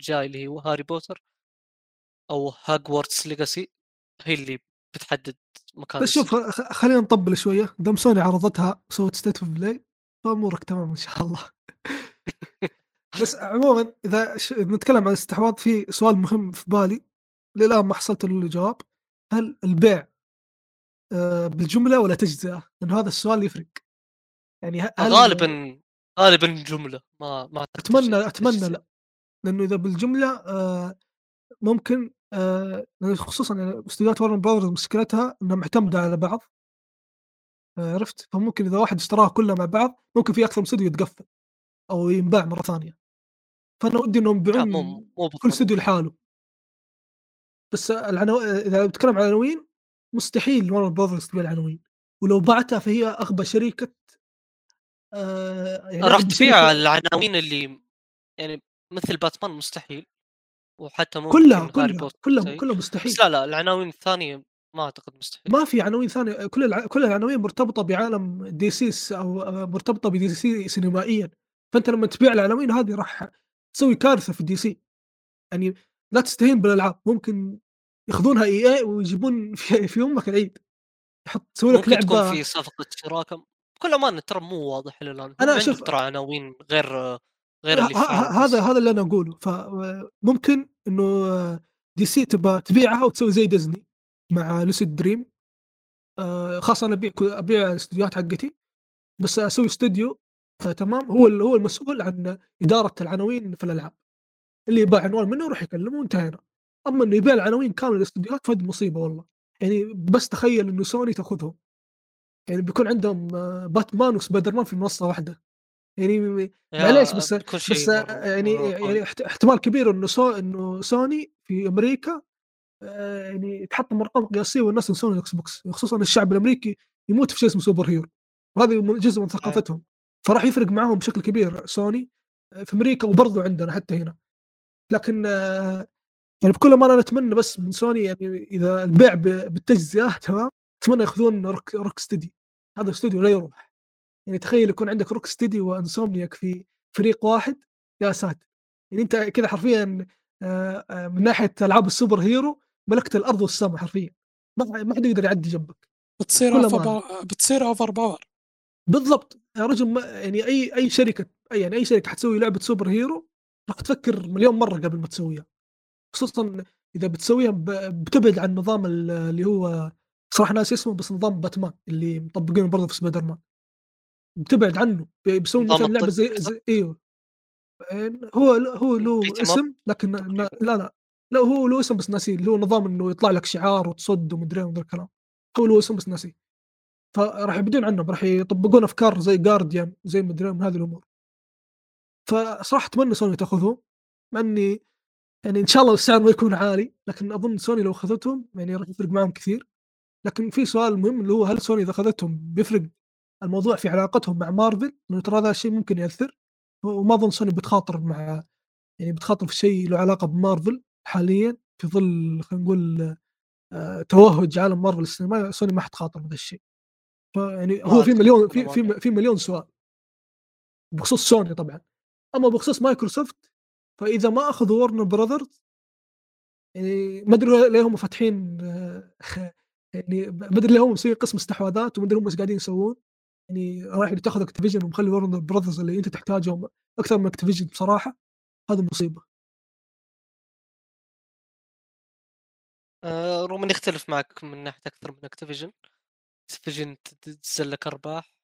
الجاي اللي هو هاري بوتر أو Hogwarts Legacy هي اللي بتحدد مكان بس شوف خلينا نطبّل شوية، دام سوني عرضتها وسوت State of Play فأمورك تمام إن شاء الله. [LAUGHS] بس عمومًا إذا ش نتكلم عن الاستحواذ في سؤال مهم في بالي للآن ما حصلت له جواب، هل البيع آآ بالجملة والّا تجزئة؟ لأن هذا السؤال يفرق. يعني هل غالبًا غالبًا جملة ما ما أتمنى تجزئة. لأ، لأنه إذا بالجملة آآ ممكن لأن خصوصًا استديوهات Warner Brothers مشكلتها إنها معتمدة على بعض. عرفت؟ فممكن إذا واحد اشتراها كلها مع بعض ممكن في أكثر من استوديو يتقفل أو ينباع مرة ثانية. فأنا ودي مو يبيعون كل استوديو. لحاله. بس العناو إذا بتتكلم عن العناوين مستحيل Warner Brothers تبيع العناوين، ولو باعتها فهي أغبى شركة آآ يعني راح تبيع العناوين اللي يعني مثل باتمان مستحيل، وحتى كلها، ممكن كلها، كلها كلها بس مستحيل. لا، لا العناوين الثانية ما أعتقد مستحيل. ما في عناوين ثانية كل الع كل العناوين مرتبطة بعالم DC س أو آآ مرتبطة بDC سينمائيًا، فأنت لمّا تبيع العناوين هذه راح تسوي كارثة في DC. يعني لا تستهين بالألعاب، ممكن ياخذونها EA ويجيبون [LAUGHS] في في أمك العيد. يحط يسوي لك ممكن تكون في صفقة شراكة بكل أمانة ترى مو واضح إلى الآن، هم أنا عندهم شوف ترى عناوين غير غير اللي هذا. هذا اللي أنا أقوله، فممكن إنه DC تبغى تبيعها وتسوي زي ديزني مع dream آآ خلاص أنا أبيع ك أبيع الاستديوهات حقتي، بس أسوي استوديو تمام، هو هو المسؤول عن إدارة العناوين في الألعاب. اللي يباع عنوان منه يروح يكلمه وانتهينا. أما إنه يبيع العناوين كاملة للاستديوهات فهذه مصيبة والله. يعني بس تخيل إنه سوني تأخذهم. يعني بيكون عندهم باتمان وسبايدر مان في منصة واحدة. يعني معليش بس بس مرة يعني يعني احتمال كبير إنه سو إنه سوني في أمريكا آآ يعني تحطم أرقام قياسية والناس ينسون الإكس بوكس، خصوصًا الشعب الأمريكي يموت في شيء اسمه superhero. وهذه من جزء من إيه. ثقافتهم. فراح يفرق معاهم بشكل كبير سوني في أمريكا وبرضه عندنا حتى هنا. لكن يعني بكل أمانة أنا أتمنى بس من سوني يعني إذا البيع ب بالتجزئة تمام، أتمنى يأخذون روك Rocksteady هذا الاستوديو لا يروح. يعني تخيل يكون عندك Rocksteady وInsomniac في فريق واحد يا ساتر! يعني أنت كذا حرفيًا آآ من ناحية ألعاب ال superhero ملكت الأرض والسما حرفيًا. ما ما حد يقدر يعدي جنبك. بتصير pow بتصير over power. بالضبط. يا رجل ما يعني أي أي شركة أي يعني أي شركة حتسوي لعبة superhero راح تفكر مليون مرة قبل ما تسويها. خصوصًا إذا بتسويها بتبعد عن نظام ال اللي هو صراحة ناسي اسمه بس نظام باتمان اللي مطبقينه برضه في سبايدر مان. بتبعد عنه. ب بيسوون نظام مثلًا الطق زي زي آآ هو هو له اسم لكن لا، لا، لا هو له اسم بس ناسيه، اللي هو نظام إنه يطلع لك شعار وتصُد ومدري إيه ومن ذا الكلام، هو له اسم بس ناسيه. فراح يبعدون عنهم، راح يطبقون أفكار زي Guardian زي مدري من هذه الأمور. فصراحة أتمنى سوني تأخذهم، مع إني يعني إن شاء الله السعر ما يكون عالي، لكن أظن سوني لو أخذتهم يعني راح يفرق معاهم كثير. لكن في سؤال مهم اللي هو هل سوني إذا أخذتهم بيفرق الموضوع في علاقتهم مع مارفل؟ لأنه ترى هذا الشيء ممكن يأثر، وما أظن سوني بتخاطر مع يعني بتخاطر في شيء له علاقة بمارفل حاليًا في ظل خلينا نقول آآ توهج عالم مارفل السينمائي، سوني ما حتخاطر بهذا الشيء. فيعني هو في مليون في في. في مليون سؤال. بخصوص سوني طبعًا. أما بخصوص مايكروسوفت فإذا ما أخذوا Warner Brothers يعني ما أدري ليه هم فاتحين [LAUGHS] يعني ب ما أدري ليه هم مسويين قسم استحواذات وما أدري هم إيش قاعدين يسوون، يعني رايح تاخذ Activision ومخلي Warner Brothers اللي أنت تحتاجهم أكثر من Activision بصراحة، هذه مصيبة. آآ رغم إني أختلف معك من ناحية أكثر من Activision. ت تنزل لك أرباح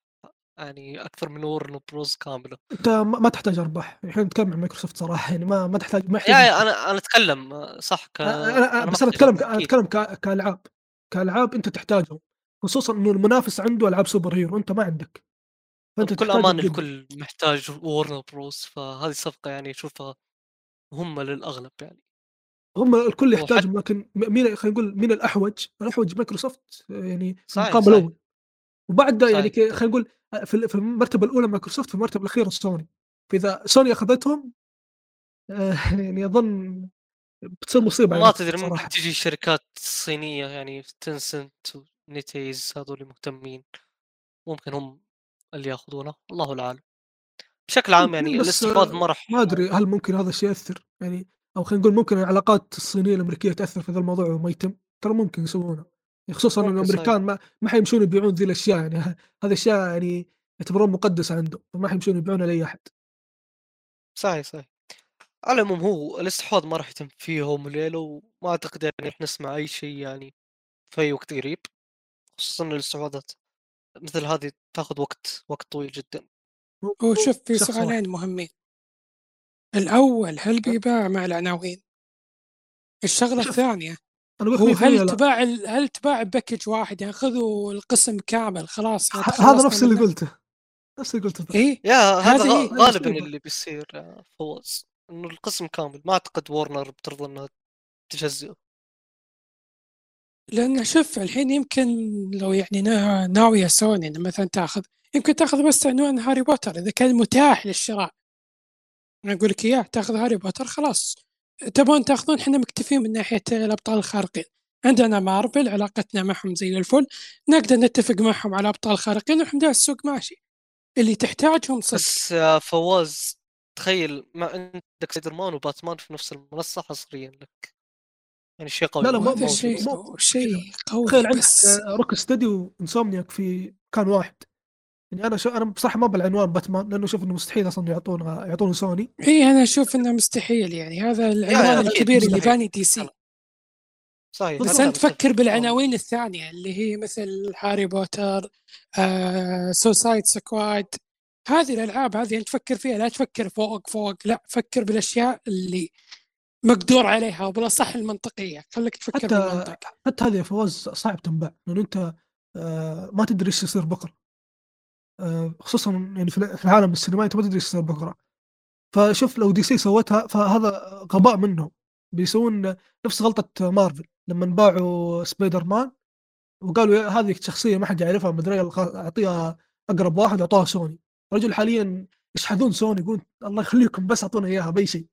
يعني أكثر من Warner Bros كاملة. أنت ما تحتاج أرباح، الحين نتكلم عن مايكروسوفت صراحة يعني ما ما تحتاج ما يحتاج يا،. أنا أنا أتكلم صح ك أنا أنا بس أتكلم ك أنا أكيد. أتكلم ك كألعاب، كألعاب أنت تحتاجهم، خصوصًا إنه المنافس عنده ألعاب super hero وأنت ما عندك. فأنت بكل جدًا. الكل محتاج Warner Bros فهذه صفقة يعني أشوفها مهمة للأغلب يعني. هم الكل وحت يحتاجهم لكن مين خلينا نقول مين الأحوج؟ الأحوج مايكروسوفت يعني في صحيح، المقام صحيح. الأول. وبعده يعني خلينا نقول أ في ال في المرتبة الأولى مايكروسوفت، في المرتبة الأخيرة سوني. فإذا سوني أخذتهم آآ [LAUGHS] يعني أظن بتصير مصيبة على ما مايكروسوفت تدري ممكن صراحة. تيجي شركات صينية يعني Tencent وNetEase هذول مهتمين، ممكن هم اللي يأخذونه، الله العالم. بشكل عام يعني بس الاستحواذ ما راح ما أدري هل ممكن هذا الشيء يأثر؟ يعني أو خلينا نقول ممكن العلاقات الصينية الأمريكية تأثر في ذا الموضوع وما يتم؟ ترى ممكن يسوونه. خصوصًا صحيح. الأمريكان ما ما حيمشون يبيعون ذي الأشياء يعني هذه أشياء يعني يعتبرون مقدسة عندهم، فما حيمشون يبيعونها لأي أحد. صحيح، صحيح. على العموم هو الاستحواذ ما راح يتم في يوم وليلة وما أعتقد يعني راح نسمع أي شيء يعني في أي وقت قريب. خصوصًا الاستحواذات مثل هذه تاخذ وقت، وقت طويل جدًا. هو هو هو شوف في. سؤالين مهمين. الأول هل بيباع مع العناوين؟ الشغلة الثانية أنا هو لك 100% هل. تباع ال هل تباع ب package واحد يعني خذوا القسم كامل خلاص هذا نفس اللي؟ قُلته، نفس اللي قُلته. إيه، يا هذا غالبًا. اللي بيصير يا فواز، إنه القسم كامل، ما أعتقد Warner بترضى إنها تجزئه. لأن شوف الحين يمكن لو يعني نا ناوية سوني مثلًا تأخذ يمكن تأخذ بس عنوان هاري بوتر إذا كان متاح للشراء. أنا أقول لك إياه تاخذ هاري بوتر خلاص. تبغون تاخذون إحنا مكتفين من ناحية الأبطال الخارقين. عندنا مارفل علاقتنا معهم زي الفل، نقدر نتفق معهم على أبطال خارقين والحمد لله السوق ماشي. اللي تحتاجهم صدق. بس يا فواز تخيل ما عندك سبايدر مان وباتمان في نفس المنصة حصريًا لك. يعني شيء قوي لا، لا، ما شيء شيء قوي تخيل عندك بس Rocksteady وInsomniac في مكان واحد. يعني أنا ش أنا بصراحة ما بالعنوان باتمان لأنه أشوف إنه مستحيل أصلًا يعطون يعطون سوني. إي أنا أشوف إنه مستحيل يعني هذا العنوان الكبير اللي. باني DC. أنا صحيح. بس أنا أنت متفق فكر تمامًا. بالعناوين الثانية اللي هي مثل هاري بوتر، آآ Suicide Squad هذه الألعاب هذه أنت فكر فيها لا تفكر فوق، فوق، لأ فكر بالأشياء اللي مقدور عليها وبالأصح المنطقية، خليك تفكر حتى بالمنطق. حتى هذه يا فواز صعب تنباع، لأنه أنت آآ ما تدري إيش يصير بكرة. آآ خصوصًا يعني في ال في العالم السينمائي أنت ما تدري يصير بكرة. فشوف لو DC سوتها فهذا غباء منهم. بيسوون نفس غلطة مارفل لمّا باعوا سبايدر مان وقالوا هذه شخصية ما حد يعرفها ما أدري خ أعطيها أقرب واحد وأعطوها سوني. الرجل حاليًا يشحذون سوني يقولون الله يخليكم بس أعطونا إياها بأي شيء.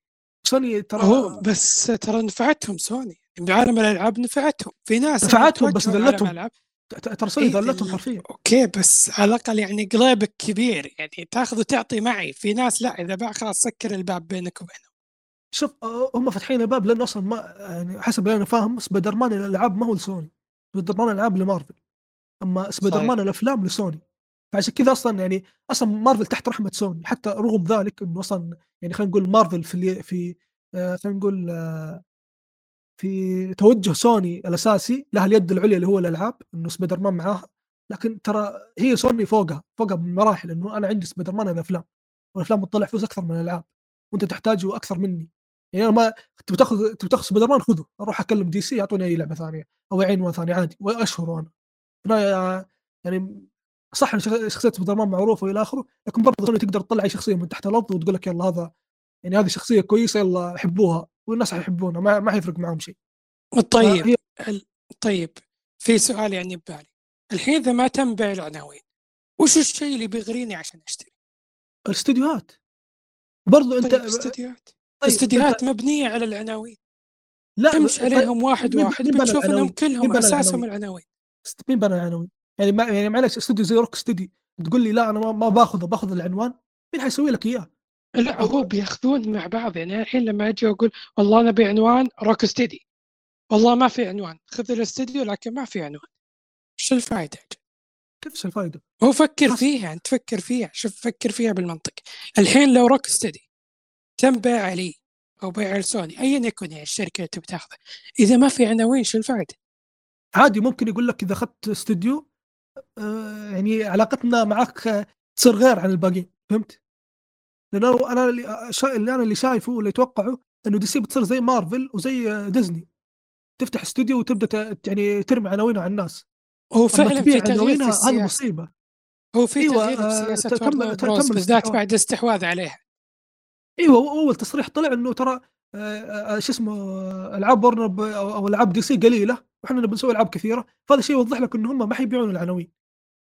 سوني هو ترى بس ترى نفعتهم سوني، بعالم الألعاب نفعتهم، في ناس يعني نفعتهم بس ذلتهم. الألعاب ت ت ترى سوني إيه ذلتهم ال حرفيًا. أوكي بس على الأقل يعني قليبك كبير يعني تاخذ وتعطي معي، في ناس لأ إذا باع خلاص سكر الباب بينك وبينهم. شوف هم فاتحين الباب لأنه أصلًا ما يعني حسب اللي أنا فاهم سبايدر مان الألعاب ما هو لسوني. سبايدر مان الألعاب لمارفل. أما سبايدر. مان الأفلام لسوني. فعشان كذا أصلًا يعني أصلًا مارفل تحت رحمة سوني، حتى رغم ذلك إنه أصلًا يعني خلينا نقول مارفل في ال في آآ خلينا نقول في توجه سوني الأساسي لها اليد العليا اللي هو الألعاب، إنه سبايدر مان معاها، لكن ترى هي سوني فوقها فوقها بمراحل إنه أنا عندي سبايدر مان الافلام والأفلام بتطلع فلوس أكثر من الألعاب وأنت تحتاجه أكثر مني. يعني أنا ما تبي تاخذ تبي تاخذ سبايدر مان خذه أروح أكلم DC يعطوني أي لعبة ثانية أو عنوان ثاني عادي وأشهر أنا. أنا يعني صح إن شخ- شخصية سبايدر مان معروفة وإلى آخره لكن برضه تقدر تطلع أي شخصية من تحت الأرض وتقول لك يلا هذا يعني هذه شخصية كويسة يلا حبوها. والناس حيحبونها ما, ما حيفرق معهم شيء طيب طيب في سؤال يعني ببالي الحين إذا ما تم بيع العناوين وش الشيء اللي بيغريني عشان أشتري؟ الاستديوهات برضو أنت طيب استديوهات طيب استديوهات مبنية على العناوين لا امشي طيب عليهم واحد مين- واحد بتشوف انهم كلهم أساسهم العناوين؟ مين بنى العناوين؟ يعني ما يعني معلش استوديو زي روك ستدي تقول لي لا أنا ما باخذه باخذ العنوان مين حيسوي لك إياه؟ لا هو بياخذون مع بعض يعني الحين لما أجي أقول والله أنا بعنوان روك ستدي والله ما في عنوان خذ الاستديو لكن ما في عنوان إيش الفائده؟ كيف إيش الفائده؟ هو فكر. فيها أنت فكر فيها شوف فكر فيها بالمنطق الحين لو روك ستدي تم بيع لي أو بيع لسوني ايا يكن يعني الشركة اللي تبي تاخذه إذا ما في عناوين شو الفائده؟ عادي ممكن يقول لك إذا أخذت استوديو آه يعني علاقتنا معك تصير غير عن الباقيين فهمت؟ لأنه أنا اللي, أنا اللي شايفه واللي أتوقعه إنه DC بتصير زي مارفل وزي ديزني. تفتح استوديو وتبدأ ت... يعني ترمي عناوينها على الناس. هو فعلا في تغيير في هذه مصيبة. هو في أيوة، تغيير في سياسه تم- تم بالذات الاستحواذ. بعد استحواذ عليها. أيوه أول تصريح طلع إنه ترى آه، آه، شو اسمه ألعاب ورنر أو ألعاب DC قليلة وإحنا نبي نسوي ألعاب كثيرة. فهذا الشيء يوضح لك إنه هم ما حيبيعون العناوين.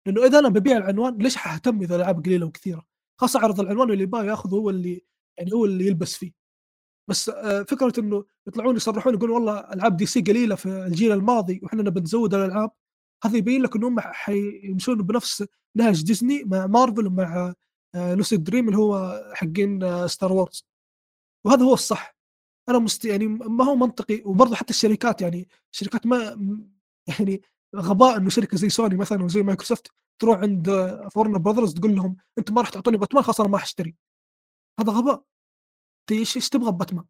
لأنه إذا أنا ببيع العنوان ليش حاهتم إذا الألعاب قليلة وكثيرة؟ خاصة عرض العنوان اللي يبغى ياخذه هو اللي يعني هو اللي يلبس فيه. بس آه، فكرة إنه يطلعون يصرحون يقولون والله ألعاب DC قليلة في الجيل الماضي وإحنا نبي نزود الألعاب هذا يبين لك انهم حيمشون بنفس نهج ديزني مع مارفل ومع Lucasfilm اللي هو حقين آه، ستار وورز. وهذا هو الصح. أنا مست يعني ما هو منطقي وبرضه حتى الشركات يعني الشركات ما يعني غباء إنه شركة زي سوني مثلا وزي مايكروسوفت تروح عند Warner Brothers تقول لهم أنتم ما راح تعطوني باتمان خلاص أنا ما حاشتري هذا غباء انت إيش إيش تبغى باتمان؟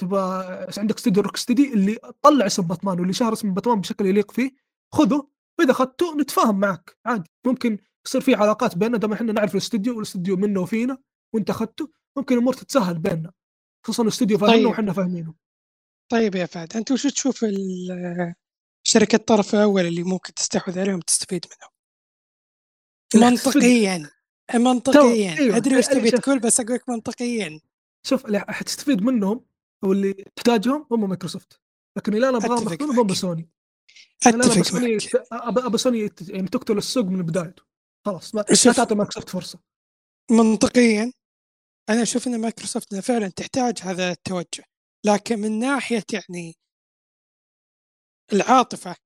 تبغى عندك استوديو Rocksteady اللي طلع اسم باتمان واللي شهر اسم باتمان بشكل يليق فيه خذه وإذا أخذته نتفاهم معك عادي ممكن يصير في علاقات بيننا دام إحنا نعرف الاستوديو والاستوديو منه وفينا وأنت أخذته ممكن الأمور تتسهل بيننا خصوصا الاستوديو فاهمنا طيب. وحنا فاهمينه طيب يا فهد أنت وش تشوف ال- شركة الطرف الأول اللي ممكن تستحوذ عليهم وتستفيد منهم؟ منطقيا. منطقيا. أيوة. أدري وش أيوة، تبي. تقول بس أقول لك منطقيا. شوف اللي حتستفيد منهم أو اللي تحتاجهم هم مايكروسوفت. لكن اللي أنا ابغاهم ياخذونهم. هم سوني. لا أتفق سوني ابى سوني يعني تقتل السوق من بدايته. خلاص ما. تعطي مايكروسوفت فرصة. منطقيا. أنا أشوف إن مايكروسوفت فعلا تحتاج هذا التوجه. لكن من ناحية يعني العاطفة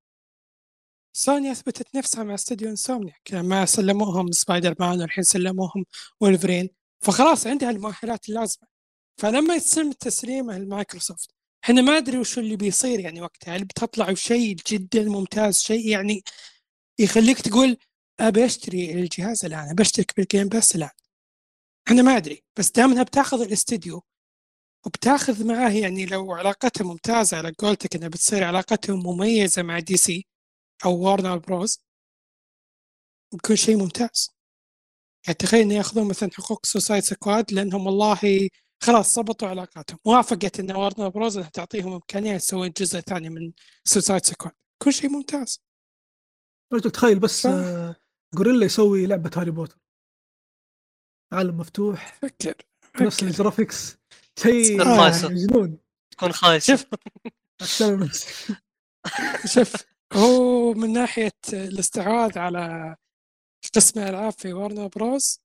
سوني أثبتت نفسها مع استوديو Insomniac لما سلموهم سبايدر مان والحين سلموهم وولفرين فخلاص عندها المؤهلات اللازمة. فلما يتم تسليمه لمايكروسوفت إحنا ما أدري وش اللي بيصير يعني وقتها هل بتطلع شيء جدا ممتاز شيء يعني يخليك تقول أبي أشتري الجهاز الآن أبي أشترك بال Game Pass الآن؟ أنا ما أدري بس دام إنها بتاخذ الاستديو وبتاخذ معاه يعني لو علاقتها ممتازة على قولتك إنها بتصير علاقتهم مميزة مع DC أو Warner Bros بيكون شيء ممتاز. يعني تخيل انه ياخذون مثلا حقوق Suicide Squad لأنهم والله خلاص ضبطوا علاقاتهم. وافقت ان Warner Bros إنها تعطيهم إمكانية يسوون جزء ثاني من Suicide Squad كل شيء ممتاز. رجل تخيل بس صح. آه، Guerrilla يسوي لعبة هاري بوتر. عالم مفتوح. فكر نفس. ال graphics. شيء. جنون تكون خايس شوف. [LAUGHS] شوف. هو [LAUGHS] من ناحية الاستحواذ على قسم الالعاب في Warner Bros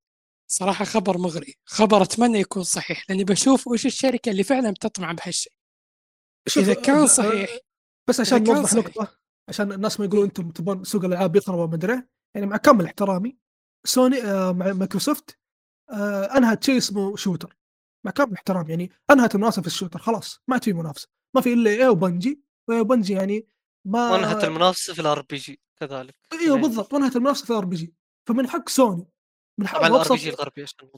صراحة خبر مغري. خبر أتمنى يكون صحيح لأني بشوف وش الشركة اللي فعلا بتطمع بهالشيء. إذا كان آه، صحيح بس عشان نوضح. نقطة عشان الناس ما يقولون أنتم تبون سوق الألعاب يخرب وما أدري يعني مع كامل احترامي سوني آه، مع مايكروسوفت آه، أنهت شيء اسمه shooter. مع كامل احترام يعني أنهت المنافسه في ال shooter خلاص ما عاد في منافسة. ما في إلا EA و Bungie و Bungie يعني ما وانهت المنافسة في ال RPG كذلك. إيوه بالضبط وانهت المنافسة في ال RPG فمن حق سوني من حق ال RPG الغربي عشان.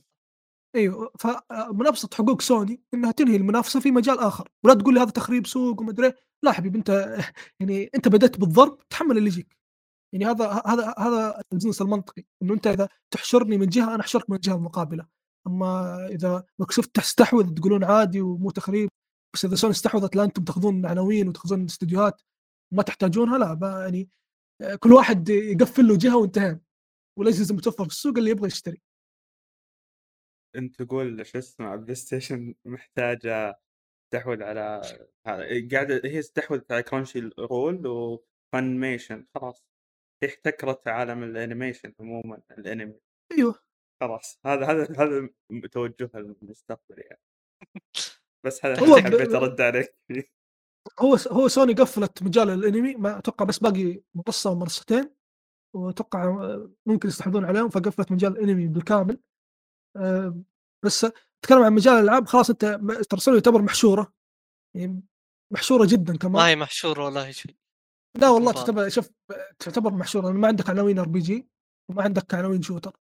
إيوه فمن ابسط حقوق سوني إنها تنهي المنافسة في مجال آخر. ولا تقول لي هذا تخريب سوق وما أدري. لا حبيبي أنت [LAUGHS] يعني أنت بدأت بالضرب تحمل اللي يجيك. يعني هذا هذا هذا ال business المنطقي إنه أنت إذا تحشرني من جهة أنا أحشرك من الجهه المقابله أما إذا مايكروسوفت تستحوذ تقولون عادي ومو تخريب بس إذا سوني استحوذت لا أنتم تأخذون عناوين وتأخذون استديوهات. ما تحتاجونها لا يعني آه، كل واحد يقفل له جهة وانتهى والاجهزه متوفره في السوق اللي يبغى يشتري. أنت تقول شو اسمه PlayStation [LAUGHS] محتاجة تستحوذ على قاعدة هي استحوذت على Crunchyroll و Funimation خلاص. هي احتكرت عالم ال animation عموما الانمي أيوه. خلاص. هذا هذا هذا توجهها المستقبل يعني. بس هذا حبيت أرد عليك. [LAUGHS] هو هو سوني قفلت مجال الانمي ما أتوقع بس باقي منصه أو منصتين وأتوقع ممكن يستحوذون عليهم فقفلت مجال الانمي بالكامل. آه، بس اتكلم عن مجال الألعاب خلاص أنت سوني يعتبر محشورة. يعني محشورة جدا ما كمان. هي محشورة هي شيء لا والله. تعتبر شوف تعتبر محشورة ما عندك عناوين RPG وما عندك عناوين shooter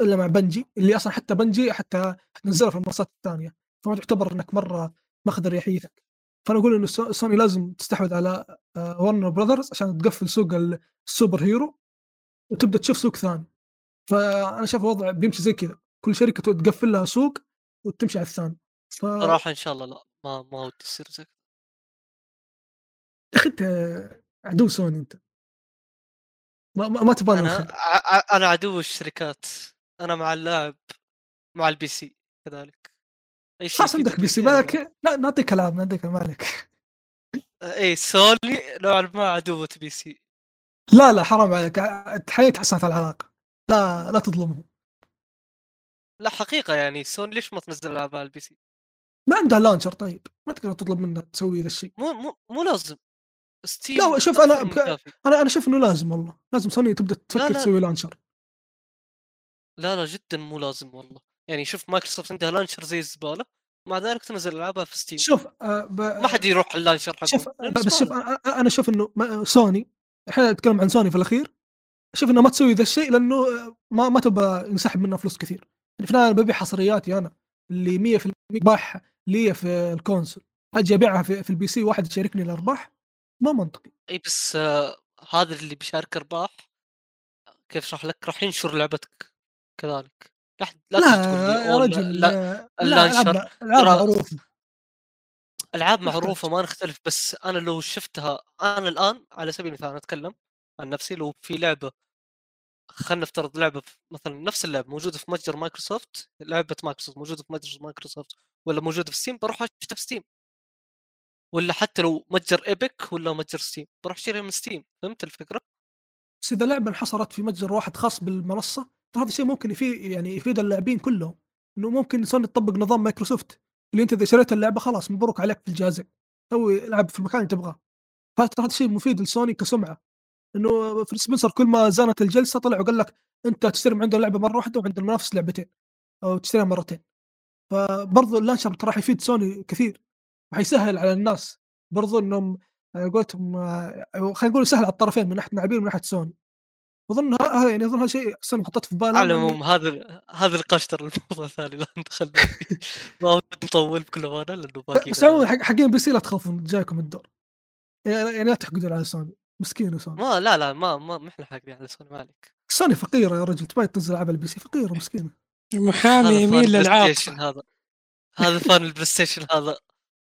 إلا مع Bungie اللي أصلا حتى Bungie حتى تنزلها في المنصات الثانية فما تعتبر إنك مرة ماخذ اريحيتك فأنا أقول انه سو- سوني لازم تستحوذ على Warner Brothers عشان تقفل سوق ال- ال super hero وتبدأ تشوف سوق ثاني. فأنا شايف الوضع بيمشي زي كذا. كل شركة تقفل لها سوق وتمشي على الثاني. ف يا صراحة إن شاء الله لا ما ما ودي يصير زي كذا. أخي أنت عدو سوني أنت. ما, ما, ما تبغى أنا أنا عدو الشركات. أنا مع اللاعب مع ال PC كذلك. خلاص عندك PC. مالك؟ لا نعطيك العاب نعطيك ما عليك اي سوني نوعا ما عدوة PC لا لا حرام عليك. ع- تحيي تحسنت العلاقه لا لا تظلمهم لا حقيقة يعني سوني ليش ما تنزل ألعاب على ال PC؟ ما عندها launcher طيب. ما تقدر تطلب منها تسوي ذا الشيء. مو مو مو لازم. Steam لا، شوف، بك- كافي. أنا أنا أشوف إنه لازم والله. لازم سوني تبدأ تفكر لا. تسوي launcher. لا لا جدا مو لازم والله. يعني شوف مايكروسوفت عندها launcher زي الزبالة مع ذلك تنزل ألعابها في Steam. شوف آه ب... ما حد يروح ال launcher حقهم. شوف لأنه بس شوف أنا أشوف إنه ما- سوني إحنا نتكلم عن سوني في الأخير. أشوف إنه ما تسوي ذا الشيء لأنه آه، ما ما تبغى ينسحب منها فلوس كثير. يعني في النهايه ببيع حصرياتي أنا اللي 100% باح لي في ال console. أجي أبيعها في, في ال PC واحد يشاركني الأرباح؟ ما منطقي. إي بس آه هذا اللي بيشارك أرباح. كيف أشرح لك؟ راح ينشر لعبتك كذلك. لا لا, لا يا رجل لا, لا ال launcher ألعاب معروفة ألعاب. معروفة ما نختلف بس أنا لو شفتها أنا الآن على سبيل المثال أتكلم عن نفسي لو في لعبة خلينا نفترض لعبة مثلا نفس اللعبه موجودة في متجر مايكروسوفت لعبة مايكروسوفت موجودة في متجر مايكروسوفت ولا موجودة في Steam بروح أشتريها في Steam ولا حتى لو متجر Epic ولا متجر Steam بروح أشتريها من Steam فهمت الفكرة؟ بس إذا لعبة انحصرت في متجر واحد خاص بالمنصة هذا الشيء ممكن يفيد يعني يفيد اللاعبين كلهم إنه ممكن سوني تطبق نظام مايكروسوفت اللي أنت إذا شريت اللعبة خلاص مبروك عليك في الجهازين سوي العب في المكان اللي تبغاه. هذا الشيء مفيد لسوني كسمعة إنه فيل سبنسر كل ما زانت الجلسة طلع وقال لك أنت تشتري من عنده لعبة مرة واحدة وعند المنافس لعبتين أو تشتريها مرتين. فبرضو ال launcher ترى يفيد سوني كثير وحيسهل على الناس. برضو إنهم آه، خلينا نقول سهل على الطرفين من ناحية اللاعبين ومن ناحية سوني. أظن هذا يعني أظن هذا شيء سوني حطته في بالها على لأن- العموم هذا هذا ترى الموضوع الثاني لا فيه [LAUGHS] ما نطول بكل أمانة لأنه باقي بس عموما حق حقين PC لا تخافون جايكم الدور. يعني يعني لا تحقدون على سوني مسكين سوني ما لا لا ما ما ما إحنا حاقدين على سوني ما عليك. سوني فقيرة يا رجل تبغى تنزل ألعاب ال PC؟ فقيرة [LAUGHS] مسكينة. محامي البلاي ستيشن هذا. هذا fan البلاي ستيشن هذا.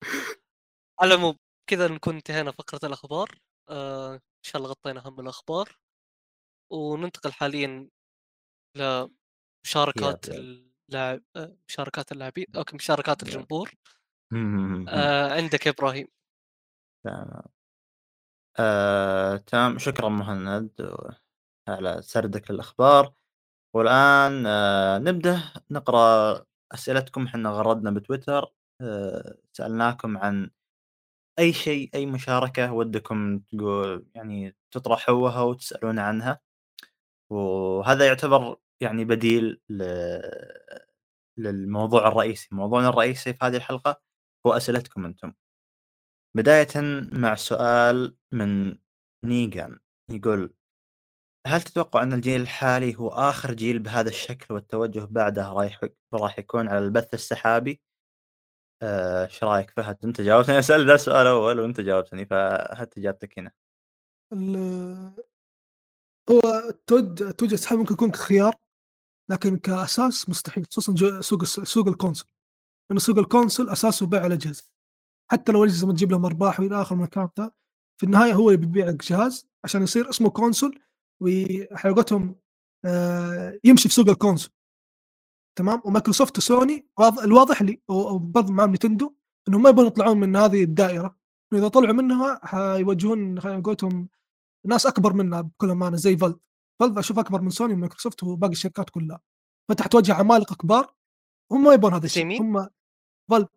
[LAUGHS] على العموم كذا نكون انتهينا فقرة الأخبار. آه إن شاء الله غطينا أهم الأخبار. وننتقل حاليا لمشاركات. اللاعب مشاركات اللاعبين أوكي مشاركات. الجمهور. [LAUGHS] آه عندك يا إبراهيم. تمام. آه، تمام. شكرا مهند على سردك للأخبار والآن آه، نبدأ. نقرأ أسئلتكم. حنا غردنا بتويتر. آه، سألناكم عن أي شيء أي مشاركة ودكم تقول يعني تطرحوها وتسألون عنها. وهذا يعتبر يعني بديل ل... للموضوع الرئيسي موضوعنا الرئيسي في هذه الحلقة هو أسئلتكم أنتم بداية مع سؤال من نيجان يقول هل تتوقع أن الجيل الحالي هو آخر جيل بهذا الشكل والتوجه بعده رايح راح يكون على البث السحابي؟ آه، إيش رأيك فهد؟ أنت جاوبتني أسأل ذا السؤال أول وأنت جاوبتني فهات إجابتك هنا. هو تو توجه سحابي ممكن يكون كخيار لكن كأساس مستحيل خصوصا سوق سوق ال console لأنه سوق ال console أساسه بيع الأجهزة. حتى لو الأجهزة ما تجيب لهم أرباح وإلى آخر من في النهاية هو اللي بيبيع لك جهاز عشان يصير اسمه console وحلقتهم آه يمشي في سوق ال console تمام؟ ومايكروسوفت وسوني واضح الواضح لي وبرضه مع نتندو إنهم ما يبغون يطلعون من هذه الدائرة. إذا طلعوا منها حيوجهون خلينا ناس أكبر منها بكل أمانة زي فالف فالف أشوف أكبر من سوني ومايكروسوفت وباقي الشركات كلها. فانت حتواجه عمالقة كبار. هم ما يبون هذا الشيء. هم فالف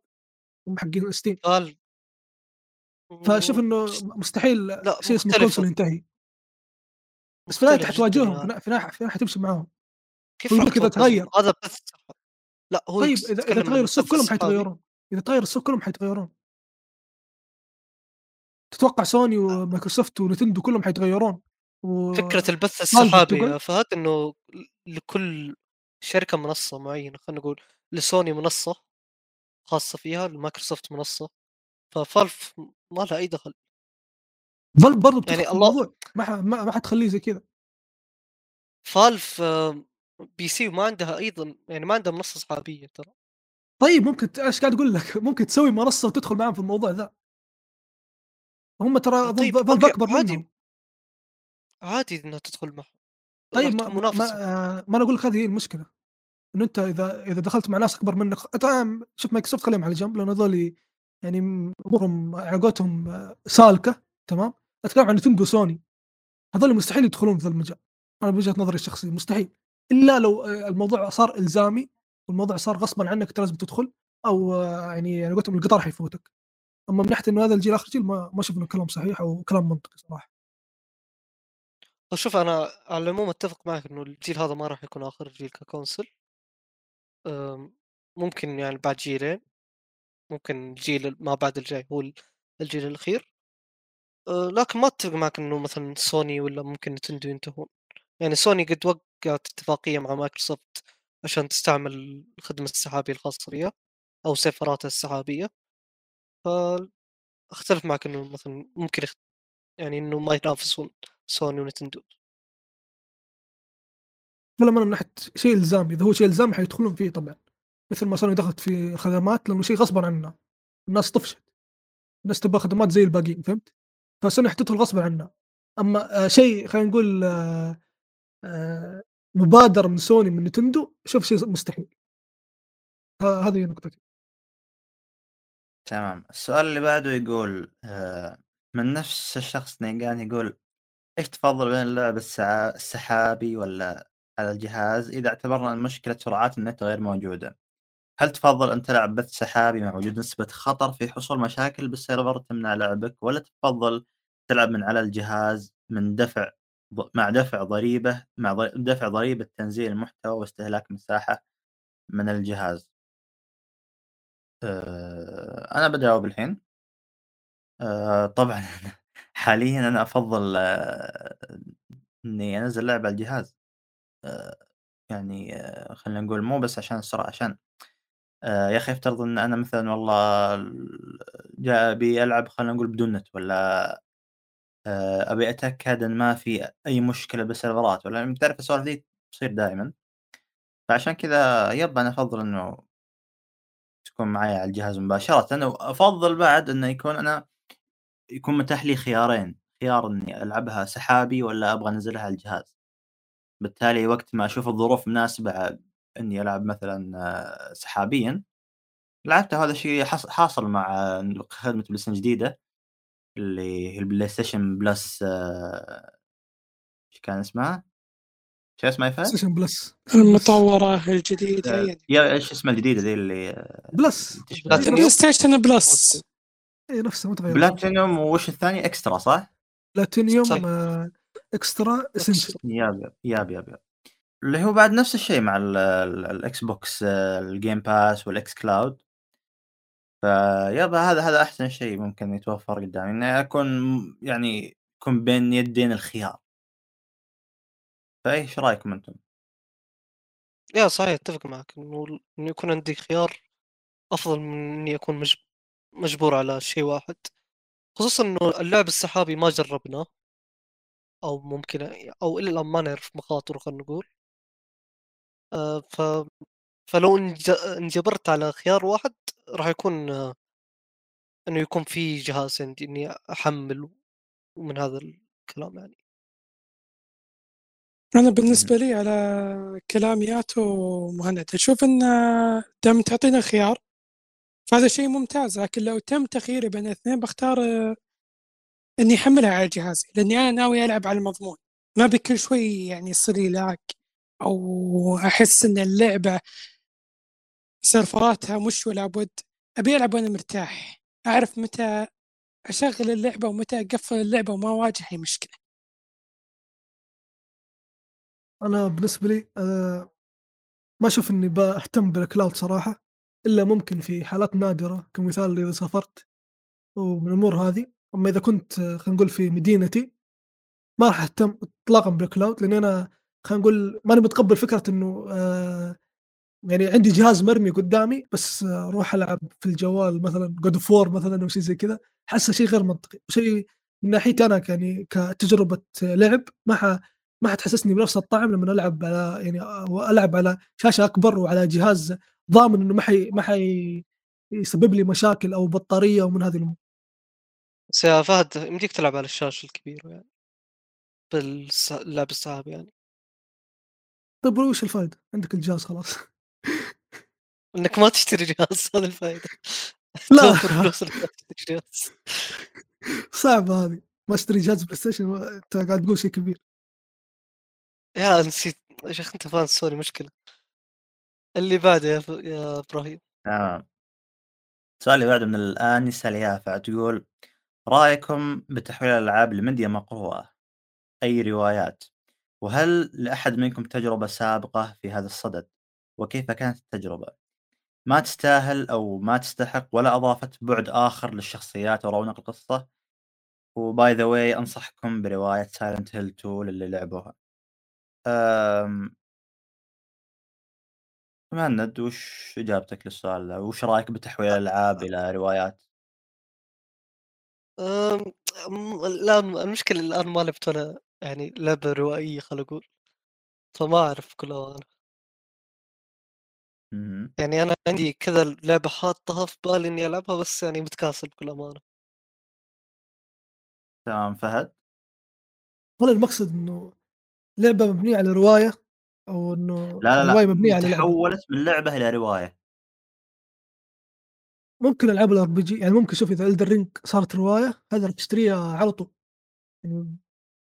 هم حقين ستيم قال فأشوف إنه مستحيل شيء اسمه. console ينتهي. بس في النهايه حتواجههم في النهاية حتمشي معاهم. كيف كذا؟ تغير. هذا بس لا هو طيب إذا تغير السوق كلهم. حيتغيرون. إذا تغير السوق كلهم حيتغيرون. تتوقع سوني ومايكروسوفت ونتندو كلهم حيتغيرون؟ و... فكرة البث؟ السحابي يا فهد إنه لكل شركة منصة معينة خلينا نقول لسوني منصة خاصة فيها لمايكروسوفت منصة. ففالف ما لها أي دخل. فالف برضه يعني الله- الموضوع ما ح- ما ما حتخليه زي كذا فالف آه، PC وما عندها أيضا يعني ما عندها منصة سحابية ترى. طيب ممكن إيش قاعد أقول لك؟ ممكن تسوي منصة وتدخل معاهم في الموضوع ذا. هم ترى اظن طيب، فالف أوكي، أكبر عادي. عادي إنها تدخل معهم طيب ما, منافسة ما, آه، ما أنا أقول لك هذه هي المشكلة إنه أنت إذا إذا دخلت مع ناس أكبر منك طبعا شوف مايكروسوفت خليهم على جنب لأن هذول يعني أمورهم علاقتهم آه، سالكة تمام؟ أتكلم عن نتندو وسوني هذول مستحيل يدخلون في ذا المجال. أنا بوجهه نظري الشخصيه مستحيل. إلا لو آه، الموضوع صار إلزامي والموضوع صار غصبا عنك أنت لازم تدخل أو آه، يعني يعني قلت القطار حيفوتك. أما من ناحية إنه هذا الجيل آخر جيل ما ما انه كلام صحيح أو كلام منطقي صراحة. شوف أنا على العموم أتفق معك إنه الجيل هذا ما راح يكون آخر جيل ك console ممكن يعني بعد جيلين. ممكن الجيل ما بعد الجاي هو ال- الجيل الأخير. أه، لكن ما أتفق معك إنه مثلا سوني ولا ممكن نتندو ينتهون. يعني سوني قد وقعت اتفاقية مع مايكروسوفت عشان تستعمل الخدمة السحابية الخاصة فيها أو سيرفراتها السحابية. فاختلف معك إنه مثلا ممكن يخت... يعني إنه ما ينافسون سوني ونتندو. ولا من ناحية شيء إلزامي. إذا هو شيء إلزامي حيدخلون فيه طبعا. مثل ما سوني دخلت في الخدمات لأنه شيء غصبا عنها الناس طفشت. الناس تبغى خدمات زي الباقيين فهمت؟ فسوني حتدخل غصبا عنها أما آه شيء خلينا نقول آه آه مبادره من سوني من نتندو شوف شيء مستحيل. هذه نقطتي. تمام. السؤال اللي بعده يقول آه، من نفس الشخص نيجان يقول إيش تفضل بين اللعب السحابي ولا على الجهاز إذا اعتبرنا إن مشكلة سرعات النت غير موجودة؟ هل تفضل أن تلعب بث سحابي مع وجود نسبة خطر في حصول مشاكل بالسيرفر تمنع لعبك ولا تفضل تلعب من على الجهاز من دفع مع دفع ضريبة مع دفع ضريبة تنزيل المحتوى واستهلاك مساحة من الجهاز؟ آه، أنا بجاوب الحين آه، طبعا [LAUGHS] حاليا أنا أفضل آه، إني أنزل لعبه على الجهاز. آه، يعني آه، خلينا نقول مو بس عشان السرعه عشان آه، يا أخي افترض إن أنا مثلا والله ال- جاء أبي ألعب خلينا نقول بدون نت ولا آه، أبي أتأكد إن ما في أي مشكلة بالسيرفرات ولا يعني تعرف السوالف ذي تصير دائما. فعشان كذا يب أنا أفضل إنه تكون معي على الجهاز مباشرة وافضل بعد أنه يكون أنا يكون متاح لي خيارين خيار إني ألعبها سحابي ولا أبغى أنزلها على الجهاز بالتالي وقت ما أشوف الظروف مناسبة إني ألعب مثلا آه، سحابيا لعبته هذا الشيء حاصل مع خدمة بلاي ستيشن جديدة اللي هي البلاي ستيشن بلس آه، إيش كان اسمها؟ شو اسمها يا فهد؟ ستيشن بلس المطورة الجديدة آه، يعني. يا إيش اسمها الجديدة ذي اللي بلس. بلاي ستيشن بلس اي نفسه ما تغير. بلاتينيوم وش الثاني؟ Extra صح؟ بلاتينيوم Extra Essential yup yup yup yup. اللي هو بعد نفس الشيء مع ال- ال- الاكس بوكس الجيم باس والاكس كلاود ف yup هذا هذا أحسن شيء ممكن يتوفر قدامي اني اكون يعني يكون بين يدين الخيار. فإيش رأيكم أنتم؟ yeah صحيح أتفق معك إنه إنه يكون عندي خيار أفضل من إني أكون مج... مجبور على شيء واحد. خصوصا إنه اللعب السحابي ما جربناه أو ممكن أو إلى الآن ما نعرف مخاطره خلينا نقول. آه، ف فلو انج... انجبرت على خيار واحد راح يكون آه، إنه يكون في جهاز عندي إني أحمل ومن هذا الكلام يعني. أنا بالنسبة لي على كلامياته مهند أشوف أن دام تعطينا خيار فهذا شيء ممتاز لكن لو تم تخييري بين الاثنين بختار آه، إني أحملها على جهازي لأني أنا ناوي ألعب على المضمون. ما بكل شوي يعني يصير لي لاك أو أحس إن اللعبة سيرفراتها مش ولا بد أبي ألعب وأنا مرتاح أعرف متى أشغل اللعبة ومتى أقفل اللعبة وما أواجه أي مشكلة. أنا بالنسبة لي آه ما أشوف إني بهتم بالكلاود صراحة إلا ممكن في حالات نادرة كمثال إذا سافرت ومن الأمور هذه أما إذا كنت خلينا نقول في مدينتي ما راح أهتم اطلاقا بال cloud لأني أنا خلينا نقول ماني متقبل فكرة إنه آه يعني عندي جهاز مرمي قدامي بس آه، أروح ألعب في الجوال مثلا God of مثلا أو شيء زي كذا حاسه شيء غير منطقي وشيء من ناحيتي أنا يعني كتجربة لعب ما. ما حتحسسني بنفس الطعم لما ألعب على يعني ألعب على شاشة أكبر وعلى جهاز ضامن إنه ما حي ما حي يسبب لي مشاكل أو بطارية ومن هذه الأمور. بس يا فهد يمديك تلعب على الشاشة الكبيرة يعني. باللعب السحابي يعني. طيب وش الفائده؟ عندك الجهاز خلاص. [LAUGHS] إنك ما تشتري جهاز هذا الفائده [LAUGHS] لا. [LAUGHS] صعبة هذه. ما أشتري جهاز بلاي ستيشن انت قاعد تقول شيء كبير. يا نسيت. يا شيخ أنت فان سوني مشكلة. اللي بعده يا, ف... يا إبراهيم. تمام. السؤال اللي بعده من الآنسة اليافع تقول رأيكم بتحويل الألعاب لميديا مقروءة؟ أي روايات؟ وهل لأحد منكم تجربة سابقة في هذا الصدد؟ وكيف كانت التجربة؟ ما تستاهل أو ما تستحق ولا أضافت بعد آخر للشخصيات ورونق القصة؟ و by the way أنصحكم برواية سايلنت هيل 2 للي لعبوها. مهند وش إجابتك للسؤال ده؟ وش رأيك بتحويل الألعاب إلى روايات؟ أم... أم- الآن المشكلة الآن ما لعبت ولا يعني لعبة روائية خل أقول فما أعرف كل أمانة. مهم. يعني أنا عندي كذا لعبة حاطها في بالي إني ألعبها بس يعني متكاسل بكل أمانة تمام فهد هل المقصد إنه لعبة مبنية على رواية أو إنه لا لا رواية لا مبنية على لعبة. تحولت من لعبة إلى رواية. ممكن ألعاب ال RPG يعني ممكن شوف إذا Elden Ring صارت رواية هذا راح تشتريها على طول. يعني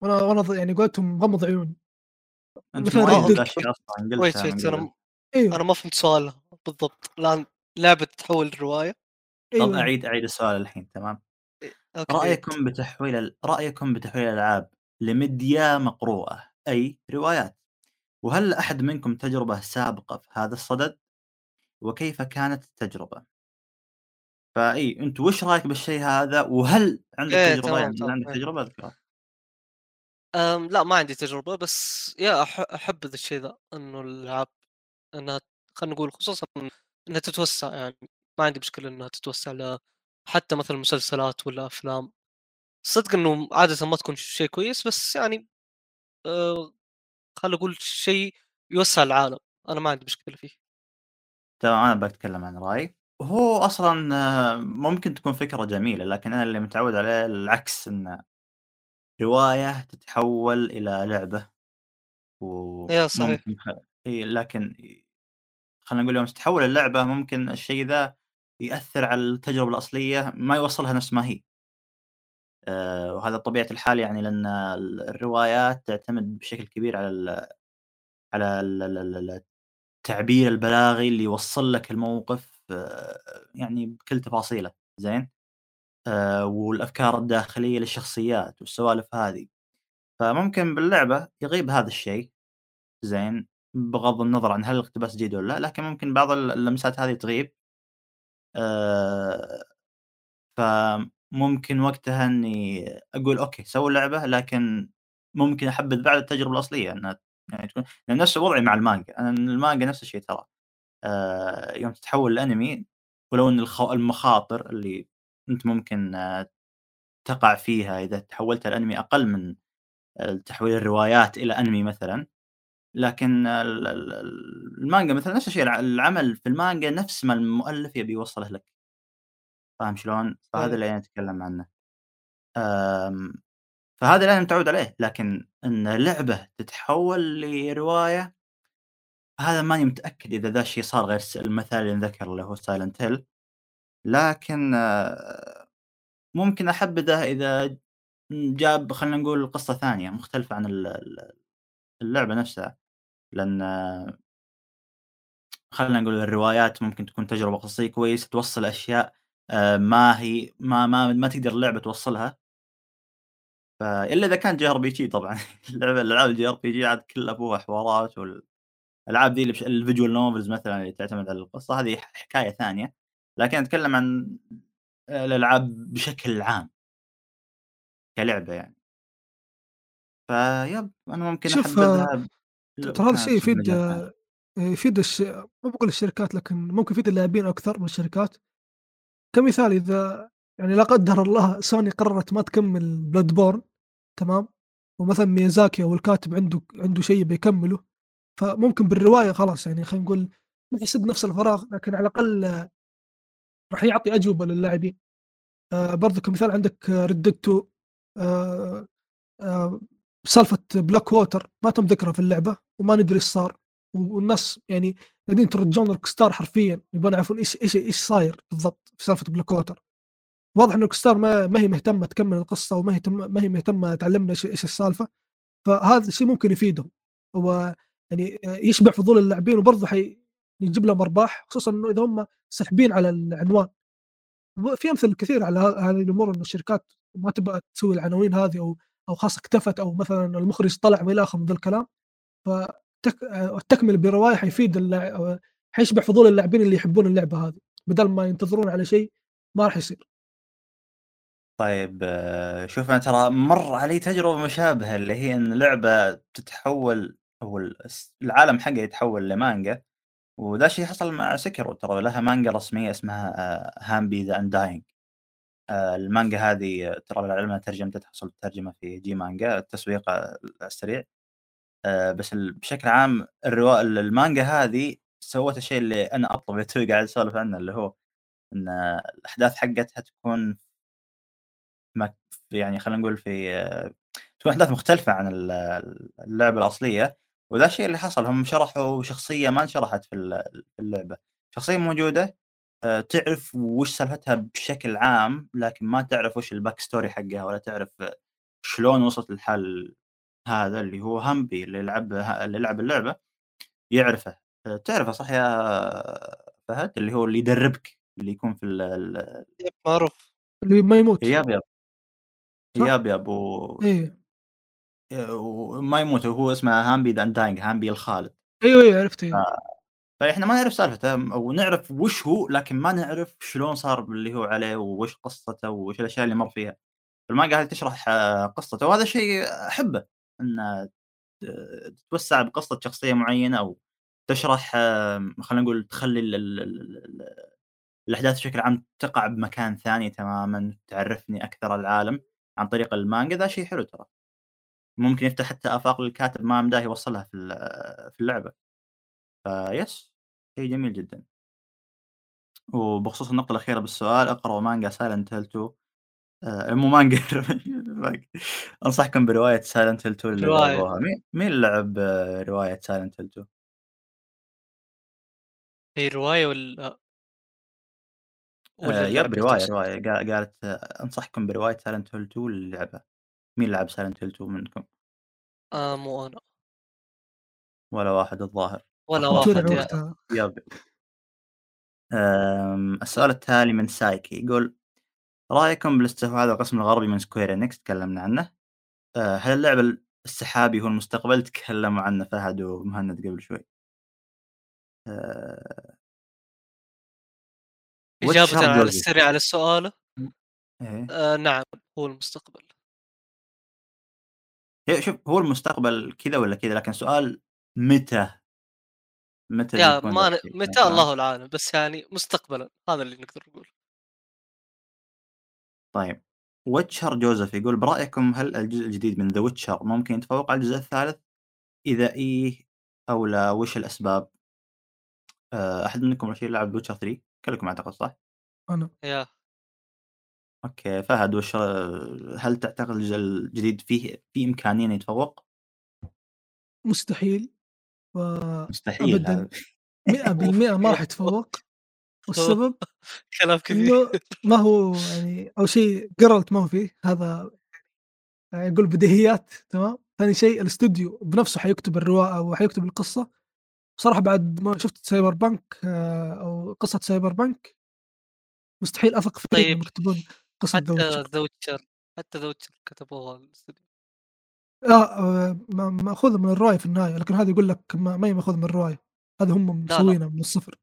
وأنا وأنا يعني قلتهم مغمض عيوني ويت قلتها ويت من أنا إيوه. أنا ما فهمت سؤالها بالضبط. الآن لعبة تتحول لروايه طب أيوه أعيد أعيد السؤال الحين تمام. أوكي. رأيكم بتحويل ال- رأيكم بتحويل الألعاب لميديا مقروءة؟ أي روايات. وهل أحد منكم تجربة سابقة في هذا الصدد؟ وكيف كانت التجربة؟ فأي أنت وش رأيك بالشيء هذا؟ وهل عندك إيه، تجربة؟ تمام، يعني تمام، عندك إيه. تجربة؟ أم لا ما عندي تجربة بس يا أح- أحب ذا الشيء ذا إنه الألعاب إنها خلينا نقول خصوصا إنها تتوسع يعني ما عندي مشكلة إنها تتوسع ل حتى مثلا مسلسلات ولا أفلام. صدق إنه عادة ما تكون شيء كويس بس يعني أه خلينا نقول شيء يوسع العالم أنا ما عندي مشكلة فيه. تمام أنا بتكلم عن رأيي هو أصلا آه، ممكن تكون فكرة جميلة لكن أنا اللي متعود عليه العكس أن رواية تتحول إلى لعبة. يا صحيح. لكن خلينا نقول يوم تتحول اللعبة ممكن الشيء ذا يأثر على التجربة الأصلية ما يوصلها نفس ما هي. آه، وهذا طبيعة الحال يعني لأن ال- الروايات تعتمد بشكل كبير على على ال ال ال ال التعبير البلاغي اللي يوصل لك الموقف آه، يعني بكل تفاصيله زين؟ آه، والأفكار الداخلية للشخصيات والسوالف هذه. فممكن باللعبة يغيب هذا الشيء زين؟ بغض النظر عن هل الاقتباس جيد ولا لا لكن ممكن بعض ال- اللمسات هذه تغيب. آه، فممكن وقتها إني أقول أوكي سووا لعبه لكن ممكن أحبذ بعد التجربة الأصلية إنها يعني تكون لأن نفس وضعي مع المانجا أنا المانجا نفس الشيء ترى آه، يوم تتحول الأنمي ولو إن الخ- المخاطر اللي أنت ممكن آه، تقع فيها إذا تحولت الأنمي أقل من ال تحويل الروايات إلى أنمي مثلًا، لكن ال ال ال المانجا مثلًا نفس الشيء الع العمل في المانجا نفس ما المؤلف يبي يوصله لك. فاهم شلون؟ فهذا إيه. اللي أنا أتكلم عنه. آمم، فهذا اللي أنا متعود عليه، لكن إن لعبة تتحول لرواية هذا ماني متأكد إذا ذا الشيء صار غير المثال اللي انذكر اللي هو silent hill لكن آه، ممكن أحبذه إذا جاب خلينا نقول قصة ثانية مختلفة عن ال ال اللعبة نفسها، لأن آه، خلينا نقول الروايات ممكن تكون تجربة قصصية كويسة توصّل أشياء آآ ما هي ما ما ما تقدر اللعبة توصّلها. فإلا إذا كان JRPG طبعًا [LAUGHS] اللعبة الألعاب الJRPG عاد كلها أبوها حوارات وال الألعاب ذي اللي بش الvisual novels مثلًا اللي تعتمد على القصة هذه ح حكاية ثانية، لكن أتكلم عن الألعاب بشكل عام. كلعبة يعني. فيب أنا ممكن شوف ترى هذا الشيء في يفيد ثاني. يفيد الش ما باقول الشركات لكن ممكن يفيد اللاعبين أكثر من الشركات. كمثال إذا يعني لا قدر الله سوني قررت ما تكمل Bloodborne تمام؟ ومثلًا ميازاكي أو الكاتب عنده عنده شيء يبي يكمله، فممكن بالرواية خلاص يعني خلينا نقول ما يسد نفس الفراغ لكن على الأقل آه، راح يعطي أجوبة للاعبين. آآ برضه كمثال عندك 2 آآ آآ سالفة Black Water ما تم ذكرها في اللعبة وما ندري إيش صار، والناس يعني قاعدين يترجون Rockstar حرفيًا يبغون يعرفون إيش إيش إيش صاير بالضبط في سالفة Black Water. واضح إن Rockstar ما ما هي مهتمة تكمل القصة وما هي ما هي مهتمة تعلمنا إيش السالفة، فهذا الشيء ممكن يفيدهم. هو يعني يشبع فضول اللاعبين وبرضه حي يجيب لهم أرباح خصوصًا إنه إذا هم ساحبين على العنوان. وفي أمثلة كثيرة على هذه الأمور إن الشركات ما تبغى تسوي العناوين هذه أو أو خلاص اكتفت أو مثلًا المخرج طلع وإلى آخره من ذا الكلام، فتك التكملة برواية حيفيد حيشبع فضول اللاعبين اللي يحبون اللعبة هذه، بدل ما ينتظرون على شيء ما راح يصير. طيب آه، شوف أنا ترى مَر علي تجربة مشابهة اللي هي إن لعبة تتحول ال العالم حقها يتحول لمانجا، وذا الشيء حصل مع سيكيرو ترى لها مانجا رسمية اسمها آآ هانبي ذا آآ المانجا هذه ترى للعلم ترجمتها تحصل ترجمة في G مانجا التسويق آه، السريع. آآ بس بشكل عام الروا ال المانجا هذه سوت الشيء اللي أنا أطلبه اللي توي قاعد أسولف عنه اللي هو إن الأحداث حقتها تكون يعني خلينا نقول في تكون أحداث مختلفة عن ال اللعبة الأصلية، وذا الشيء اللي حصل هم شرحوا شخصية ما انشرحت في ال في اللعبة، شخصية موجودة آآ تعرف وش سالفتها بشكل عام، لكن ما تعرف وش الback story حقها ولا تعرف شلون وصلت للحال هذا اللي هو هانبي اللي لعب اللي لعب اللعبة يعرفه، تعرفه صح يا فهد؟ اللي هو اللي يدربك اللي يكون في ال ال yep معروف. اللي ما يموت. صح؟ yep، yep و إيه. آآ وما يموت وهو اسمه هانبي the undying هانبي الخالد. أيوه، أيوه عرفت ف أيوه. فإحنا ما نعرف سالفته م ونعرف وش هو، لكن ما نعرف شلون صار باللي هو عليه ووش قصته وش الأشياء اللي مَر فيها. المانجا هذه تشرح آه، قصته وهذا شيء أحبه، إن ت تتوسّع بقصة شخصية معينة أو تشرح خلينا نقول تخلّي ال ال ال ال الأحداث بشكل عام تقع بمكان ثاني تمامًا، تعرّفني أكثر العالم عن طريق المانجا، ذا شيء حلو ترى. ممكن يفتح حتى آفاق للكاتب ما يمداه يوصّلها في ال في اللعبة. فيس شيء جميل جدًا. وبخصوص النقطة الأخيرة بالسؤال، اقرأوا مانجا silent hill 2 آآ مو مانجا [LAUGHS] أنصحكم برواية silent hill 2 اللي. لعبوها. مين مين لعب آه، رواية silent hill 2؟ هي رواية والّا والّا آآ يب؟ رواية قا قالت آه، أنصحكم برواية silent hill 2 اللي لعبها. مين لعب silent hill 2 منكم؟ آه مو أنا. ولا واحد الظاهر. ولا واحد يا. Yep. السؤال التالي من سايكي يقول: رأيكم بالاستحواذ على القسم الغربي من سكوير إنكس تكلمنا عنه. هل اللعب ال السحابي هو المستقبل؟ تكلموا عنه فهد ومهند قبل شوي. Which إجابةً على؟ السريع على السؤال إيه. آآ نعم هو المستقبل. هي شوف هو المستقبل كذا والّا كذا، لكن سؤال متى؟ متى يا ما الشيء متى؟ الله أعلم، بس يعني مستقبلًا هذا اللي نقدر نقوله. طيب ويتشر جوزيف يقول برأيكم هل الجزء الجديد من ذا ويتشر ممكن يتفوق على الجزء الثالث؟ إذا إيه أو لا وش الأسباب؟ آه، أحد منكم رشيد لعب ويتشر 3 كلكم أعتقد صح؟ أنا. يا أوكي فهد وش هل تعتقد الجزء الجديد فيه في إمكانية إنه يتفوق؟ مستحيل و مستحيل أبداً. هذا. 100% ما راح يتفوق. والسبب؟ [LAUGHS] كلام كثير إنه ما هو يعني اول شيء جيرالت ما هو فيه هذا يعني يقول بديهيات تمام؟ ثاني شيء الاستوديو بنفسه حيكتب الرواية أو حيكتب القصة. بصراحة بعد ما شفت سايبر بانك آه، أو قصة سايبر بانك مستحيل أثق فيه طيب، يكتبون قصة حتى ذا ويتشر. حتى ذا ويتشر كتبوها الاستوديو لا آه، ما- ماخوذه من الرواية في النهاية لكن هذا يقول لك ما ما هي مأخوذة من الرواية. هذا هم لا. مسوينها من الصفر.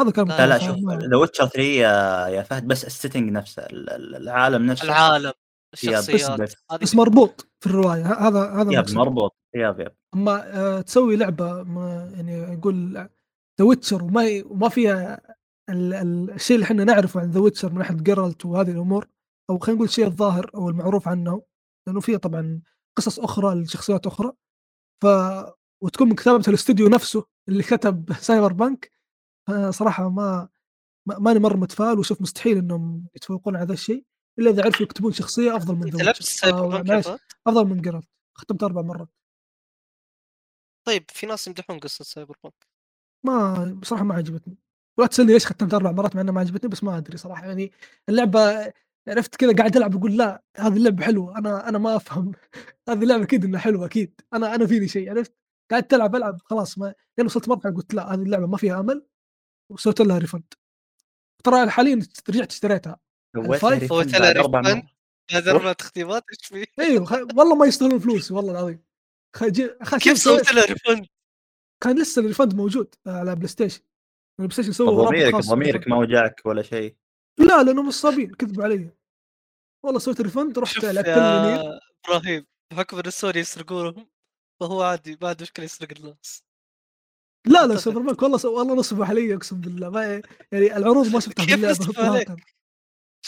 هذا كلام لا، لا كلام شوف ذا ويتشر 3 يا يا فهد بس ال setting نفسه ال- ال- العالم نفسه. العالم بس- الشخصيات بس. هذه بس مربوط في الرواية هذا هذا yep المقصد. مربوط yep yep أما آه، تسوي لعبة ما يعني يقول ذا ويتشر وما وما فيها ال- ال- الشيء اللي إحنا نعرفه عن ذا ويتشر من ناحيه جيرالت وهذه الأمور أو خلينا نقول الشيء الظاهر أو المعروف عنه لأنه فيها طبعا قصص أخرى لشخصيات أخرى. ف وتكون من كتابة الاستوديو نفسه اللي كتب سايبر بانك صراحة ما ما- ماني مرة متفائل وشوف مستحيل إنهم يتفوقون على هذا الشيء إلا إذا عرفوا يكتبون شخصية أفضل من ذا آه،؟ أفضل من جيرالت ختمت أربع مرات. طيب في ناس يمدحون قصة سايبر بانك. ما بصراحة ما عجبتني. ولا تسألني ليش ختمت أربع مرات مع إنها ما عجبتني بس ما أدري صراحة. يعني اللعبة عرفت كذا قاعد ألعب أقول لا هذه اللعبة حلوة أنا أنا ما أفهم. [LAUGHS] هذه اللعبة أكيد إنها حلوة أكيد. أنا أنا فيني شيء عرفت؟ قاعد تلعب ألعب خلاص ما لين وصلت مرحلة قلت لا هذه اللعبة ما فيها أمل وسويت لها refund ترى حاليا رجعت اشتريتها. سويت لها refund بعد أربع؟ مرات. هذا أربع تختيمات إيش فيه؟ أيوه. والله ما يستاهلون فلوس والله العظيم. كيف سويت- له ريفند؟ كان لسه الريفند موجود على بلاي ستيشن البلاي ستيشن سوى ضميرك ضميرك. ما وجعك ولا شيء لا لانهم نصابين كذبوا علي والله سويت ريفند رحت المنير يا إبراهيم بحكم ان السوري يسرقونهم فهو عادي ما عنده مشكلة يسرق الناس لا لا. سوبر بانك والله سو... والله نصبوا علي أقسم بالله ما يعني العروض ما شفتها [LAUGHS] كيف نصبوا عليك؟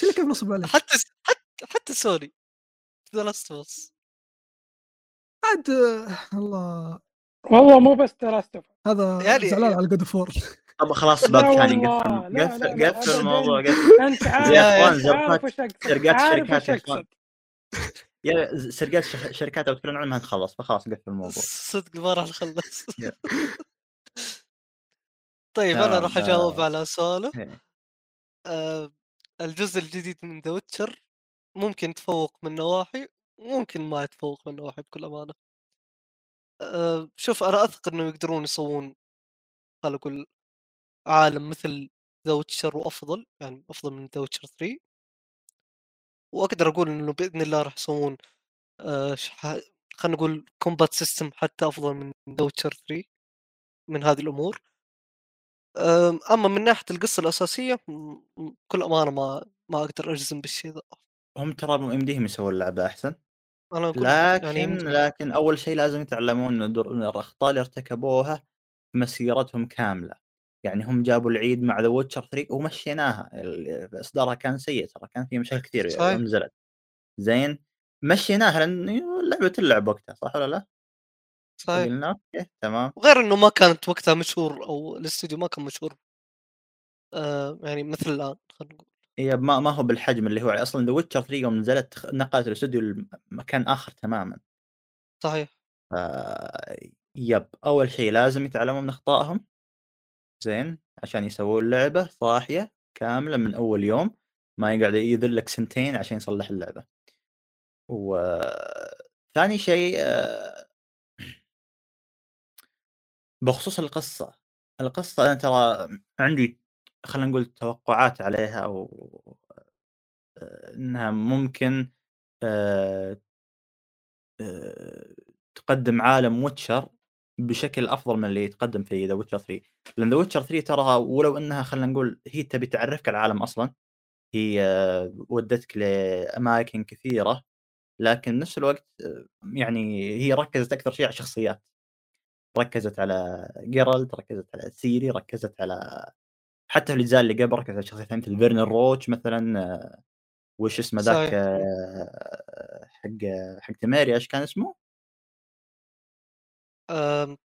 اللي كيف نصب عليك؟ حتى حتى حتى سوري ذا لاست عاد الله. والله مو بس تراستف هذا يعني- زعلان على جود فور طب خلاص لا باب ثاني قفل قفل. الموضوع قفل. أنت يا عارف أقصد. شركات يا سرقات شركات أو تكلمون عنها تخلص فخلاص قفل الموضوع. صدق ما راح نخلص. طيب أنا راح أجاوب آه. على سؤاله. إيه. آه الجزء الجديد من The Witcher ممكن يتفوق من نواحي وممكن ما يتفوق من نواحي بكل أمانة. آه شوف أنا أثق انه يقدرون يسوون خلينا نقول عالم مثل The Witcher وأفضل يعني أفضل من The Witcher 3 وأقدر أقول إنه بإذن الله راح يسوون ش- خلينا نقول combat system حتى أفضل من The Witcher 3 من هذه الأمور. أما من ناحية القصة الأساسية بكل أمانة ما ما أقدر أجزم بالشيء ذا. هم ترى يمديهم يسوون اللعبه أحسن؟ أقول لكن يعني. لكن أول شيء لازم يتعلمون من الأخطاء اللي ارتكبوها في مسيرتهم كاملة يعني هم جابوا العيد مع The Witcher 3 ومشيناها إصدارها كان سيء ترى كان فيه مشاكل كثير صحيح. يوم نزلت زين مشيناها لأن لعبة اللعب وقتها صح ولا لا؟ صحيح قلنا okay تمام وغير إنه ما كانت وقتها مشهور أو الأستوديو ما كان مشهور آه يعني مثل الآن خلينا هي ما ما هو بالحجم اللي هو أصلا The Witcher 3 يوم نزلت نقلت الاستوديو لمكان آخر تماما. صحيح. ف... yep. أول شيء لازم يتعلموا من أخطائهم. زين. عشان يسوون لعبة صاحيه كاملة من أول يوم. ما يقعد يذلك سنتين عشان يصلح اللعبة. وثاني شيء آه، بخصوص القصة. القصة أنا ترى عندي خلينا نقول توقعات عليها أو آه، إنها ممكن آه، آه، تقدم عالم Witcher بشكل أفضل من اللي يتقدم في The Witcher 3 لأن The Witcher 3 ترى ولو إنها خلينا نقول هي تبي تعرفك العالم أصلا هي ودتك لأماكن كثيرة لكن نفس الوقت يعني هي ركزت أكثر شيء على الشخصيات. ركزت على جيرالت ركزت على سيري ركزت على حتى في الاجزاء اللي قبل ركزت على شخصيات مثل فيرنون روتش مثلا آه، وش اسمه ذاك. آه، حق حق تميريا إيش كان اسمه؟ آمم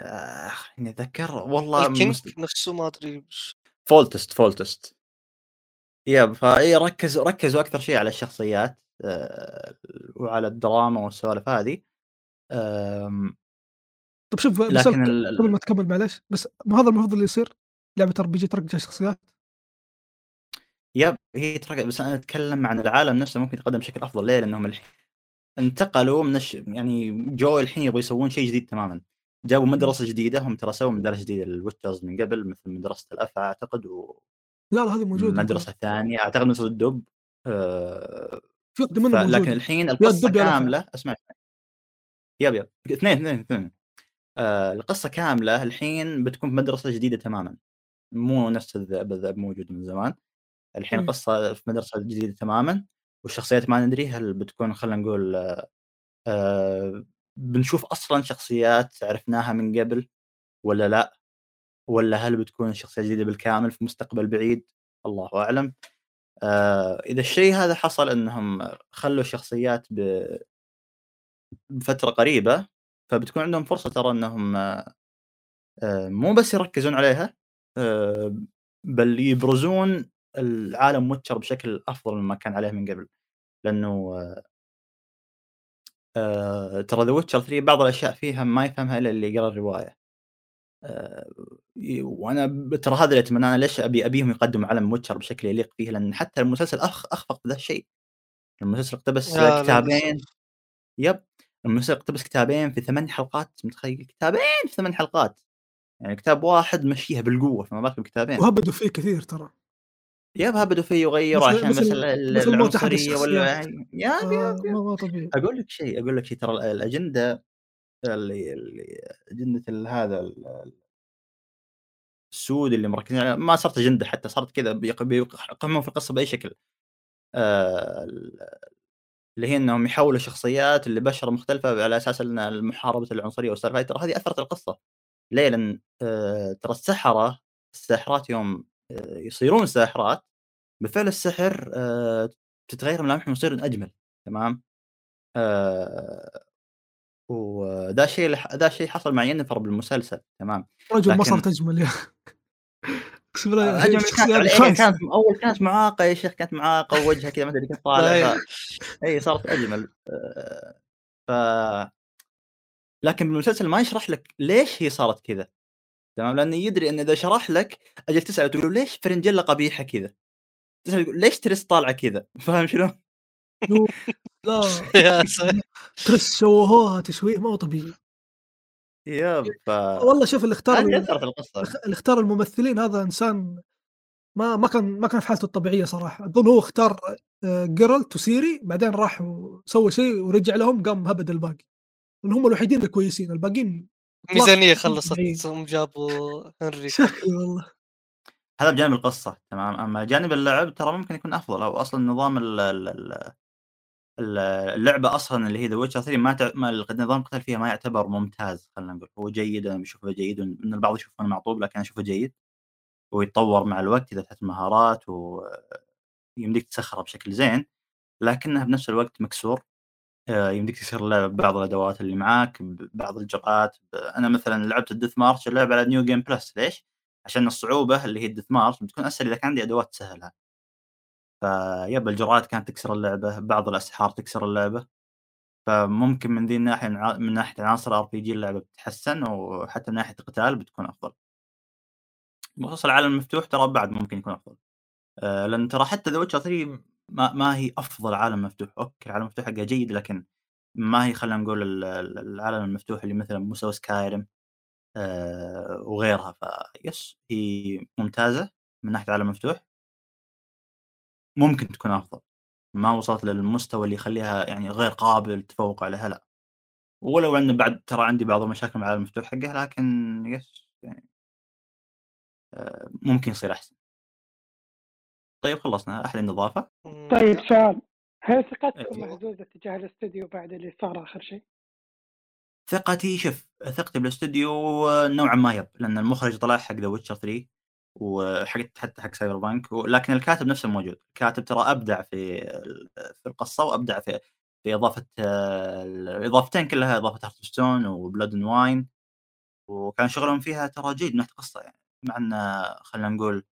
آه، خليني أتذكر والله ال king مست... نفسه ما أدري فولتست فولتست. yep ف ركزوا ركزوا أكثر شيء على الشخصيات آه، وعلى الدراما والسوالف هذه. آم، طب شوف لكن ال- قبل ما تكمل معليش بس ما هذا المفروض اللي يصير؟ لعبة RPG على الشخصيات yep هي ترى بس أنا أتكلم عن العالم نفسه ممكن يتقدم بشكل أفضل ليه؟ لأنهم الحين انتقلوا من الش... يعني جو الحين يبغوا يسوون شيء جديد تماما. جابوا مدرسة جديدة هم ترى سووا مدارس جديدة لل Witchers من قبل مثل مدرسة الافعى أعتقد لا لا هذه موجودة ومدرسه ثانية أعتقد مدرسه الدب منهم ف- لكن الحين القصة. كاملة اسمع yep yep اثنين اثنين اثنين آه القصة كاملة الحين بتكون في مدرسه جديدة تماما. مو نفس الذئب الذئب موجود من زمان. الحين مم. القصة في مدرسة جديدة تماما والشخصيات ما ندري هل بتكون خلينا نقول آه بنشوف أصلا شخصيات عرفناها من قبل ولا لا؟ ولا هل بتكون شخصية جديدة بالكامل في مستقبل بعيد؟ الله أعلم. آه إذا الشيء هذا حصل إنهم خلوا الشخصيات ب- بفترة قريبة فبتكون عندهم فرصة ترى إنهم آه، آه، مو بس يركزون عليها بل يبرزون العالم Witcher بشكل أفضل مما كان عليه من قبل. لأنه آه، آه، ترى The Witcher 3 بعض الأشياء فيها ما يفهمها إلا اللي يقرأ الرواية. آه، وأنا ترى هذا اللي أتمنى أنا ليش أبي أبيهم يقدموا عالم Witcher بشكل يليق فيه لأن حتى المسلسل أخ أخفق بذا الشيء. المسلسل اقتبس كتابين. يب المسلسل اقتبس كتابين في ثمان حلقات متخيل؟ كتابين في ثمان حلقات. يعني كتاب واحد مشيها بالقوة فما بالك بكتابين وهبدوا فيه كثير ترى. يب هبدوا فيه يغيروا مثل- عشان مثل- مثل العنصرية ولا. يب آه، ما طبيعي. أقول لك شيء أقول لك شيء ترى ال- الأجندة اللي اللي أجندة هذا ال- السود اللي مركزين عليها ما صارت أجندة حتى صارت كذا بيق- بيقموا في القصة بأي شكل. آه، ال- اللي هي إنهم يحولوا شخصيات لبشر مختلفة على أساس إن محاربه العنصرية والسالفه هذه أثرت القصة. ليه؟ لأن آه، ترى السحرة الساحرات يوم آه، يصيرون ساحرات بفعل السحر آه، تتغير ملامحهم ويصيرون أجمل تمام؟ وذا الشيء ذا الشيء حصل مع ينفر بالمسلسل تمام رجل ما لكن- صارت أجمل يا [LAUGHS] أقسم بالله كانت. كانت أول كانت معاقة يا شيخ كانت معاقة ووجهها كذا ما أدري كيف طالع أي صارت أجمل ف لكن بالمسلسل ما يشرح لك ليش هي صارت كذا. تمام؟ لأنه يدري إن إذا شرح لك أجل تسال تقول له ليش فرنجيلا قبيحة كذا؟ تسال ليش تريس طالعة كذا؟ [LAUGHS] فاهم شلون؟ [LAUGHS] لا. [LAUGHS] يا. ترس سووها تشويه ما هو طبيعي. يب ف والله شوف اللي اختار اللي اختار الممثلين هذا إنسان ما ما كان ما كان في حالته الطبيعية صراحة. أظن هو اختار آه، جيرالت وسيري بعدين راح وسوى شيء ورجع لهم قام هبد الباقي. لأن هم الوحيدين الكويسين الباقيين ميزانية خلصت. هم جابوا هنري. [LAUGHS] والله. هذا بجانب القصة تمام. أما جانب اللعب ترى ممكن يكون أفضل أو أصلا نظام ال- ال- ال- ال- اللعبة أصلا اللي هي The Witcher 3 ما, تع... ما نظام القتال فيها ما يعتبر ممتاز خلينا نقول. هو جيد أنا بشوفه جيد من البعض يشوفه معطوب لكن أنا أشوفه جيد. ويتطور مع الوقت إذا فتحت مهارات ويمديك تسخره بشكل زين لكنه بنفس الوقت مكسور. يمديك تكسر اللعبه ببعض الأدوات اللي معاك ببعض الجرعات ب- أنا مثلا لعبت ال Death March اللعبة على New Game Plus ليش؟ عشان الصعوبة اللي هي ال Death March بتكون أسهل إذا كان عندي أدوات تسهلها ف yep الجرعات كانت تكسر اللعبة بعض الأسحار تكسر اللعبة. فممكن من ذي الناحية من ناحية عناصر RPG اللعبة بتتحسن وحتى من ناحية القتال بتكون أفضل. بخصوص العالم المفتوح ترى بعد ممكن يكون أفضل. آه، لأن ترى حتى The Witcher 3 ما, ما هي أفضل عالم مفتوح okay العالم المفتوح حقها جيد لكن ما هي خلينا نقول ال- ال- العالم المفتوح اللي مثلا مستوى Skyrim آه وغيرها. فيس هي ممتازة من ناحية العالم المفتوح. ممكن تكون أفضل. ما وصلت للمستوى اللي يخليها يعني غير قابل للتفوق عليها لا. ولو ان بعد ترى عندي بعض المشاكل مع العالم المفتوح حقها لكن يس يعني آه ممكن يصير أحسن. طيب خلصنا عنده اضافه طيب سؤال هل ثقتكم. مهزوزه تجاه الاستوديو بعد اللي صار آخر شيء؟ ثقتي شوف ثقتي بالاستوديو نوعا ما yep لأن المخرج طلع حق The Witcher 3 وحق حتى حق Cyberpunk لكن الكاتب نفسه موجود الكاتب ترى أبدع في في القصة وأبدع في في إضافة الإضافتين كلها إضافة Hearts of Stone و Blood and Wine وكان شغلهم فيها ترى جيد من ناحيه القصة يعني مع إن خلينا نقول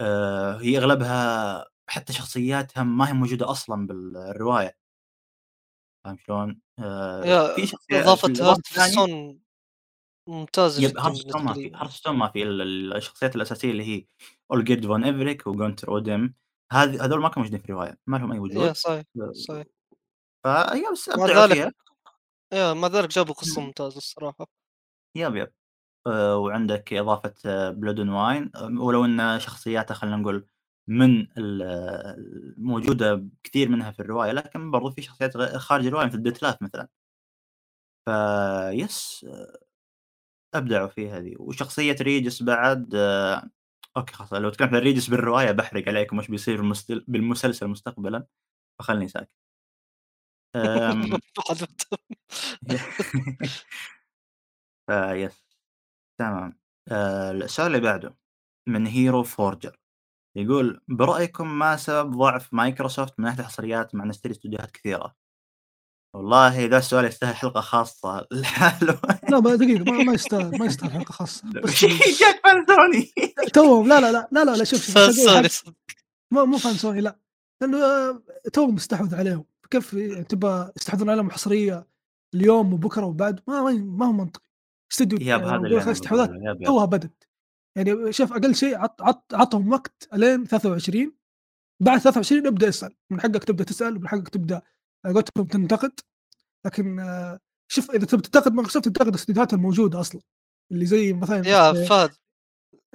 آه، هي أغلبها حتى شخصياتها ما هي موجودة أصلا بالرواية. فاهم شلون؟ آه، في شخصيات إضافة Hearts of Stone ممتازة yep جدا Hearts of Stone ما في ما في ال- ال- الشخصيات الأساسية اللي هي Olgierd von Everec و Gaunter O'Dimm هذه هذول ما كانوا موجودين في الرواية ما لهم أي وجود. صحيح صحيح. فهي بس مع ابدعوا ذلك فيها يا مع ذلك جابوا قصة مم. ممتازة الصراحة. yep yep. آه، وعندك إضافة Blood and Wine ولو إن شخصياته خلينا نقول من ال- الموجوده كثير منها في الرواية لكن برضو في شخصيات خارج الرواية مثل Dettlaff مثلا. ف yes ابدعوا في هذه. وشخصية Regis بعد آه، okay خلاص لو تكلمت عن ريجس بالرواية بحرق عليكم وش بيصير بالمسلسل مستقبلا فخلني ساكت. [LAUGHS] [LAUGHS] ف yes تمام. آه، السؤال اللي بعده من Hero Forger يقول برأيكم ما سبب ضعف مايكروسوفت من ناحية الحصريات مع نشتري استديوهات كثيرة؟ والله ذا السؤال يستاهل حلقة خاصة. لحاله [LAUGHS] لا ما دقيقة ما, ما يستاهل ما يستاهل حلقة خاصة. [LAUGHS] بس جاك fan Sony [LAUGHS] توهم لا لا لا لا لا, لا شوف مو مو fan Sony لا. لأنه آه، توهم مستحوذ عليهم. كيف يعني تبى يستحوذون عليهم حصريه اليوم وبكرة وبعد؟ ما ما ما هو منطقي. هذا يعني yep yep. توها بدت. يعني شوف أقل شيء عط عط عطهم وقت الين 23 بعد 23 ابدأ اسأل. من حقك تبدأ تسأل ومن حقك تبدأ قولتهم تنتقد. لكن آه، شوف إذا تبي تنتقد مايكروسوفت تنتقد الاستديوهات الموجودة أصلا. اللي زي مثلا يا آه، فهد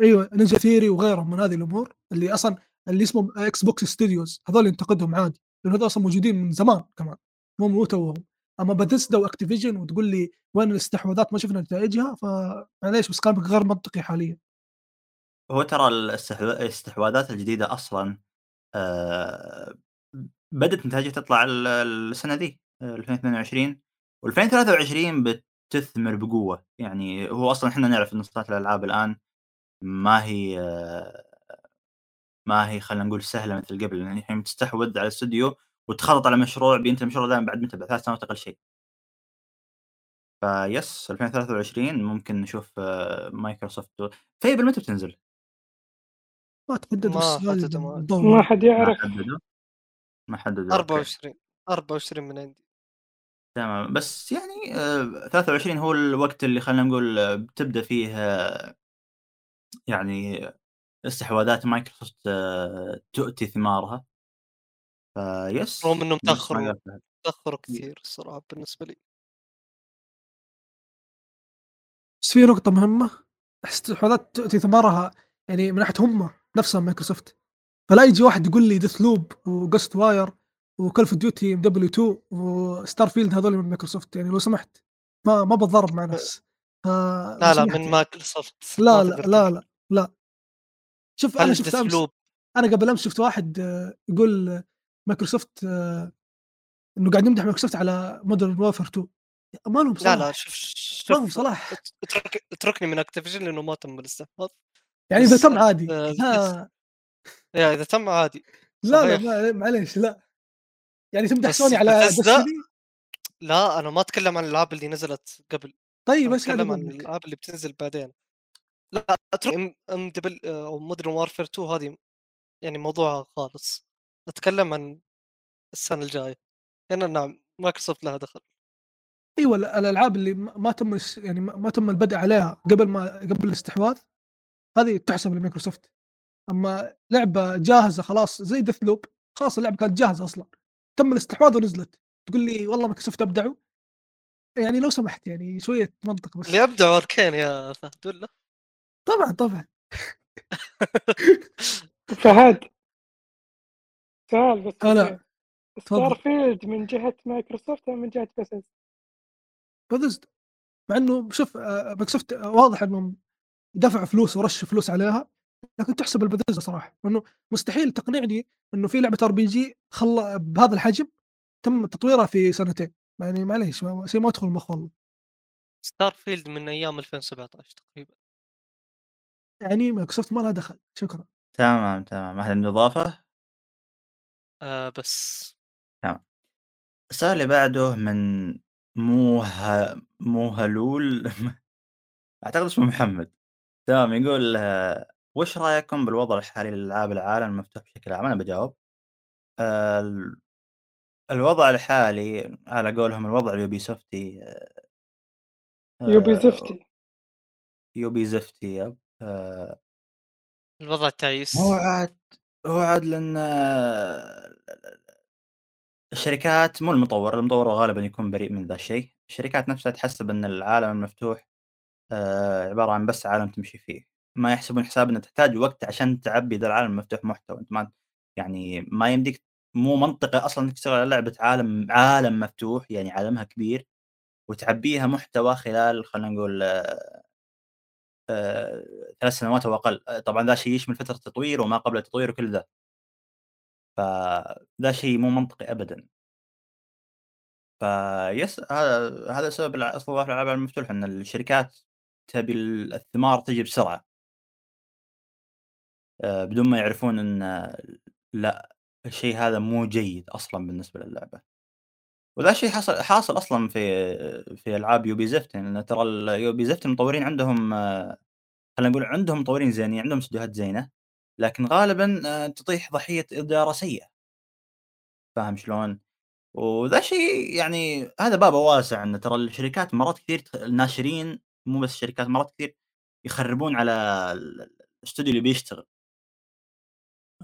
أيوه Ninja Theory وغيرهم من هذه الأمور. اللي أصلا اللي اسمهم Xbox Studios هذول ينتقدهم عادي. لأن هذول أصلا موجودين من زمان كمان. مو مو توهم أما باتسدا وأكتيفيجن وتقول لي وين الاستحواذات ما شفنا نتائجها فمعليش بس كلامك غير منطقي حاليا. هو ترى الاستحوا- الاستحواذات الجديدة أصلا آه، بدت نتائجها تطلع ال- السنة دي آه، 2022 و2023 بتثمر بقوة. يعني هو أصلا إحنا نعرف إن صناعة الألعاب الآن ما هي آه، ما هي خلينا نقول سهلة مثل قبل. يعني الحين تستحوذ على استوديو وتخطط على مشروع بينتهي المشروع ذا بعد متى؟ بعد ثلاث سنوات أقل شيء. ف yes 2023 ممكن نشوف آه، Microsoft Fable متى بتنزل؟ ما تحدد ما حد ما يعرف. حددوا ما حددوا okay. 24 24 من عندي. تمام بس يعني آه، 23 هو الوقت اللي خلينا نقول آه، بتبدأ فيه آه، يعني استحواذات مايكروسوفت آه، تؤتي ثمارها. ف yes رغم تاخروا قال فهد. تاخروا كثير الصراحة بالنسبة لي. بس في نقطة مهمة استحواذات تؤتي ثمارها يعني من ناحية هم نفسهم مايكروسوفت. فلا يجي واحد يقول لي Deathloop و Ghostwire و Call of Duty MW 2 و Starfield هذول من مايكروسوفت يعني لو سمحت. ما ما بتضارب مع ناس. ف- لا لا سمحت من يعني. مايكروسوفت. لا لا لا. لا لا. شوف أنا شفت أمس أنا قبل أمس شفت واحد يقول مايكروسوفت آه، إنه قاعد يمدح مايكروسوفت على Modern Warfare 2 ما لهم لا صلاح. لا شوف ما لهم شوف صلاح. اترك اتركني من Activision لأنه ما تم الاستحواذ يعني إذا تم عادي. آه، لا. [LAUGHS] يا إذا تم عادي. لا لا معليش لا. يعني تمدح سوني على لا. أنا ما أتكلم عن الألعاب اللي نزلت قبل. طيب بس أتكلم عن الألعاب اللي بتنزل بعدين. لا أترك M MW أو Modern Warfare 2 هذه يعني موضوعها خالص. نتكلم عن السنة الجاية. هنا نعم مايكروسوفت لها دخل. أيوه ال- الألعاب اللي ما تم يعني ما تم البدء عليها قبل ما قبل الاستحواذ هذه تحسب لمايكروسوفت. أما لعبة جاهزة خلاص زي Deathloop خلاص اللعبة كانت جاهزة أصلا. تم الاستحواذ ونزلت. تقول لي والله مايكروسوفت أبدعوا. يعني لو سمحت يعني شوية منطق بس. اللي ابدعوا Arkane يا فهد ولا؟ طبعا طبعا. [LAUGHS] [LAUGHS] فهد. سؤال بس هلا بسيط. Starfield من جهة مايكروسوفت أو من جهة Bethesda؟ Bethesda مع إنه شوف مايكروسوفت آه، واضح انهم دفعوا فلوس ورشوا فلوس عليها لكن تحسب البثزدا صراحة. إنه مستحيل تقنعني إنه في لعبة RPG خل بهذا الحجم تم تطويرها في سنتين. يعني معليش شيء ما يدخل المخ والله Starfield من أيام 2017 تقريبا. يعني مايكروسوفت ما لها دخل. شكرا. تمام تمام. ما عندنا اضافه آه بس. السؤال اللي بعده من موها موهلول. [LAUGHS] أعتقد اسمه محمد. تمام يقول آه، وش رأيكم بالوضع الحالي للألعاب العالم المفتوح بشكل عام؟ أنا بجاوب. آه، ال- الوضع الحالي على قولهم الوضع اليوبي سوفتي آه، يوبي زفتي. يوبي زفتي yep آه، الوضع تعيس هو عاد هو عاد لأن آه، الشركات مو المطور، المطور غالبًا يكون بريء من ذا الشيء، الشركات نفسها تحسب إن العالم المفتوح آآ عبارة عن بس عالم تمشي فيه، ما يحسبون حساب انه تحتاج وقت عشان تعبي ذا العالم المفتوح محتوى، أنت ما يعني ما يمديك مو منطقي أصلًا إنك تشتغل على لعبة عالم عالم مفتوح يعني عالمها كبير وتعبيها محتوى خلال خلينا نقول آآ 3 سنوات أو أقل، طبعًا ذا الشيء يشمل فترة التطوير وما قبل التطوير وكل ذا. فذا شيء مو منطقي أبدًا. فيس هذا هذا سبب الع استضافة الألعاب المفتوحة إن الشركات تبي ال الثمار تيجي بسرعة. آآ بدون ما يعرفون إن لأ، الشيء هذا مو جيد أصلًا بالنسبة للعبة. وذا الشيء حصل حاصل أصلًا في في ألعاب Ubisoft لأن ترى ال Ubisoft المطورين عندهم خلينا نقول عندهم مطورين زينين، عندهم استديوهات زينة، لكن غالبًا تطيح ضحية إدارة سيئة. فاهم شلون؟ وذا الشيء يعني هذا بابه واسع إنه ترى الشركات مرات كثير الناشرين مو بس الشركات مرات كثير يخربون على ال الاستوديو اللي بيشتغل.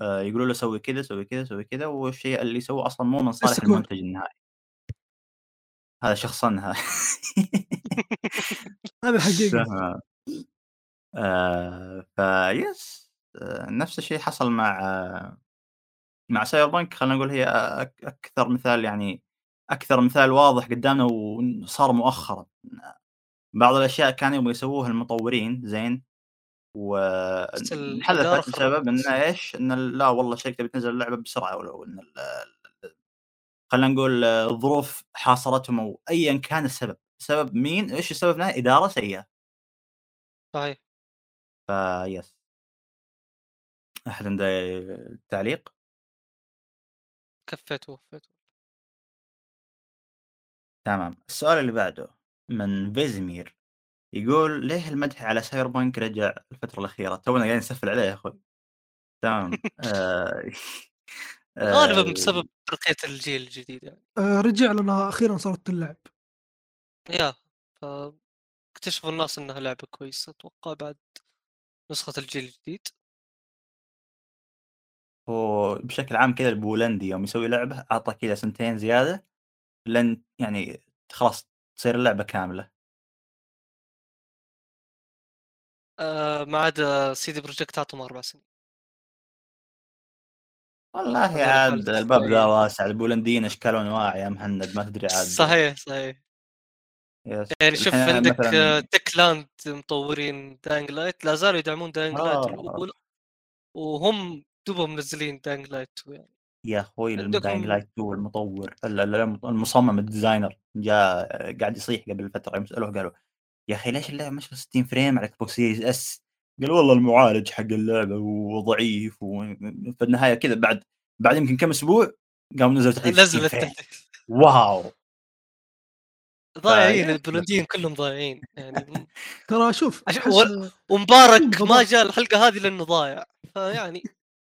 آآ يقولوا له سوي كذا، سوي كذا، سوي كذا، والشيء اللي يسووه أصلًا مو من صالح. المنتج النهائي. هذا شخصنها. هذا. آآ فيس نفس الشيء حصل مع مع Cyberpunk خلينا نقول هي أك أكثر مثال يعني أكثر مثال واضح قدامنا وصار مؤخرًا. بعض الأشياء كانوا يبغوا يسووها المطورين زين وانحذفت بسبب. إيش؟ إن ال لا والله الشركة تبي تنزل اللعبة بسرعة ولو ال خلينا نقول الظروف حاصرتهم أو أيًا كان السبب، سبب مين؟ إيش السبب في النهاية؟ إدارة سيئة. صحيح. فيس. أحد عنده تعليق؟ كفيت ووفيت. تمام، السؤال اللي بعده من فيزمير يقول: "ليه المدح على سايبر بانك رجع الفترة الأخيرة؟ تونا قاعدين نسفل عليه يا أخوي." تمام آآ [LAUGHS] غالبًا آآ بسبب ترقية الجيل الجديد يعني. آه، رجع لانها أخيرا صارت تلعب ياه! ف اكتشفوا الناس إنها لعبة كويسة أتوقع بعد نسخة الجيل الجديد. وبشكل عام كذا البولندي يوم يسوي لعبة أعطى كذا سنتين زيادة لين يعني خلاص تصير اللعبة كاملة. آآ ما عدا CD Projekt أعطهم 4 سنين. والله عاد الباب ذا. واسع، البولنديين أشكال وأنواع يا مهند ما تدري عاد صحيح، صحيح. yes يعني شوف عندك مثلًا Techland مطورين Dying Light لا زالوا يدعمون Dying Light آه. الأولى وهم دوبهم منزلين Dying Light 2 يعني. يا عندكم Dying Light 2 المطور ال ال المصمم ال designer جاء قاعد يصيح قبل فترة يوم سألوه قالوا: "يا أخي ليش اللعبة ماشية 60 frame على Xbox Series S؟" قال: "والله المعالج حق اللعبة وضعيف." و في النهاية كذا بعد بعد يمكن كم أسبوع قام نزل تحديث 60 نزل التحديث. wow! ضايعين فيس البولنديين كلهم ضايعين يعني [LAUGHS] ترى شوف ومبارك ما جاء الحلقة هذه لأنه ضايع فيعني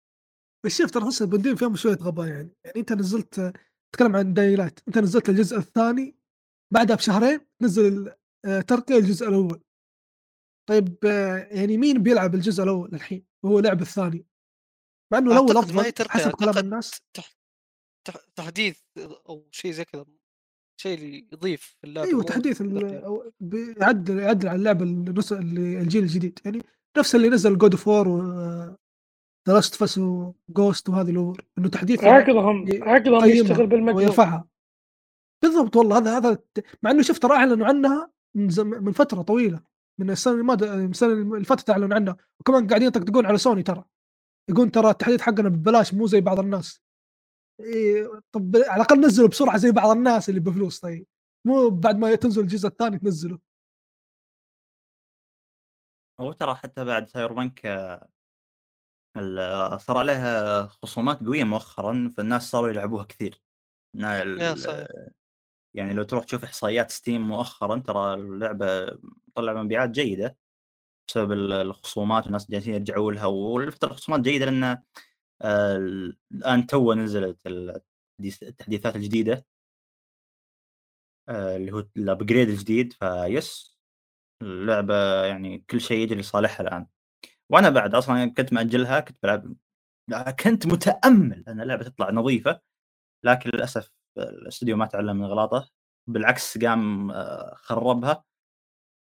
[LAUGHS] بس شوف ترى احس البولنديين فيهم شوية غباء يعني يعني أنت نزلت تتكلم عن Dying Light أنت نزلت الجزء الثاني بعدها بشهرين نزل آه، ترقية الجزء الأول طيب يعني مين بيلعب الجزء الأول الحين وهو لعب الثاني. مع إنه الأول أفضل حسب كلام الناس. تح تح تحديث أو شيء زي كذا شيء اللي يضيف في اللعبة أيوه تحديث ال- ترقية. أو بيعدل يعدل على اللعبة النسخ اللي الجيل الجديد. يعني نفس اللي نزل God of War و Last of Us و Ghost وهذه الأمور. إنه تحديث عقلهم عقلهم يشتغل بالمقلوب ويرفعها بالضبط والله هذا هذا مع إنه شفت ترى إعلنوا عنها من, زم... من فترة طويلة. من السنة الماضيه السنة اللي فاتت أعلنوا عنها وكمان قاعدين يطقطقون على سوني ترى. يقولون ترى التحديث حقنا ببلاش مو زي بعض الناس. إيه طب على الأقل نزلوا بسرعة زي بعض الناس اللي بفلوس طيب. مو بعد ما تنزل الجزء الثاني تنزله. هو ترى حتى بعد Cyberpunk ال صار عليها خصومات قوية مؤخرًا، فالناس صاروا يلعبوها كثير. يعني لو تروح تشوف إحصائيات Steam مؤخرًا ترى اللعبة مطلعة مبيعات جيدة، بسبب ال الخصومات والناس جالسين يرجعوا لها، والفترة الخصومات جيدة لأن آآ الآن توه نزلت ال التحديث التحديثات الجديدة. آآ اللي هو ال upgrade الجديد فيس اللعبة يعني كل شيء يجري لصالحها الآن. وأنا بعد أصلًا كنت مأجلها كنت بالعب كنت متأمل أن اللعبة تطلع نظيفة، لكن للأسف الاستوديو ما تعلم من غلطه، بالعكس قام آآ خربها.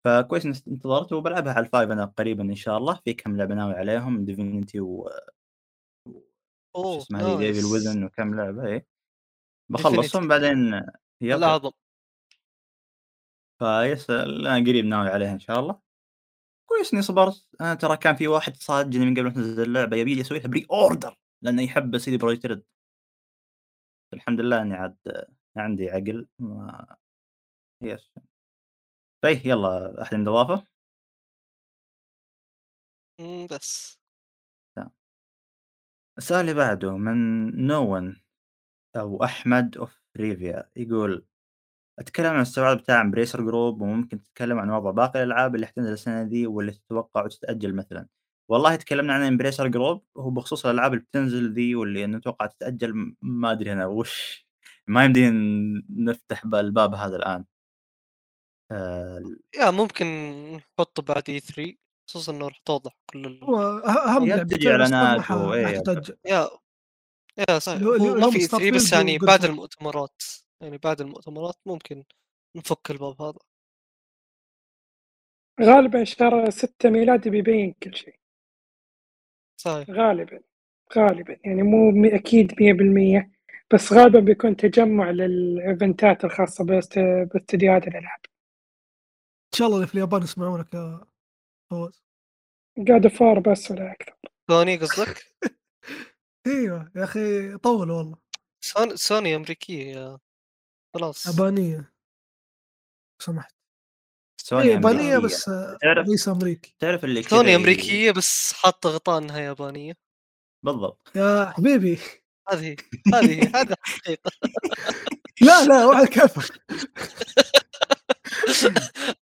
فكويس إني انتظرت وبالعبها على ال5 أنا قريبًا إن شاء الله، في كم لعبة ناوي عليهم Divinity و أوه اسمها Devil nice. Within وكم إيه. Divinity باخلصهم بعدين yep، yep. الأعظم. فيس الآن قريب ناوي عليها إن شاء الله. كويس إني صبرت، أنا ترى كان في واحد صادني من قبل ما تنزل اللعبة يبي لي أسوي لها pre-order لأنه يحب CD Projekt Red. الحمد لله إني عاد عندي عقل ما يس. طيب يلا أحد عنده؟ إمم، بس. السؤال اللي بعده من one أو أحمد of Rivia يقول: "أتكلم عن الاستبعاد بتاع Embracer Group وممكن تتكلم عن وضع باقي الألعاب اللي حتنزل السنة ذي واللي تتوقع وتتأجل مثلًا." والله تكلمنا عن Embracer Group هو بخصوص الألعاب اللي بتنزل ذي واللي نتوقع تتأجل م ما أدري أنا وش ما يمدينا ن نفتح ب الباب هذا الآن. آآ يا ممكن نحطه بعد E3 خصوصًا إنه راح توضح كل ال تجي لعبتين راح و إيه. يا يا صحيح ما في E3 بس Starfield يعني بعد. المؤتمرات، يعني بعد المؤتمرات ممكن نفك الباب هذا. غالبًا شهر 6 ميلادي بيبين كل شيء. صحيح. غالبًا، غالبًا يعني مو م أكيد 100% بس غالبًا بيكون تجمع لل events الخاصة باست باستديوهات الألعاب. إن شاء الله اللي في اليابان يسمعونك يا. God of War بس ولا أكثر. سوني قصدك؟ [LAUGHS] أيوه يا أخي طوّلوا والله. سون سوني أمريكية يا خلاص. يابانية. لو سمحت. سوني إيه يابانية أمريكية. بس تعرف رئيسها أمريكي. تعرف اللي كذا سوني ي أمريكية بس حاطة غطاء إنها يابانية. بالضبط. يا حبيبي. هذه هذه [LAUGHS] هذه الحقيقة. لا، لا وعلى كيفك. [LAUGHS]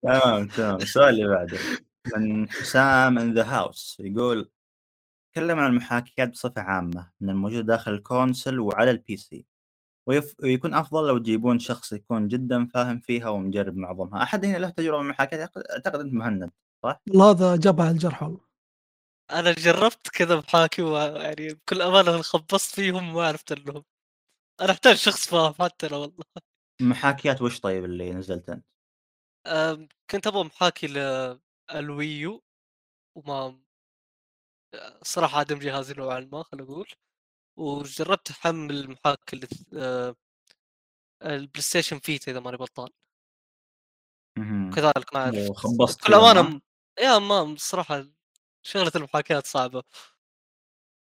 تمام، تمام. السؤال اللي بعده من حسام in the house يقول: "تكلم عن المحاكيات بصفة عامة من الموجودة داخل الكونسول وعلى الPC ويف ويكون أفضل لو تجيبون شخص يكون جدًا فاهم فيها ومجرب معظمها." أحد هنا له تجربة من المحاكاة أعتقد أعتقد أنت مهند صح؟ والله هذا جابها على الجرح والله. أنا جربت كذا محاكي ويعني بكل أمانة خبصت فيهم وما عرفت إنهم أنا أحتاج شخص فاهم حتى أنا والله. محاكيات وش طيب اللي نزلت أنت؟ كنت أبغى محاكي للWiiU وما الصراحة عدم جهازي نوعًا ما خلينا نقول، وجربت أحمل محاكي ل آآ ال PlayStation Vita إذا ماني غلطان. اهم. كذلك ما. وخبصت بكل؟ م يا ما الصراحة شغلة المحاكاة صعبة.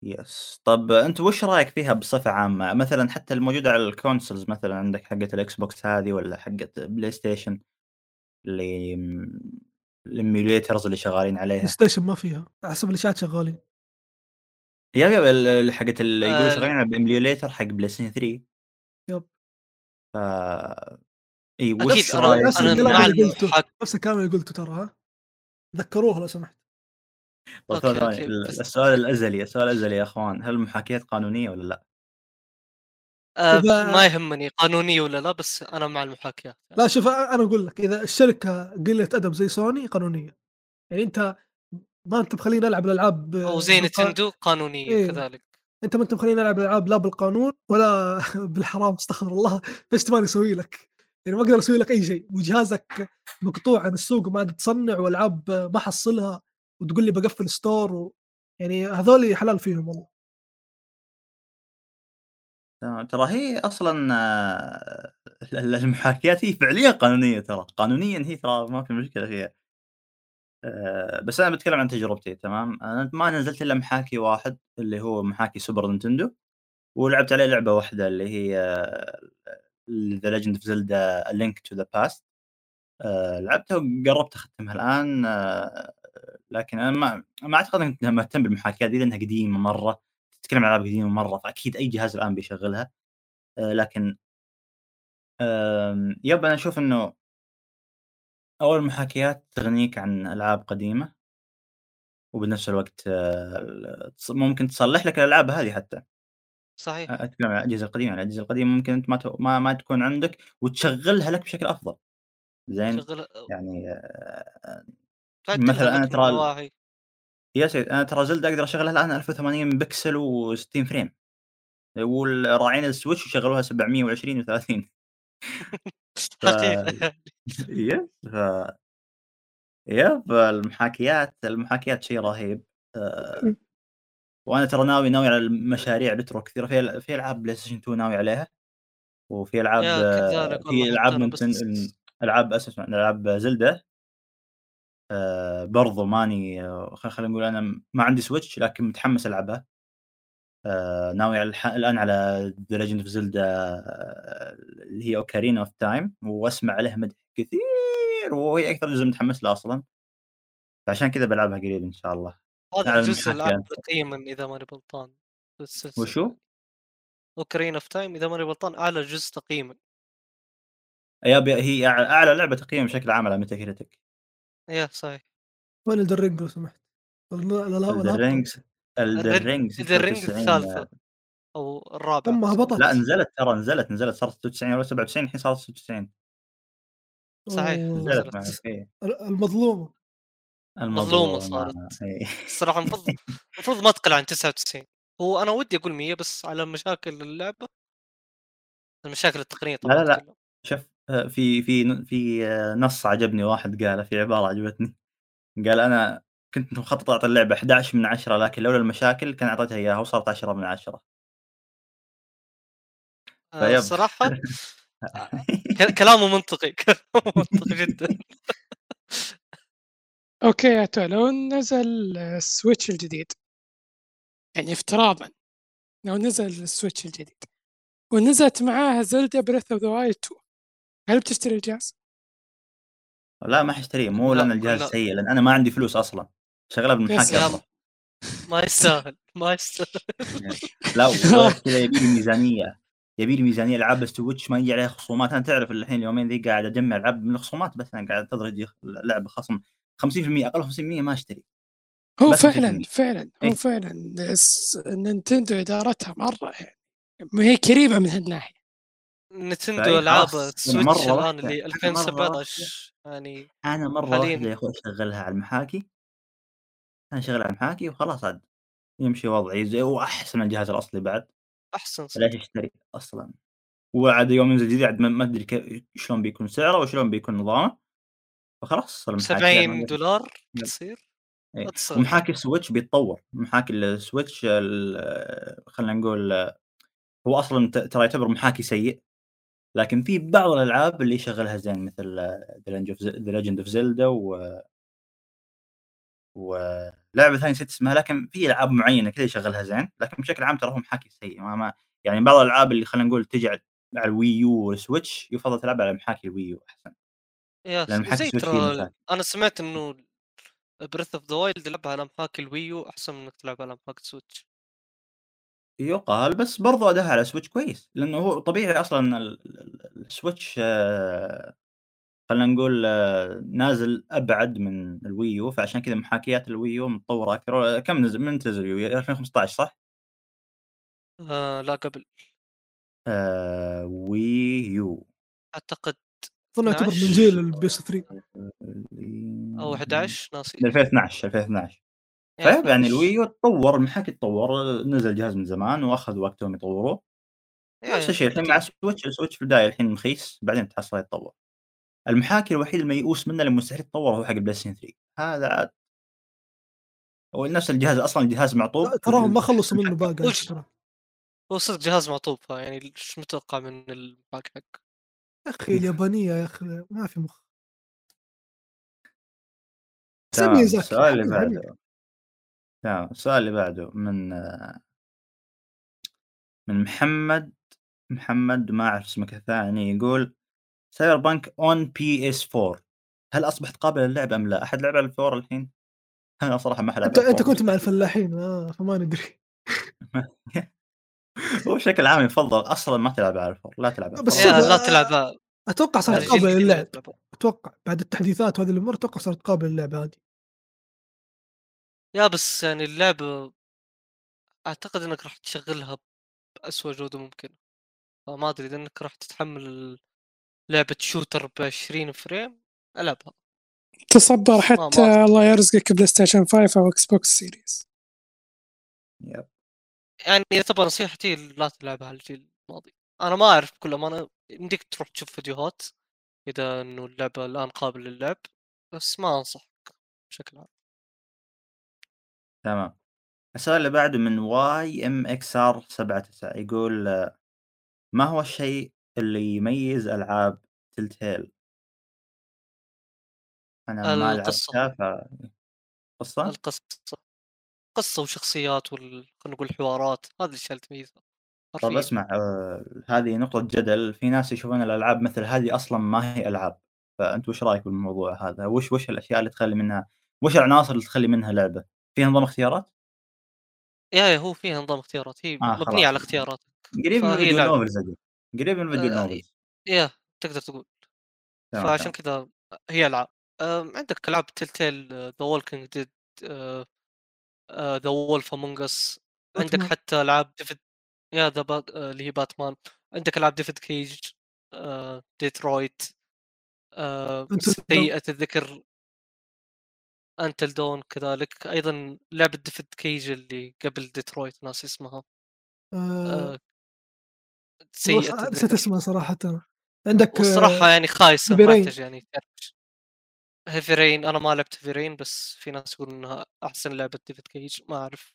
yes. طب أنت وش رأيك فيها بصفة عامة؟ مثلًا حتى الموجودة على ال consoles مثلًا عندك حقة ال Xbox هذه والّا حقة PlayStation اللي م ال emulators اللي شغالين عليها. PlayStation ما فيها، حسب الإشاعات شغالين. يب، يب ال ال حقة ال يقولون ال شغالين على بemulator حق PlayStation 3. يب. ف إي وش أكيد نفس الكلام مع اللي قلته، المحاك نفس الكلام اللي قلته ترى ها. ذكروه لو سمحت. بس السؤال الأزلي، السؤال الأزلي يا أخوان، هل المحاكيات قانونية والّا لأ؟ آآ إذا ما يهمني قانونية والّا لا، بس أنا مع المحاكيات يعني. لا شوف أ أنا أقول لك إذا الشركة قلة أدب زي سوني قانونية. يعني أنت ما أنت مخليني ألعب الألعاب أو زي بالقا Nintendo قانونية إيه. كذلك. أنت ما أنت مخليني ألعب الألعاب لا بالقانون ولا [LAUGHS] بالحرام استغفر الله، فإيش تبغاني أسوي لك؟ يعني ما أقدر أسوي لك أي شيء، وجهازك مقطوع عن السوق وما تصنع وألعاب ما أحصلها وتقول لي باقفل store و يعني هذولي حلال فيهم والله. ترى هي أصلًا ال ال المحاكيات هي فعليًا قانونية ترى، قانونيًا هي ترى ما في مشكلة فيها. آآ بس أنا باتكلم عن تجربتي تمام، أنا ما نزلت إلا محاكي واحد اللي هو محاكي سوبر نينتندو، ولعبت عليه لعبة واحدة اللي هي of Zelda: A Link to the Past. آآ لعبتها وقربت أختمها الآن لكن أنا ما ما أعتقد انك مهتم بالمحاكاه دي لأنها قديمة مرة تتكلم عن ألعاب قديمة مرة فأكيد أي جهاز الآن بيشغلها آه، لكن يب أنا أشوف إنه أول المحاكيات تغنيك عن ألعاب قديمة. وبنفس الوقت آه، تص ممكن تصلح لك الألعاب هذه حتى. صحيح. أ أتكلم عن الأجهزة القديمة، يعني الأجهزة القديمة ممكن أنت ما ت ما ما تكون عندك وتشغّلها لك بشكل أفضل. زين؟ شغّلها يعني آآ تعدّلها مثلًا أنا من ترى نواحي. يا سيد أنا ترى Zelda أقدر أشغّلها الآن 1080 بكسل و60 frame. وال راعين ال Switch يشغّلوها 720 و30. ف حقيقة يعني. yep ف yep المحاكيات المحاكيات شيء رهيب. إمم. وأنا ترى ناوي ناوي على المشاريع retro كثيرة في في ألعاب PlayStation 2 ناوي عليها. وفي يا والله في حتى ألعاب أنا Ninten بس ال ألعاب أسف ألعاب زلدة آآ برضو ماني خ خلينا نقول أنا ما عندي سويتش لكن متحمس ألعبها. ناوي على الح الآن على The Legend of Zelda اللي هي Ocarina of Time وأسمع عليها مدح كثير وهي أكثر جزء متحمس له أصلًا. فعشان كذا بالعبها قريب إن شاء الله. هذا على الجزء أكثر. تقييمًا إذا ماني غلطان وشو؟ Ocarina of Time إذا ماني غلطان أعلى جزء تقييمًا. يب هي أع أعلى لعبة تقييمًا بشكل عام على Metacritic. إيه صحيح. وين Ring لو سمحت؟ والّا لا 96 الثالثة أو الرابعة أمّا بس ما هبطت. أدري. نزلت ترى نزلت، نزلت صارت 96 والّا 97 الحين صارت 96. صحيح نزلت نزلت. إيه. ال المظلومة. مظلومة المظلومة صارت. إي [LAUGHS] الصراحة المفروض المفروض ما تقل عن 99 هو أنا ودي أقول 100 بس على مشاكل اللعبة المشاكل التقنية لا، طبعًا لا، لأ. أتكلم. شوف آآ في في في نص عجبني واحد قاله في عبارة عجبتني. قال: "أنا كنت مخطط أعطي اللعبة 11 من 10 لكن لولا المشاكل كان أعطيتها إياها وصارت 10 من 10." آآ فيب الصراحة آآ [LAUGHS] ك كلامه منطقي [LAUGHS] كلامه منطقي جدًا. أوكي يا تو لو نزل ال Switch الجديد يعني افتراضًا لو نزل ال Switch الجديد ونزلت معاها Zelda Breath of the Wild 2 هل بتشتري الجهاز؟ لا ما حاشتريه مو لأن الجهاز لأ. سيء لأن أنا ما عندي فلوس أصلًا. شغلها يا بالمحاكي يا أفضل. ما يستاهل ما يستاهل. لا وغير [LAUGHS] كذا يبي لي ميزانية. يبي لي ميزانية ألعاب ال Switch ما يجي عليها خصومات، أنا تعرف الحين اليومين ذي قاعد أجمع ألعاب من الخصومات بس أنا قاعد أنتظر يجي لعبة خصم 50% أقل 50% ما أشتري. هو فعلًا، 50%. فعلًا، هو إيه. فعلًا Nintendo إدارتها مرة يعني ما هي قريبة من ألعاب خلاص أنا ال Switch مرة الآن واحدة اللي أنا مرة واحدة 2017 يعني أنا مرة واحدة حاليًا يا أخوي أشغلها على المحاكي. أنا أشغلها على المحاكي وخلاص عاد يمشي وضعي زي وأحسن من الجهاز الأصلي بعد. أحسن فليش صدق. أشتري أصلًا؟ وعاد يوم ينزل جديد عاد ما ما أدري ك شلون بيكون سعره وشلون بيكون نظامه. فخلاص المحاكيات ما $70 yep. بتصير؟ إيه. ومحاكي ال Switch بيتطور، محاكي ال Switch ال خلينا نقول هو أصلًا ت ترى يعتبر محاكي سيء. لكن في بعض الألعاب اللي يشغلها زين مثل The Legend of Zelda و ولعبة ثانية نسيت اسمها لكن في ألعاب معينة كذا يشغلها زين، لكن بشكل عام ترى هو محاكي سيء ما ما يعني بعض الألعاب اللي خلينا نقول تيجي على ال Wii U وال Switch يفضل تلعبها على محاكي ال Wii U أحسن. يا محاكي ترى. أنا سمعت إنه Breath of the Wild لعبها على محاكي ال Wii U أحسن من إنك تلعبها على محاكي ال Switch. يُقال بس برضو أداها على ال Switch كويس، لأنه هو طبيعي ال ال Switch خلينا نقول نازل أبعد من ال Wii U فعشان كذا محاكيات ال Wii U متطورة أكثر. كم نزل من متى نزل ال Wii U 2015 صح؟ آآ لا قبل. آآ Wii U. أعتقد أظن يعتبر من 12 جيل الPS3. أو 11 ناسي. 2012 2012 يا فيب يعني 12. الوي يو تطور المحاكي تطور نزل الجهاز من زمان وأخذ وقتهم يطوروه. نفس الشيء الحين مع أكيد. ال Switch، ال Switch في البداية الحين رخيص بعدين تحصله يتطور. المحاكي الوحيد الميؤوس منه اللي مستحيل يتطور هو حق ال PlayStation 3 هذا عاد هو نفس الجهاز أصلًا الجهاز معطوب تراهم ما خلصوا [LAUGHS] منه باقي. هو صدق جهاز معطوب فيعني إيش متوقع من المحاكي حقه؟ يا أخي اليابانية يا أخي ما في مخ. السؤال اللي. بعده. تمام السؤال اللي بعده من من محمد محمد ما أعرف اسمك الثاني يقول Cyberpunk on PS4 هل أصبحت قابلة للعب أم لا؟ أحد لعب على ال4 الحين؟ [LAUGHS] أنا صراحة ما ألعب انت أنت كنت مع الفلاحين آه فما ندري [LAUGHS] هو بشكل عام يفضل أصلًا ما تلعب على الفور، لا تلعب على بس الفور. لا آه، تلعبها أتوقع صارت قابلة للعب. أتوقع بعد التحديثات وهذه الأمور أتوقع صارت قابلة للعب هذه يا بس يعني اللعبة أعتقد إنك راح تشغلها بأسوأ جودة ممكنة فما أدري إذا إنك راح تتحمل لعبة shooter ب 20 frame ألعبها تصبر ما- حتى ما- الله يرزقك PlayStation 5 أو Xbox Series yep. يعني إذا تبغى نصيحتي لا تلعبها على الجيل الماضي أنا ما أعرف بكل أمانة يمديك تروح تشوف فيديوهات إذا إنه اللعبة الآن قابلة للعب بس ما أنصحك بشكل عام تمام. السؤال اللي بعده من YMXR79 يقول آه، ما هو الشيء اللي يميز ألعاب تلتيل؟ أنا ما القصة. لعبتها ف قصة؟ القصة قصة وشخصيات وال خلينا نقول حوارات هذه الأشياء اللي تميزها طب. اسمع آه، هذه نقطة جدل، في ناس يشوفون الألعاب مثل هذه أصلًا ما هي ألعاب، فأنت وش رأيك بالموضوع هذا؟ وش وش الأشياء اللي تخلي منها وش العناصر اللي تخلي منها لعبة؟ فيها نظام اختيارات؟ يا يا هو فيها نظام اختيارات هي آه، مبنية خلاص. على اختياراتك قريب من فهي فيديو لعبة. novels قريب من فيديو آه، novels. يا تقدر تقول فعشان. كذا هي العاب عندك ألعاب Telltale The Walking Dead The Wolf Among Us عندك. حتى ألعاب ديفيد يا the. آه، اللي هي باتمان عندك ألعاب David Cage آه، ديترويت آه،. سيئة الذكر Until Dawn كذلك أيضا لعبة David Cage اللي قبل ديترويت ناس اسمها آه سيئة والله نسيت اسمها صراحة. عندك والصراحة آه، يعني ما. يحتاج يعني تعرف Heavy Rain أنا ما لعبت Heavy Rain بس في ناس يقولون إنها أحسن لعبة David Cage ما أعرف.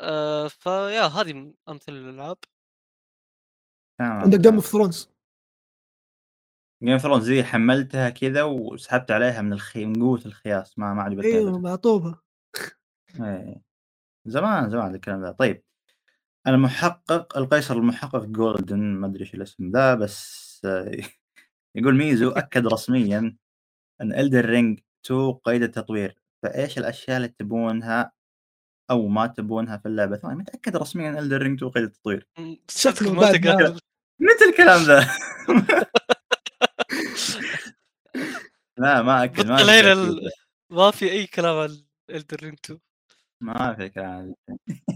آه فيا هذه م- امثل الالعاب عندك Game. of Thrones جيم اوف ثرونز زي حملتها كذا وسحبت عليها من الخي من قوة الخياس ما ما عجبتني أيوه أبدًا. مع طوبه إيه. زمان زمان الكلام ذا. طيب. المحقق القيصر المحقق Golden ما أدري إيش الاسم ذا بس آه، يقول ميزو أكد رسميا أن Elden Ring 2 قيد التطوير. فإيش الأشياء اللي تبونها أو ما تبونها في اللعبة؟ ثاني متأكد رسميا إن Elden Ring 2 قيد التطوير. شكله متى الكلام ذا؟ [LAUGHS] لا ما أكد ما ما في أي كلام عن Elden Ring 2 ما في كلام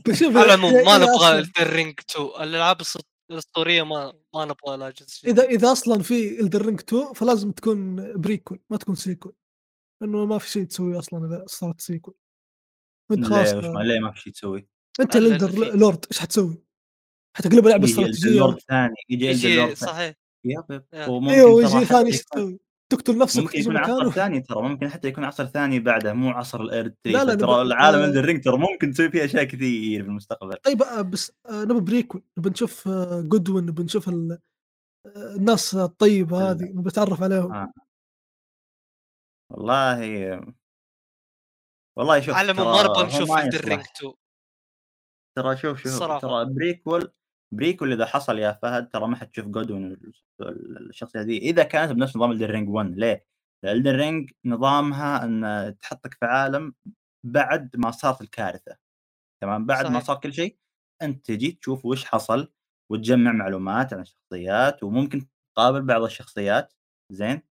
بشوف على العموم ما نبغى أصلاً- الدر رينج 2 الألعاب الأسطورية ما ما نبغى جزء اذا. إذا أصلا في Elden Ring 2 فلازم تكون prequel ما تكون sequel لأنه ما في شيء تسويه أصلا إذا صارت sequel أنت خلاص ليه ما ليه ما في شيء تسوي؟ أنت لا، لا، الالدر. لورد إيش حتسوي؟ حتقلبها لعبه يجي استراتيجية اللورد ثاني يجي اللورد ثاني صحيح yep yep. وممكن أيوه ويجي ثاني إيش تسوي؟ تقتل نفسك ممكن يكون عصر ثاني ترى ممكن حتى يكون عصر ثاني بعده مو عصر ال Elden لا، لا، ترى العالم آه. Elden Ring ترى ممكن تسوي فيه أشياء كثير في المستقبل طيب آه، بس آه، نبي prequel نبي نشوف آه، Godwyn نبي نشوف ال- آه، الناس الطيبة ال- هذه نبي نتعرف عليهم آه. والله والله شوف على هو نشوف ما ال Elden Ring يصلح 2 ترى شوف شوف. ترى بريكول بريكول إذا حصل يا فهد ترى ما حتشوف Godwyn الشخصية ذي إذا كانت بنفس نظام Elden Ring 1 ليه؟ Elden Ring نظامها إن تحطك في عالم بعد ما صارت الكارثة تمام بعد ما صحيح. صار كل شيء أنت تجي تشوف وش حصل وتجمع معلومات عن الشخصيات وممكن تقابل بعض الشخصيات زين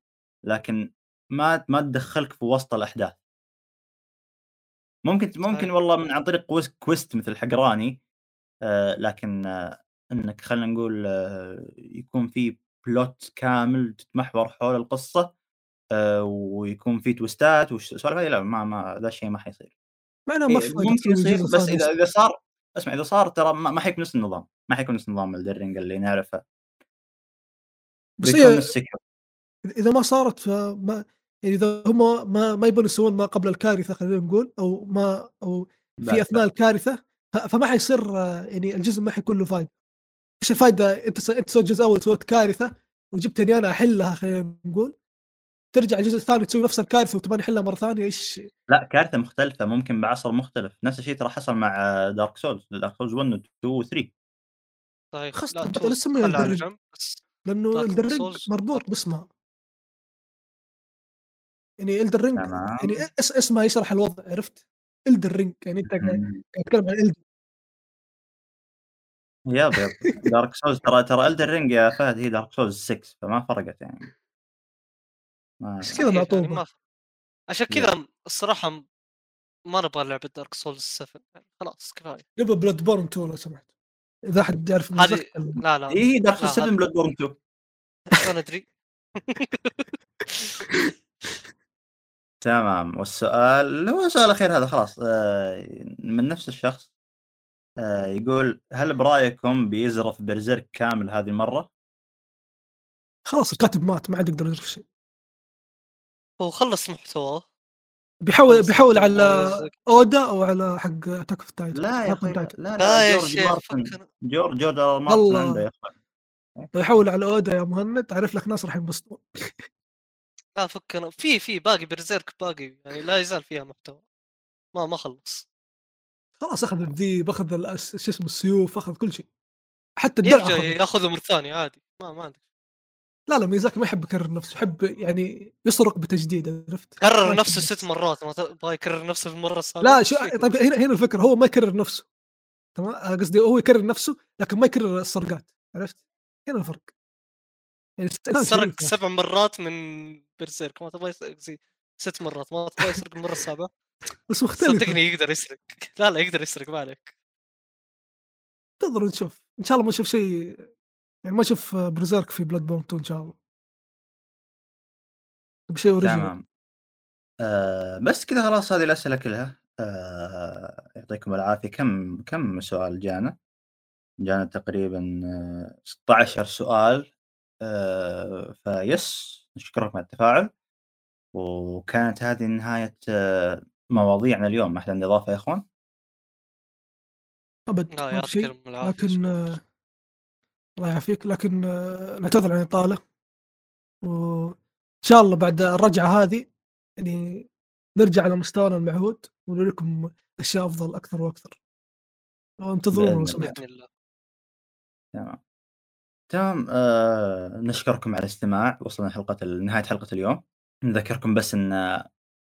لكن ما ما تدخلك في وسط الأحداث ممكن ممكن صحيح. والله من عن طريق quest, quest مثل حقراني آه لكن آه إنك خلينا نقول آه يكون في plot كامل تتمحور حول القصة آه ويكون في twist ات وسوالف هذه لا ما ما ذا الشيء ما حيصير. معناه ما إيه ممكن يصير بس إذا إذا صار اسمع إذا صار ترى ما, حيكون نفس النظام ما حيكون نفس نظام Elden Ring اللي نعرفه. بس هي إذا ما صارت فما يعني إذا هم ما ما يبون يسوون ما قبل الكارثة خلينا نقول أو ما أو في أثناء الكارثة فما حيصير آه، يعني الجزء ما حيكون له فايده إيش الفايدة أنت س- أنت سويت الجزء الأول سويت كارثة وجبتني أنا أحلها خلينا نقول ترجع الجزء الثاني تسوي نفس الكارثة وتبغى نحلها مرة ثانية إيش لا كارثة مختلفة ممكن بعصر مختلف نفس الشيء ترى حصل مع Dark Souls Dark Souls 1 و 2 و 3 صحيح خلاص. جنب بس لأنه Souls مربوط برضو. باسمها يعني Ring تمام. يعني اس اسمها يشرح الوضع عرفت؟ Elden Ring يعني أنت قاعد تتكلم عن Elden يب، يب. Dark Souls ترى ترى Elden Ring يا فهد هي Dark Souls 6 فما فرقت يعني. بس كذا صحيح يعني عشان. كذا الصراحة م ما نبغى لعبة Dark Souls 7 يعني خلاص كفاية. جيبوا Bloodborne 2 لو سمحت. إذا أحد يعرف هذه لا، لا، هي Souls لا 7 هذه Bloodborne 2. شلون [LAUGHS] أدري؟ [LAUGHS] تمام، والسؤال هو السؤال الأخير هذا خلاص آآ من نفس الشخص يقول: "هل برأيكم بيزرف Berserk كامل هذه المرة؟" خلاص الكاتب مات ما عاد يقدر يضيف شيء. هو خلّص محتواه. بيحول بيحول على. أودا أو على حق Attack of Titan لا يا أخوي لا،. لا، لا يا جورج مارتن جورج آر مارتن عنده يا. لو يحول على أودا يا مهند أعرف لك ناس راح ينبسطون. لا فكنا في في باقي Berserk باقي يعني لا يزال فيها محتوى. ما ما خلّص. خلاص أخذ الذيب الأس شو اسمه السيوف أخذ كل شيء. حتى الدرع يرجع أخذه. ياخذه مرة ثانية عادي ما ما عندي لا، لا ميازاكي ما يحب يكرر نفسه، يحب يعني يسرق بتجديد عرفت؟ كرر نفسه. 6 مرات ما ت يبغى يكرر نفسه في المرة السابعة لا شو؟ طيب هنا هنا الفكرة هو ما يكرر نفسه. تمام؟ آآ قصدي هو يكرر نفسه لكن ما يكرر السرقات عرفت؟ هنا الفرق. يعني إنسان سرق أخي. 7 مرات من Berserk ما تبغى يس قصدي 6 مرات ما تبغى يسرق المرة السابعة؟ بس مختلفة. صدقني يقدر يسرق لا، لا يقدر يسرق ما عليك. انتظر نشوف، إن شاء الله ما نشوف شيء يعني ما نشوف Berserk في Bloodborne 2 إن شاء الله. نبي شيء original. تمام. آآ بس كذا خلاص هذه الأسئلة كلها آآ يعطيكم العافية كم كم سؤال جانا؟ جانا تقريبًا 16 سؤال آآ فيس نشكركم على التفاعل. وكانت هذه نهاية مواضيعنا اليوم، ما حد عنده إضافة يا إخوان؟ أبد لا ما شيء لكن شكرًا. الله يعافيك لكن نعتذر عن الإطالة. وإن شاء الله بعد الرجعة هذه يعني نرجع على مستوانا المعهود ونوريكم أشياء أفضل أكثر وأكثر. وانتظرونا لو الله. سمحتوا. بإذن الله. تمام. تمام آآ نشكركم على الاستماع، وصلنا حلقة ال نهاية حلقة اليوم. نذكركم بس إن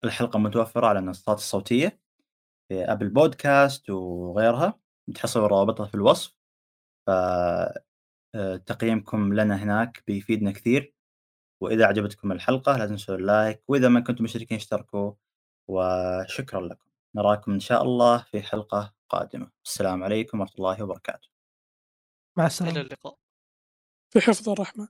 الحلقة متوفرة على المنصات الصوتية في أبل بودكاست وغيرها، بتحصلوا روابطها في الوصف. ف آآ تقييمكم لنا هناك بيفيدنا كثير. وإذا أعجبتكم الحلقة لا تنسوا اللايك، وإذا ما كنتم مشتركين اشتركوا، وشكرًا لكم. نراكم إن شاء الله في حلقة قادمة. السلام عليكم ورحمة الله وبركاته. مع إلى السلامة. اللقاء. في حفظ الرحمن.